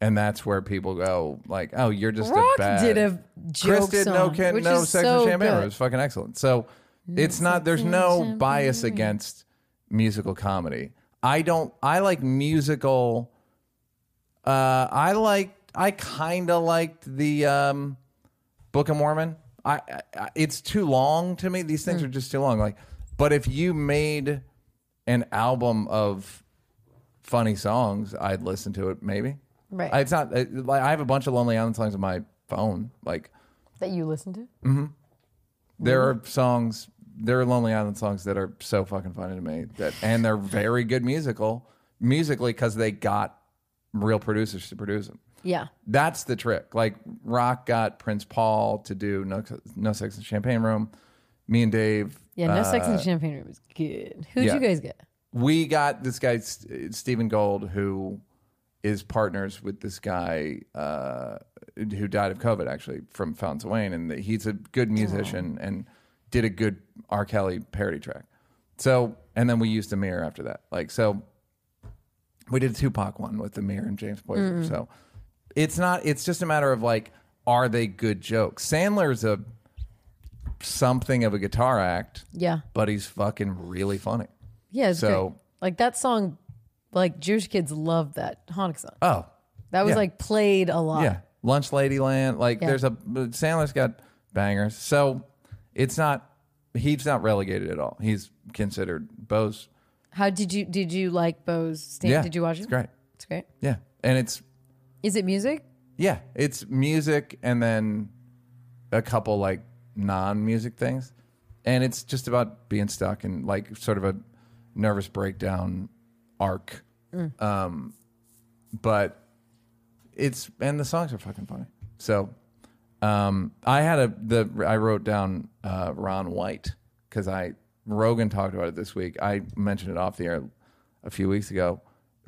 And that's where people go like, "Oh, you're just Rock a bad." did a Chris joke did no, song, can, which no is sex so and champagne. good. It was fucking excellent. So it's not. There's no bias against musical comedy. I don't. I like musical. Uh, I like. I kind of liked the um, Book of Mormon. I, I. It's too long to me. These things Hmm. are just too long. Like, but if you made an album of funny songs, I'd listen to it. Maybe. Right. It's not uh, like I have a bunch of Lonely Island songs on my phone. Like That you listen to? Mm-hmm. there are songs, there are Lonely Island songs that are so fucking funny to me that, and they're very good musical musically because they got real producers to produce them. Yeah. That's the trick. Like Rock got Prince Paul to do No, no Sex in the Champagne Room. Me and Dave. Yeah, No Sex in uh, the Champagne Room is good. Who'd yeah. you guys get? We got this guy S- Stephen Gold, who is partners with this guy uh, who died of COVID, actually from Fountains of Wayne, and he's a good musician and did a good R. Kelly parody track. So, and then we used the mirror after that. Like, so we did a Tupac one with the mirror and James Poyser. Mm. So it's not. It's just a matter of like, are they good jokes? Sandler's a something of a guitar act. Yeah. but he's fucking really funny. Yeah, it's So- great. Like that song, like Jewish kids love that Hanukkah song. Oh, That was yeah. like played a lot. Yeah, Lunch Ladyland. Like Yeah. there's a Sandler's got bangers. So it's not he's not relegated at all. He's considered Bo's. How did you did you like Bo's stand? Yeah, did you watch it? it's great. It's great. Yeah, and it's Is it music? yeah, it's music and then a couple like non-music things, and it's just about being stuck and like sort of a nervous breakdown arc. Mm. Um, but it's and the songs are fucking funny. So um, I had a the I wrote down uh, Ron White because I Rogan talked about it this week. I mentioned it off the air a few weeks ago,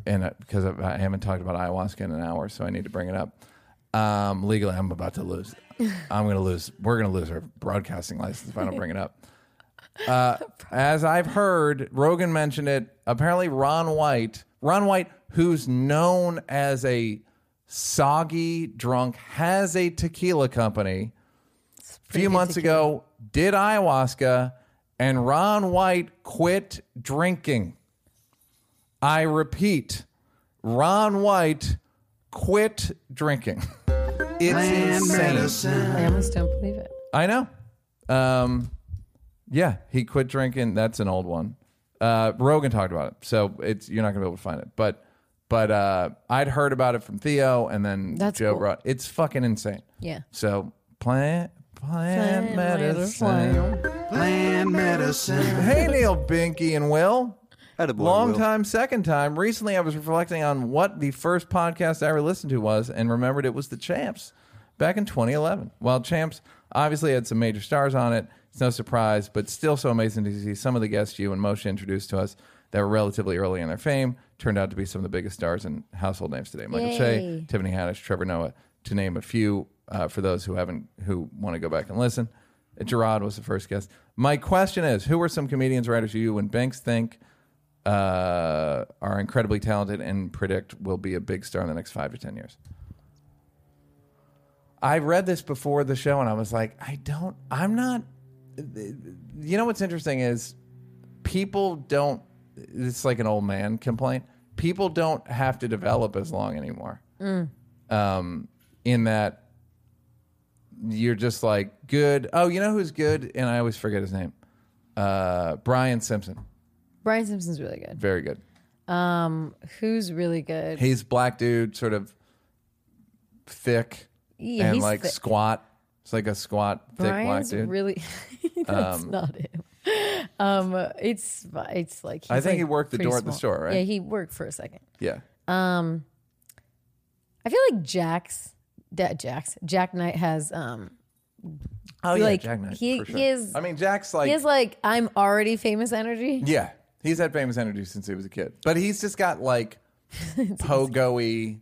and uh, because I haven't talked about ayahuasca in an hour, so I need to bring it up. Um, legally, I'm about to lose. I'm going to lose. We're going to lose our broadcasting license if I don't bring it up. Uh, as I've heard, Rogan mentioned it. Apparently, Ron White, Ron White, who's known as a soggy drunk, has a tequila company. A few months ago, did ayahuasca, and Ron White quit drinking. I repeat, Ron White quit drinking. It's insane. I almost don't believe it. I know. Um, yeah, he quit drinking. That's an old one. Uh, Rogan talked about it, so it's you're not gonna be able to find it. But but uh, I'd heard about it from Theo, and then That's Joe cool. brought. It's fucking insane. Yeah. So plant plant Plant medicine. medicine. Plant medicine. Hey Neal, Binky, and Will. Long Will. time, second time. Recently, I was reflecting on what the first podcast I ever listened to was, and remembered it was the Champs back in 2011. While Champs obviously had some major stars on it, it's no surprise, but still so amazing to see some of the guests you and Moshe introduced to us that were relatively early in their fame turned out to be some of the biggest stars and household names today. Michael Che, Tiffany Haddish, Trevor Noah, to name a few. Uh, for those who haven't, who want to go back and listen, Jerrod was the first guest. My question is: Who are some comedians, writers you and Banks think uh, are incredibly talented and predict will be a big star in the next five to ten years? I read this before the show, and I was like, I don't. I'm not. You know what's interesting is people don't. It's like an old man complaint. People don't have to develop as long anymore. Mm. Um, in that you're just like good. Oh, you know who's good, and I always forget his name. Uh, Brian Simpson, Brian Simpson's really good. very good. Um, who's really good? He's black dude, sort of thick Yeah, and he's like thick. squat. It's like a squat, thick black Brian's dude. really. that's Um, not him. Um, it's it's like I he's, think like, he worked the pretty door at the small. store, right? Yeah, he worked for a second. yeah. Um, I feel like Jak's da- Jax, Jak Knight has um. Oh yeah, like, Jak Knight. He for sure. he is. I mean, Jak's like he has like I'm already famous energy. Yeah, he's had famous energy since he was a kid, but he's just got like pogo-y,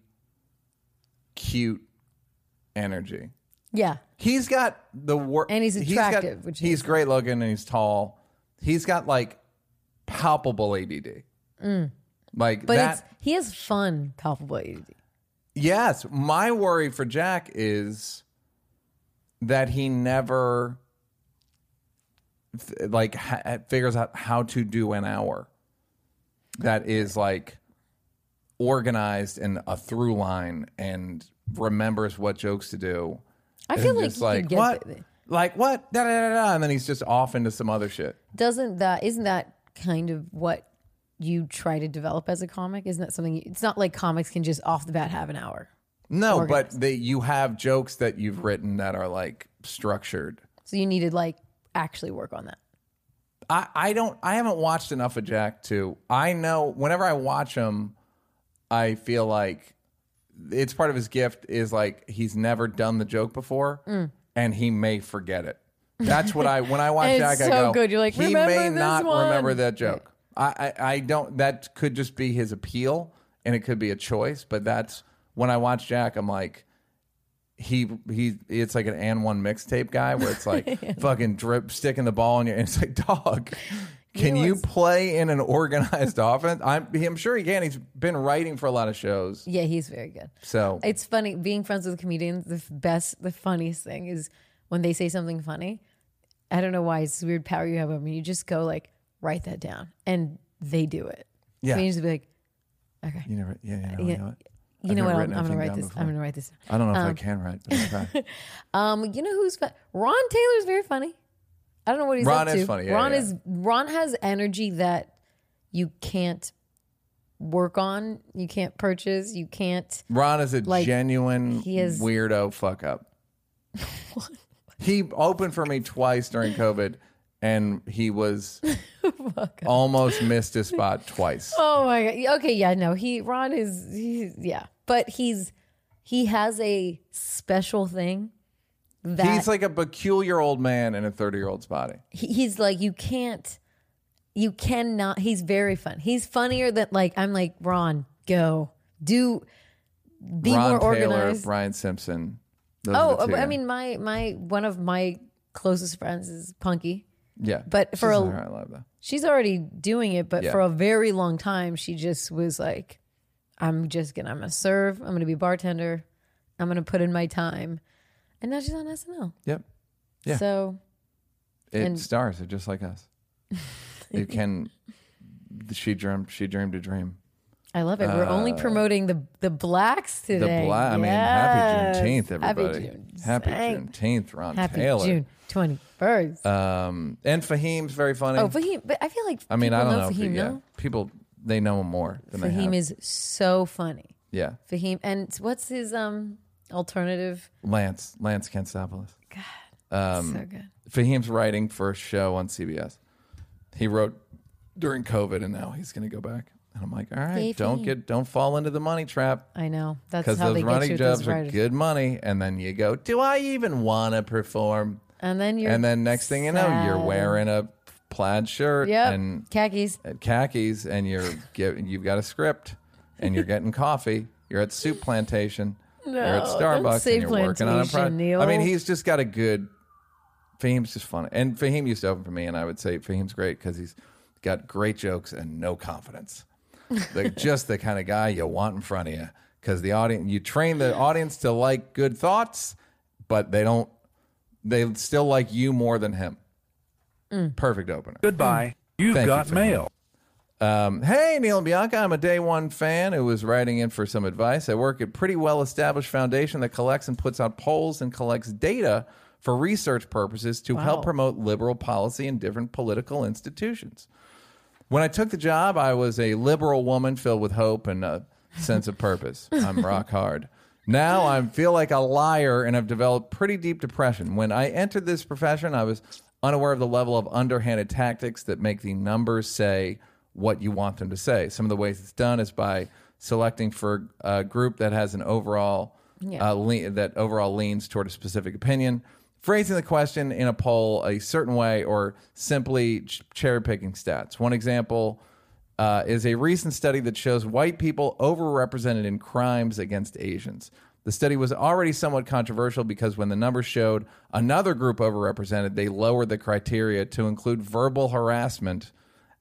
cute energy. Yeah. He's got the work, And he's got- attractive, which he's great looking and he's tall. He's got like palpable ADD. Mm. Like But that. it's he has fun, palpable ADD. Yes, my worry for Jak is that he never like ha- figures out how to do an hour that is like organized and a through line and remembers what jokes to do. I feel like just he could get what, like what, da, da, da, da, and then he's just off into some other shit. Doesn't that isn't that kind of what you try to develop as a comic? Isn't that something? You, it's not like comics can just off the bat have an hour. No, organized. but they, you have jokes that you've written that are like structured. So you needed like actually work on that. I, I don't I haven't watched enough of Jak to I know whenever I watch him, I feel like it's part of his gift is like he's never done the joke before Mm. and he may forget it. That's what I when I watch Jak, it's I go. good. You're like, he may not one." remember that joke. I, I I don't. That could just be his appeal, and it could be a choice. But that's when I watch Jak, I'm like, he he. It's like an and one mixtape guy where it's like fucking drip sticking the ball in your. And it's like, dog, can you play in an organized offense? I'm I'm sure he can. He's been writing for a lot of shows, Yeah, he's very good. so It's funny being friends with comedians. The best, the funniest thing is when they say something funny. I don't know why it's weird power you have over me. You just go like, write that down, and they do it. Yeah. So you just be like, okay, you never. Yeah, you know, Yeah. you know what? You I've know what? I'm, I'm gonna write this. before. I'm gonna write this. I don't know if I Um, can write, but. Um, you know who's fun? Ron Taylor's very funny. I don't know what he's Ron up is to. funny, yeah, Ron yeah. is Ron has energy that you can't work on. You can't purchase. You can't. Ron is a Like, genuine he is- weirdo fuck up. he opened for me twice during COVID, and he was almost missed his spot twice. Oh my god. Okay, yeah, no. He Ron is he, yeah, but he's he has a special thing that He's like a peculiar old man in a thirty-year-old's body. he- he's like you can't you cannot he's very fun he's funnier than like i'm like ron go do be Ron more Taylor, organized Brian Simpson. Oh uh, two, i mean my my one of my closest friends is Punkie yeah, but for She's a- right, love that. she's already doing it but Yeah. for a very long time she just was like i'm just gonna i'm gonna serve i'm gonna be a bartender i'm gonna put in my time and now she's on snl Yep, Yeah. so it And- stars are just like us. it can. She dreamed. She dreamed a dream. I love it. We're only promoting the the blacks Uh, The black. I mean, Yes. happy Juneteenth, everybody. Happy, June. Happy Juneteenth, Ron Happy Taylor. June twenty first. Um, and Fahim's very funny. oh, Fahim, but I feel like I mean, I don't know Fahim. yeah, no, people they know him more than they Fahim have. is so funny. yeah, Fahim, and what's his um alternative? Lance Lance Kanstopoulos. Um, so good. Fahim's writing for a show on CBS. He wrote during COVID, and now he's going to go back. And I'm like, all right, Yay, don't Fahim. get don't fall into the money trap I know that's because how those they get running you with those jobs are writers. good money. And then you go, do I even want to perform? And then you're and then next thing you know, you're sad. wearing a plaid shirt yep and khakis. at khakis and you're get, you've got a script and you're getting coffee. You're at Soup Plantation. you're at Starbucks and you're working on a project. Neal. I mean, he's just got a good. Fahim's just fun, and Fahim used to open for me, and I would say Fahim's great because he's got great jokes and no confidence. like just the kind of guy you want in front of you because the audience you train the audience to like good thoughts, but they don't. They still like you more than him. Perfect opener. Goodbye. You've Thank got for mail. Um, hey, Neal and Bianca. I'm a day one fan who was writing in for some advice. I work at a pretty well established foundation that collects and puts out polls and collects data for research purposes to help promote liberal policy in different political institutions. When I took the job, I was a liberal woman filled with hope and a sense of purpose. I'm rock hard. Now I feel like a liar and have developed pretty deep depression. When I entered this profession, I was unaware of the level of underhanded tactics that make the numbers say what you want them to say. Some of the ways it's done is by selecting for a group that has an overall Yeah. uh, le- that overall leans toward a specific opinion, phrasing the question in a poll a certain way, or simply ch- cherry picking stats. One example uh, is a recent study that shows white people overrepresented in crimes against Asians. The study was already somewhat controversial because when the numbers showed another group overrepresented, they lowered the criteria to include verbal harassment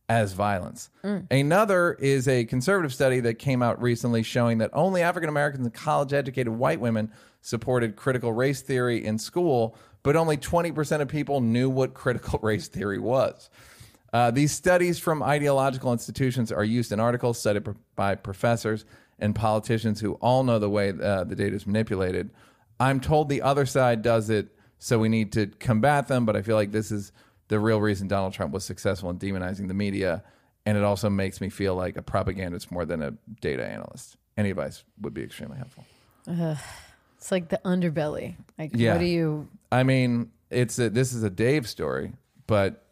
as violence. Another is a conservative study that came out recently showing that only African Americans and college educated white women supported critical race theory in school, but only 20% of people knew what critical race theory was. Uh, these studies from ideological institutions are used in articles cited by professors and politicians who all know the way uh, the data is manipulated. I'm told the other side does it, so we need to combat them, but I feel like this is the real reason Donald Trump was successful in demonizing the media. And it also makes me feel like a propagandist more than a data analyst. Any advice would be extremely helpful. It's like the underbelly. Like, Yeah. what do you? I mean, it's a, this is a Dave story, but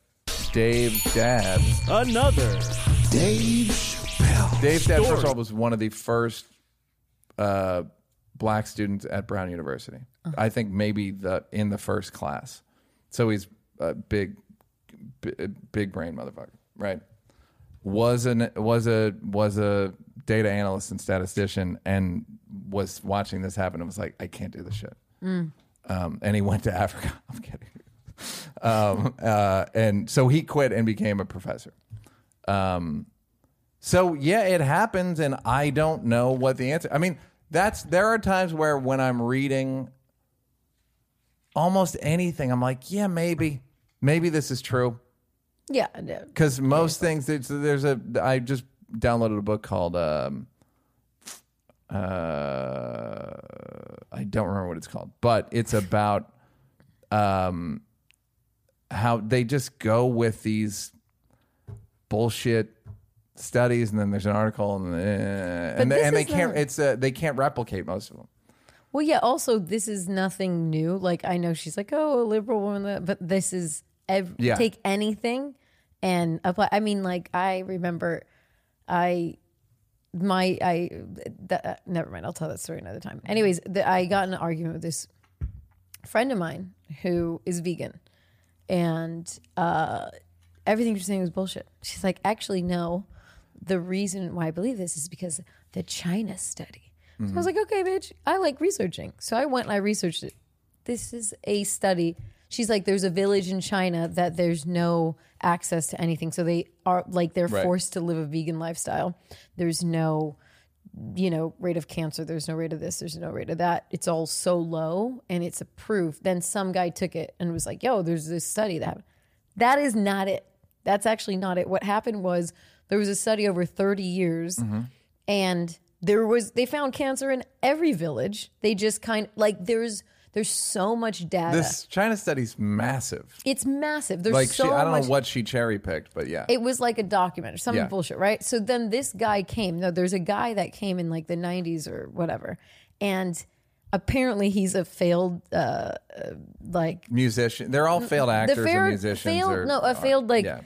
Dave's dad, Another Dave Dave's dad, first of all, was one of the first uh, black students at Brown University. I think maybe the in the first class. So he's a big, b- big brain motherfucker, right? Was an was a was a data analyst and statistician, and was watching this happen and was like, I can't do this shit. Um, and he went to Africa. I'm kidding. Um, uh, and so he quit and became a professor. Um, so yeah, it happens, and I don't know what the answer. I mean, that's there are times where when I'm reading almost anything, I'm like, yeah, maybe, maybe this is true. Yeah. Because most things, there's, there's a. I just downloaded a book called. Um, uh, I don't remember what it's called, but it's about um, how they just go with these bullshit studies, and then there's an article, and eh, and, they, and they can't. the- It's uh, they can't replicate most of them. Well, yeah. Also, this is nothing new. Like I know she's like, oh, a liberal woman, but this is ev- Yeah. take anything and apply. I mean, like I remember, I my I that, uh, never mind. I'll tell that story another time. Anyways, the, I got in an argument with this friend of mine who is vegan, and uh, everything she's saying was bullshit. She's like, actually, no. The reason why I believe this is because the China study. So I was mm-hmm. like, okay, bitch, I like researching. So I went and I researched it. This is a study. She's like, there's a village in China that there's no access to anything. So they are like, they're Right. forced to live a vegan lifestyle. There's no, you know, rate of cancer. There's no rate of this. There's no rate of that. It's all so low and it's a proof. Then some guy took it and was like, yo, there's this study that happened. That is not it. That's actually not it. What happened was there was a study over 30 years and there was they found cancer in every village. They just kind like there's there's so much data. This China study's massive. it's massive. There's Like so she, I don't much know what she cherry picked, but yeah, it was like a documentary, some Yeah. bullshit, right? So then this guy came. No, there's a guy that came in like the 90s or whatever, and apparently he's a failed, uh, uh, like musician. They're all failed actors or failed- musicians. failed- or, no, a failed, like, yeah.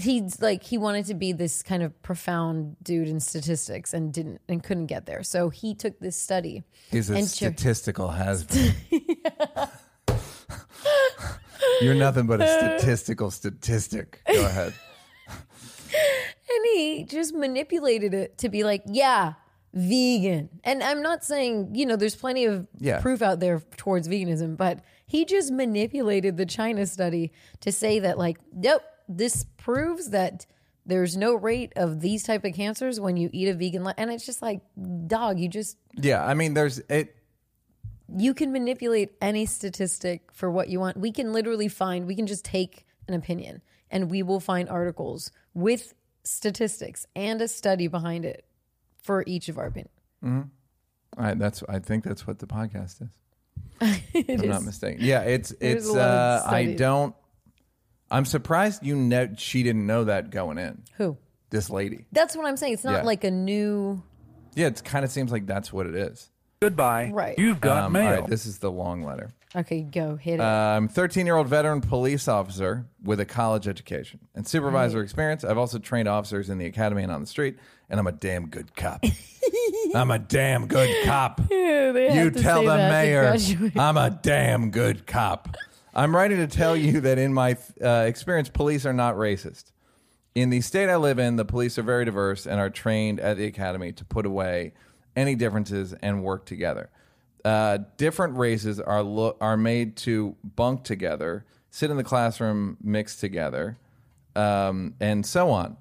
He's like he wanted to be this kind of profound dude in statistics and didn't and couldn't get there. So he took this study. He's a and cher- has. You're nothing but a statistical statistic. Go ahead. And he just manipulated it to be like, yeah, vegan. And I'm not saying, you know, there's plenty of Yeah. proof out there towards veganism, but he just manipulated the China study to say that, like, nope, this proves that there's no rate of these type of cancers when you eat a vegan. Li-. And it's just like, dog, you just, Yeah, I mean, there's it. you can manipulate any statistic for what you want. We can literally find, we can just take an opinion and we will find articles with statistics and a study behind it for each of our opinions. I, that's. I think that's what the podcast is. It if I'm not is. mistaken. Yeah, it's There's it's. a lot of Uh, I studies. don't. I'm surprised you know she didn't know that going in. Who? This lady. That's what I'm saying. It's not Yeah. like a new. Yeah, it kind of seems like that's what it is. Goodbye. Right. You've got Um, mail. All right, this is the long letter. Okay, go hit it. I'm 13 year old veteran police officer with a college education and supervisor experience. I've also trained officers in the academy and on the street, and I'm a damn good cop. I'm a damn good cop. they you have to tell say the that to mayor graduate. I'm a damn good cop. I'm writing to tell you that in my uh, experience, police are not racist. In the state I live in, the police are very diverse and are trained at the academy to put away any differences and work together. Uh, different races are lo- are made to bunk together, sit in the classroom, mix together, um, and so on.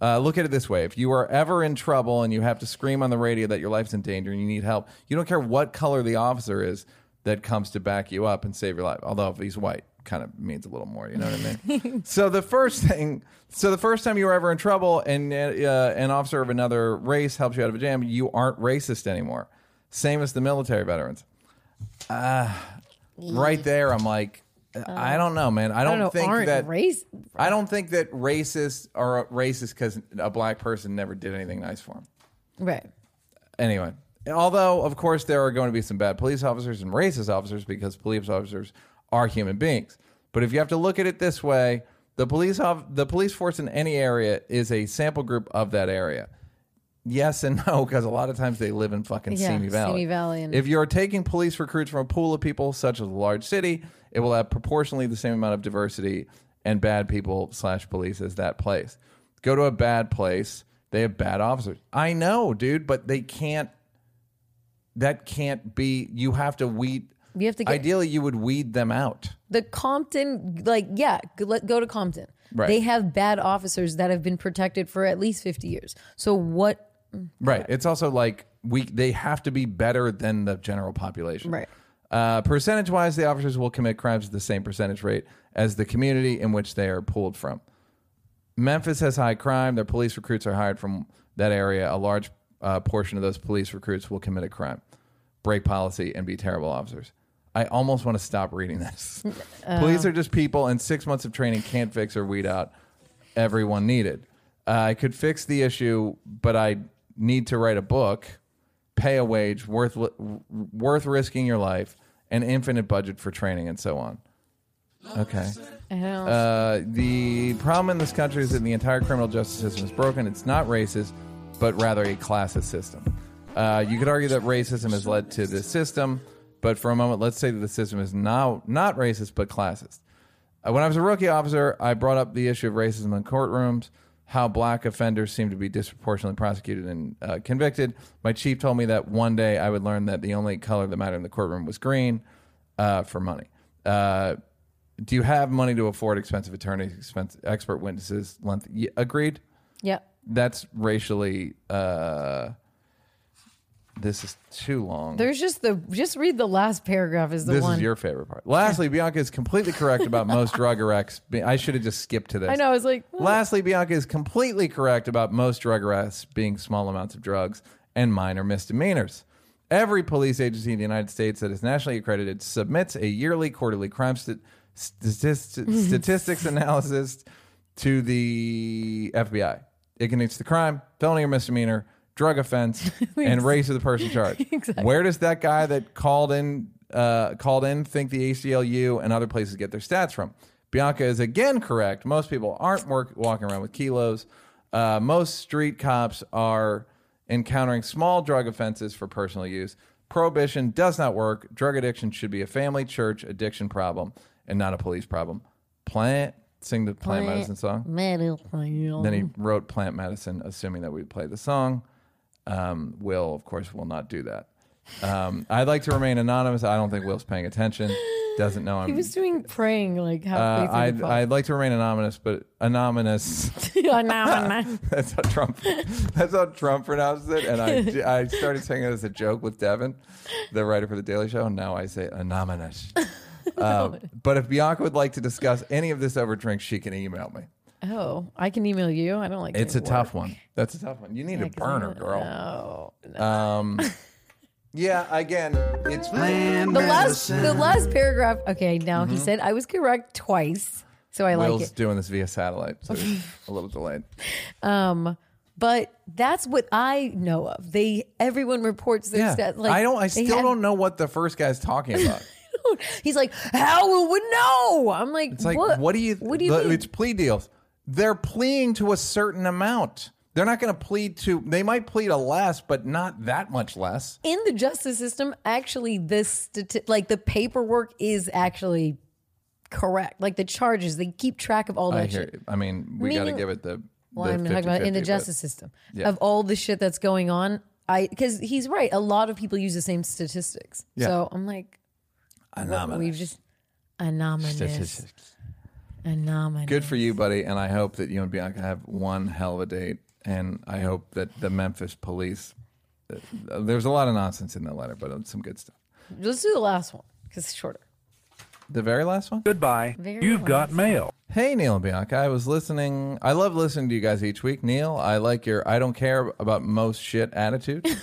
Uh, look at it this way: if you are ever in trouble and you have to scream on the radio that your life's in danger and you need help, you don't care what color the officer is that comes to back you up and save your life. Although if he's white, kind of means a little more. You know what I mean? so the first thing, so the first time you were ever in trouble and uh, an officer of another race helps you out of a jam, you aren't racist anymore. Same as the military veterans. Uh, right there, I'm like, I don't know, man. I don't, don't know. think aren't that race. I don't think that racists are racist because a black person never did anything nice for them. Right. Anyway, Although, of course, there are going to be some bad police officers and racist officers because police officers are human beings. But if you have to look at it this way, the police of, the police force in any area is a sample group of that area. Yes and no, because a lot of times they live in fucking Yeah, Simi Valley. Simi Valley and- if you're taking police recruits from a pool of people such as a large city, it will have proportionally the same amount of diversity and bad people slash police as that place. Go to a bad place, they have bad officers. I know, dude, but they can't. That can't be. You have to weed. You have to get Ideally, you would weed them out. the Compton, like, yeah, go, let- go to Compton. Right. They have bad officers that have been protected for at least 50 years. So what? Right. It's also like we they have to be better than the general population. Right. Uh, percentage wise, the officers will commit crimes at the same percentage rate as the community in which they are pulled from. Memphis has high crime. Their police recruits are hired from that area. A large uh, portion of those police recruits will commit a crime, break policy, and be terrible officers. I almost want to stop reading this. Police are just people, and six months of training can't fix or weed out everyone needed. Uh, I could fix the issue, but I need to write a book, pay a wage worth worth risking your life, an infinite budget for training, and so on. Okay. I don't know. Uh, the problem in this country is that the entire criminal justice system is broken. It's not racist, but rather a classist system. Uh, you could argue that racism has led to this system, but for a moment, let's say that the system is now not racist but classist. Uh, when I was a rookie officer, I brought up the issue of racism in courtrooms, how black offenders seem to be disproportionately prosecuted and uh, convicted. My chief told me that one day I would learn that the only color that mattered in the courtroom was green uh, for money. Uh, do you have money to afford expensive attorneys, expense, expert witnesses? Length? Agreed. yeah. That's racially. Uh, this is too long. There's just the, just read the last paragraph is the this one. is your favorite part. Lastly, Bianca is completely correct about most drug arrests. be- I should have just skipped to this. I know. I was like, what? Lastly, Bianca is completely correct about most drug arrests being small amounts of drugs and minor misdemeanors. Every police agency in the United States that is nationally accredited submits a yearly, quarterly crime st- statist- statistics analysis to the FBI. It connects the crime, felony or misdemeanor, drug offense, and race of the person charged. Where does that guy that called in uh, called in think the ACLU and other places get their stats from? Bianca is again correct. Most people aren't work, walking around with kilos. Uh, most street cops are encountering small drug offenses for personal use. Prohibition does not work. Drug addiction should be a family, church, addiction problem and not a police problem. Plant, sing the plant, medicine song. Then he wrote Plant Medicine, assuming that we'd play the song. Um, Will, of course, will not do that. Um, I'd like to remain anonymous. I don't think Will's paying attention. Doesn't know I'm. he was doing praying like halfway uh, through I'd, the I'd like to remain anonymous, but anonymous. nah. that's how Trump. That's how Trump pronounces it. And I, I started saying it as a joke with Devin, the writer for the Daily Show. And now I say anonymous. Um, but if Bianca would like to discuss any of this over drinks, she can email me. Oh, I can email you. I don't like. It's a doing tough one. That's a tough one. You need a 'cause I burner, don't girl. know. Um, yeah, again, it's Plan The last, the last paragraph. Okay, now he said I was correct twice, so I Mm-hmm. Will's like it. doing this via satellite, so it's a little delayed. Um, but that's what I know of. They everyone reports their Yeah, stats. Like I don't. I they still had- don't know what the first guy's talking about. He's like, how would know? I'm like, It's like, what? what, do you? What do you the-? It's plea deals. They're pleading to a certain amount. They're not going to plead to. They might plead a less, but not that much less. in the justice system, actually, this like the paperwork is actually correct. Like the charges, they keep track of all I that hear. shit. I mean, we got to give it the. Well, the I'm talking about in the 50-50, but- justice system Yeah. of all the shit that's going on. I because he's right. A lot of people use the same statistics. Yeah. So I'm like, Anonymous. we've just anonymous, Statistics. anonymous. Good for you, buddy. And I hope that you and Bianca have one hell of a date. And I hope that the Memphis police. uh, There's a lot of nonsense in that letter, but some good stuff. Let's do the last one because it's shorter. The very last one. Goodbye. Very You've well. got mail. Hey, Neal and Bianca. I was listening. I love listening to you guys each week. Neal, I like your I don't care about most shit attitude.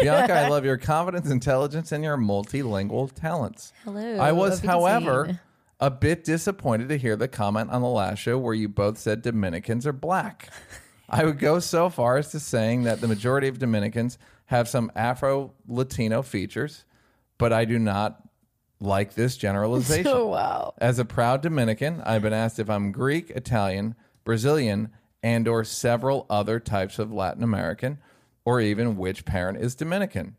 Bianca, I love your confidence, intelligence, and your multilingual talents. Hello, I was, Auf however, Wiedersehen. a bit disappointed to hear the comment on the last show where you both said Dominicans are black. I would go so far as to saying that the majority of Dominicans have some Afro Latino features, but I do not like this generalization. Oh, wow. As a proud Dominican, I've been asked if I'm Greek, Italian, Brazilian, and or several other types of Latin American, or even which parent is Dominican.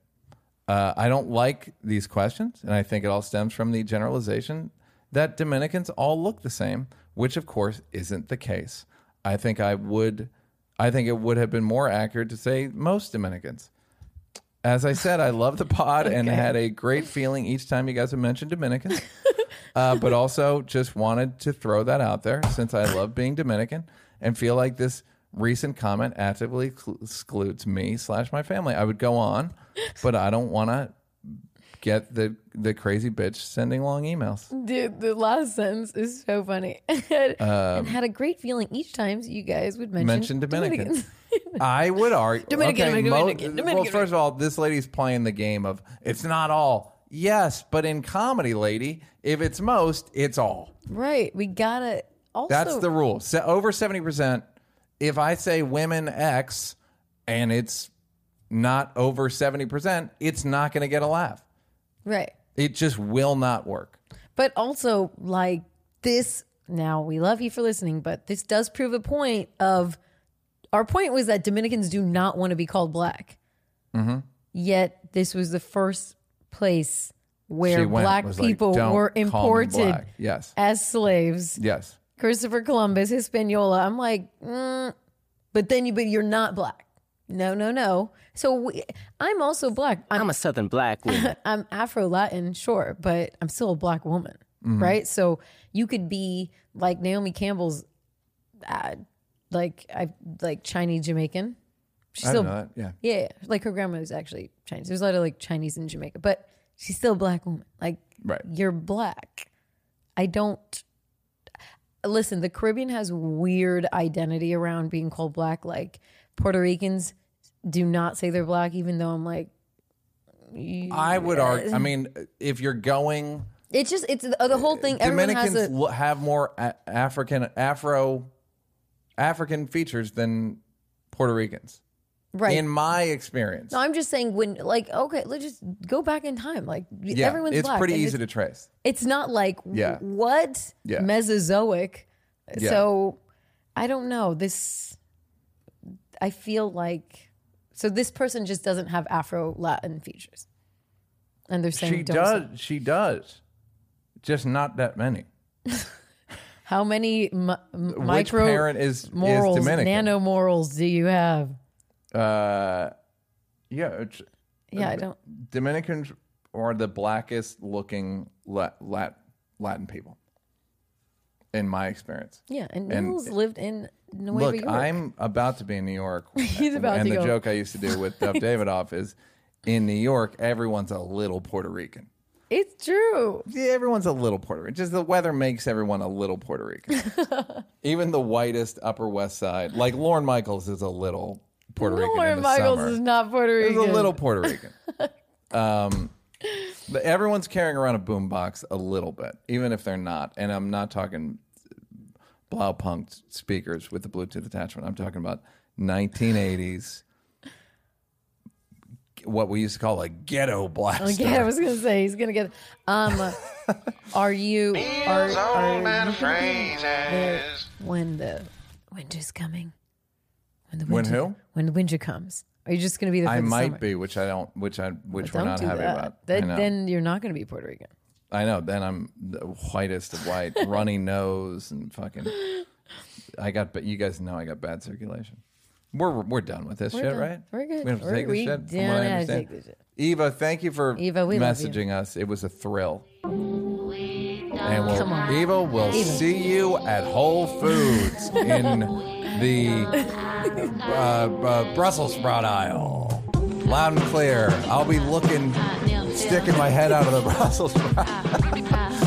Uh, I don't like these questions, and I think it all stems from the generalization that Dominicans all look the same, which of course isn't the case. I think I would, I think it would have been more accurate to say most Dominicans. As I said, I love the pod and Okay. had a great feeling each time you guys have mentioned Dominicans. uh, but also just wanted to throw that out there since I love being Dominican and feel like this recent comment actively excludes me slash my family. I would go on, but I don't want to get the the crazy bitch sending long emails. Dude, the last sentence is so funny. and um, had a great feeling each time you guys would mention, Mention Dominicans. Dominicans. I would argue. Dominican, okay, Dominican, Dominican, well, first of all, this lady's playing the game of it's not all. Yes, but in comedy, lady, if it's most, it's all. right. We gotta also That's the rule. Over 70%. If I say women X and it's not over 70%, it's not going to get a laugh. right. It just will not work. But also, like this, now we love you for listening, but this does prove a point of our point was that Dominicans do not want to be called black. Mm-hmm. Yet this was the first place where went, black was like, people were imported black." Yes. as slaves. Yes. Christopher Columbus, Hispaniola. I'm like, mm, but then you, but you're not black. No, no, no. So we, I'm also black. I'm, I'm a Southern black woman. I'm Afro Latin, sure, but I'm still a black woman, Mm-hmm. right? So you could be like Naomi Campbell's, uh, like I like Chinese Jamaican. She's I still, don't know that. Yeah. yeah, like her grandma was actually Chinese. There's a lot of like Chinese in Jamaica, but she's still a black woman. Like, Right. you're black. I don't listen. The Caribbean has weird identity around being called black. Like Puerto Ricans do not say they're black, even though I'm like, I would argue. I mean, if you're going, it's just it's the, the whole thing. Everyone has Dominicans a have more African, Afro, African features than Puerto Ricans. Right. In my experience. no, I'm just saying when like okay, let's just go back in time. Like yeah, everyone's it's black. pretty and easy to trace. It's not like Yeah. what Yeah. Mesozoic. Yeah. So I don't know this. I feel like so this person just doesn't have Afro Latin features, and they're saying She does. say- She does. Just not that many. How many micro parent is- is morals, Dominican? nano morals do you have? Uh, yeah. it's- Yeah, I don't. Dominicans are the blackest looking La- Lat- Latin people, in my experience. Yeah, and And- Neal's lived in Nueva Look, York. I'm about to be in New York. He's about and to the go. joke I used to do with Dov Davidoff is in New York, everyone's a little Puerto Rican. It's true. Yeah, everyone's a little Puerto Rican. Just the weather makes everyone a little Puerto Rican. Even the whitest Upper West Side, like Lorne Michaels, is a little Puerto Rican. in Lorne the Michaels summer. is not Puerto Rican. He's a little Puerto Rican. um, but everyone's carrying around a boombox a little bit, even if they're not. And I'm not talking Blaupunkt speakers with the Bluetooth attachment. I'm talking about 1980s, what we used to call a ghetto blaster. Okay, I was gonna say he's gonna get. Um, are you are, are you gonna be there when the winter's coming? When the When who? When the winter comes, are you just gonna be there? I the might summer? be, which I don't, which I, which Don't we're not happy that. about. Then, then you're not gonna be Puerto Rican. I know. Then I'm the whitest of white, runny nose, and fucking. I got, but you guys know I got bad circulation. We're we're done with this We're shit, done. right? We're good. We have to we're, take this shit. from what I understand. take this shit. Eva, thank you for Eva, we messaging us. It was a thrill. And we'll, Come on. Eva, we'll Eva. see you at Whole Foods in the uh, Brussels sprout aisle. Loud and clear. I'll be looking, sticking my head out of the Brussels sprout.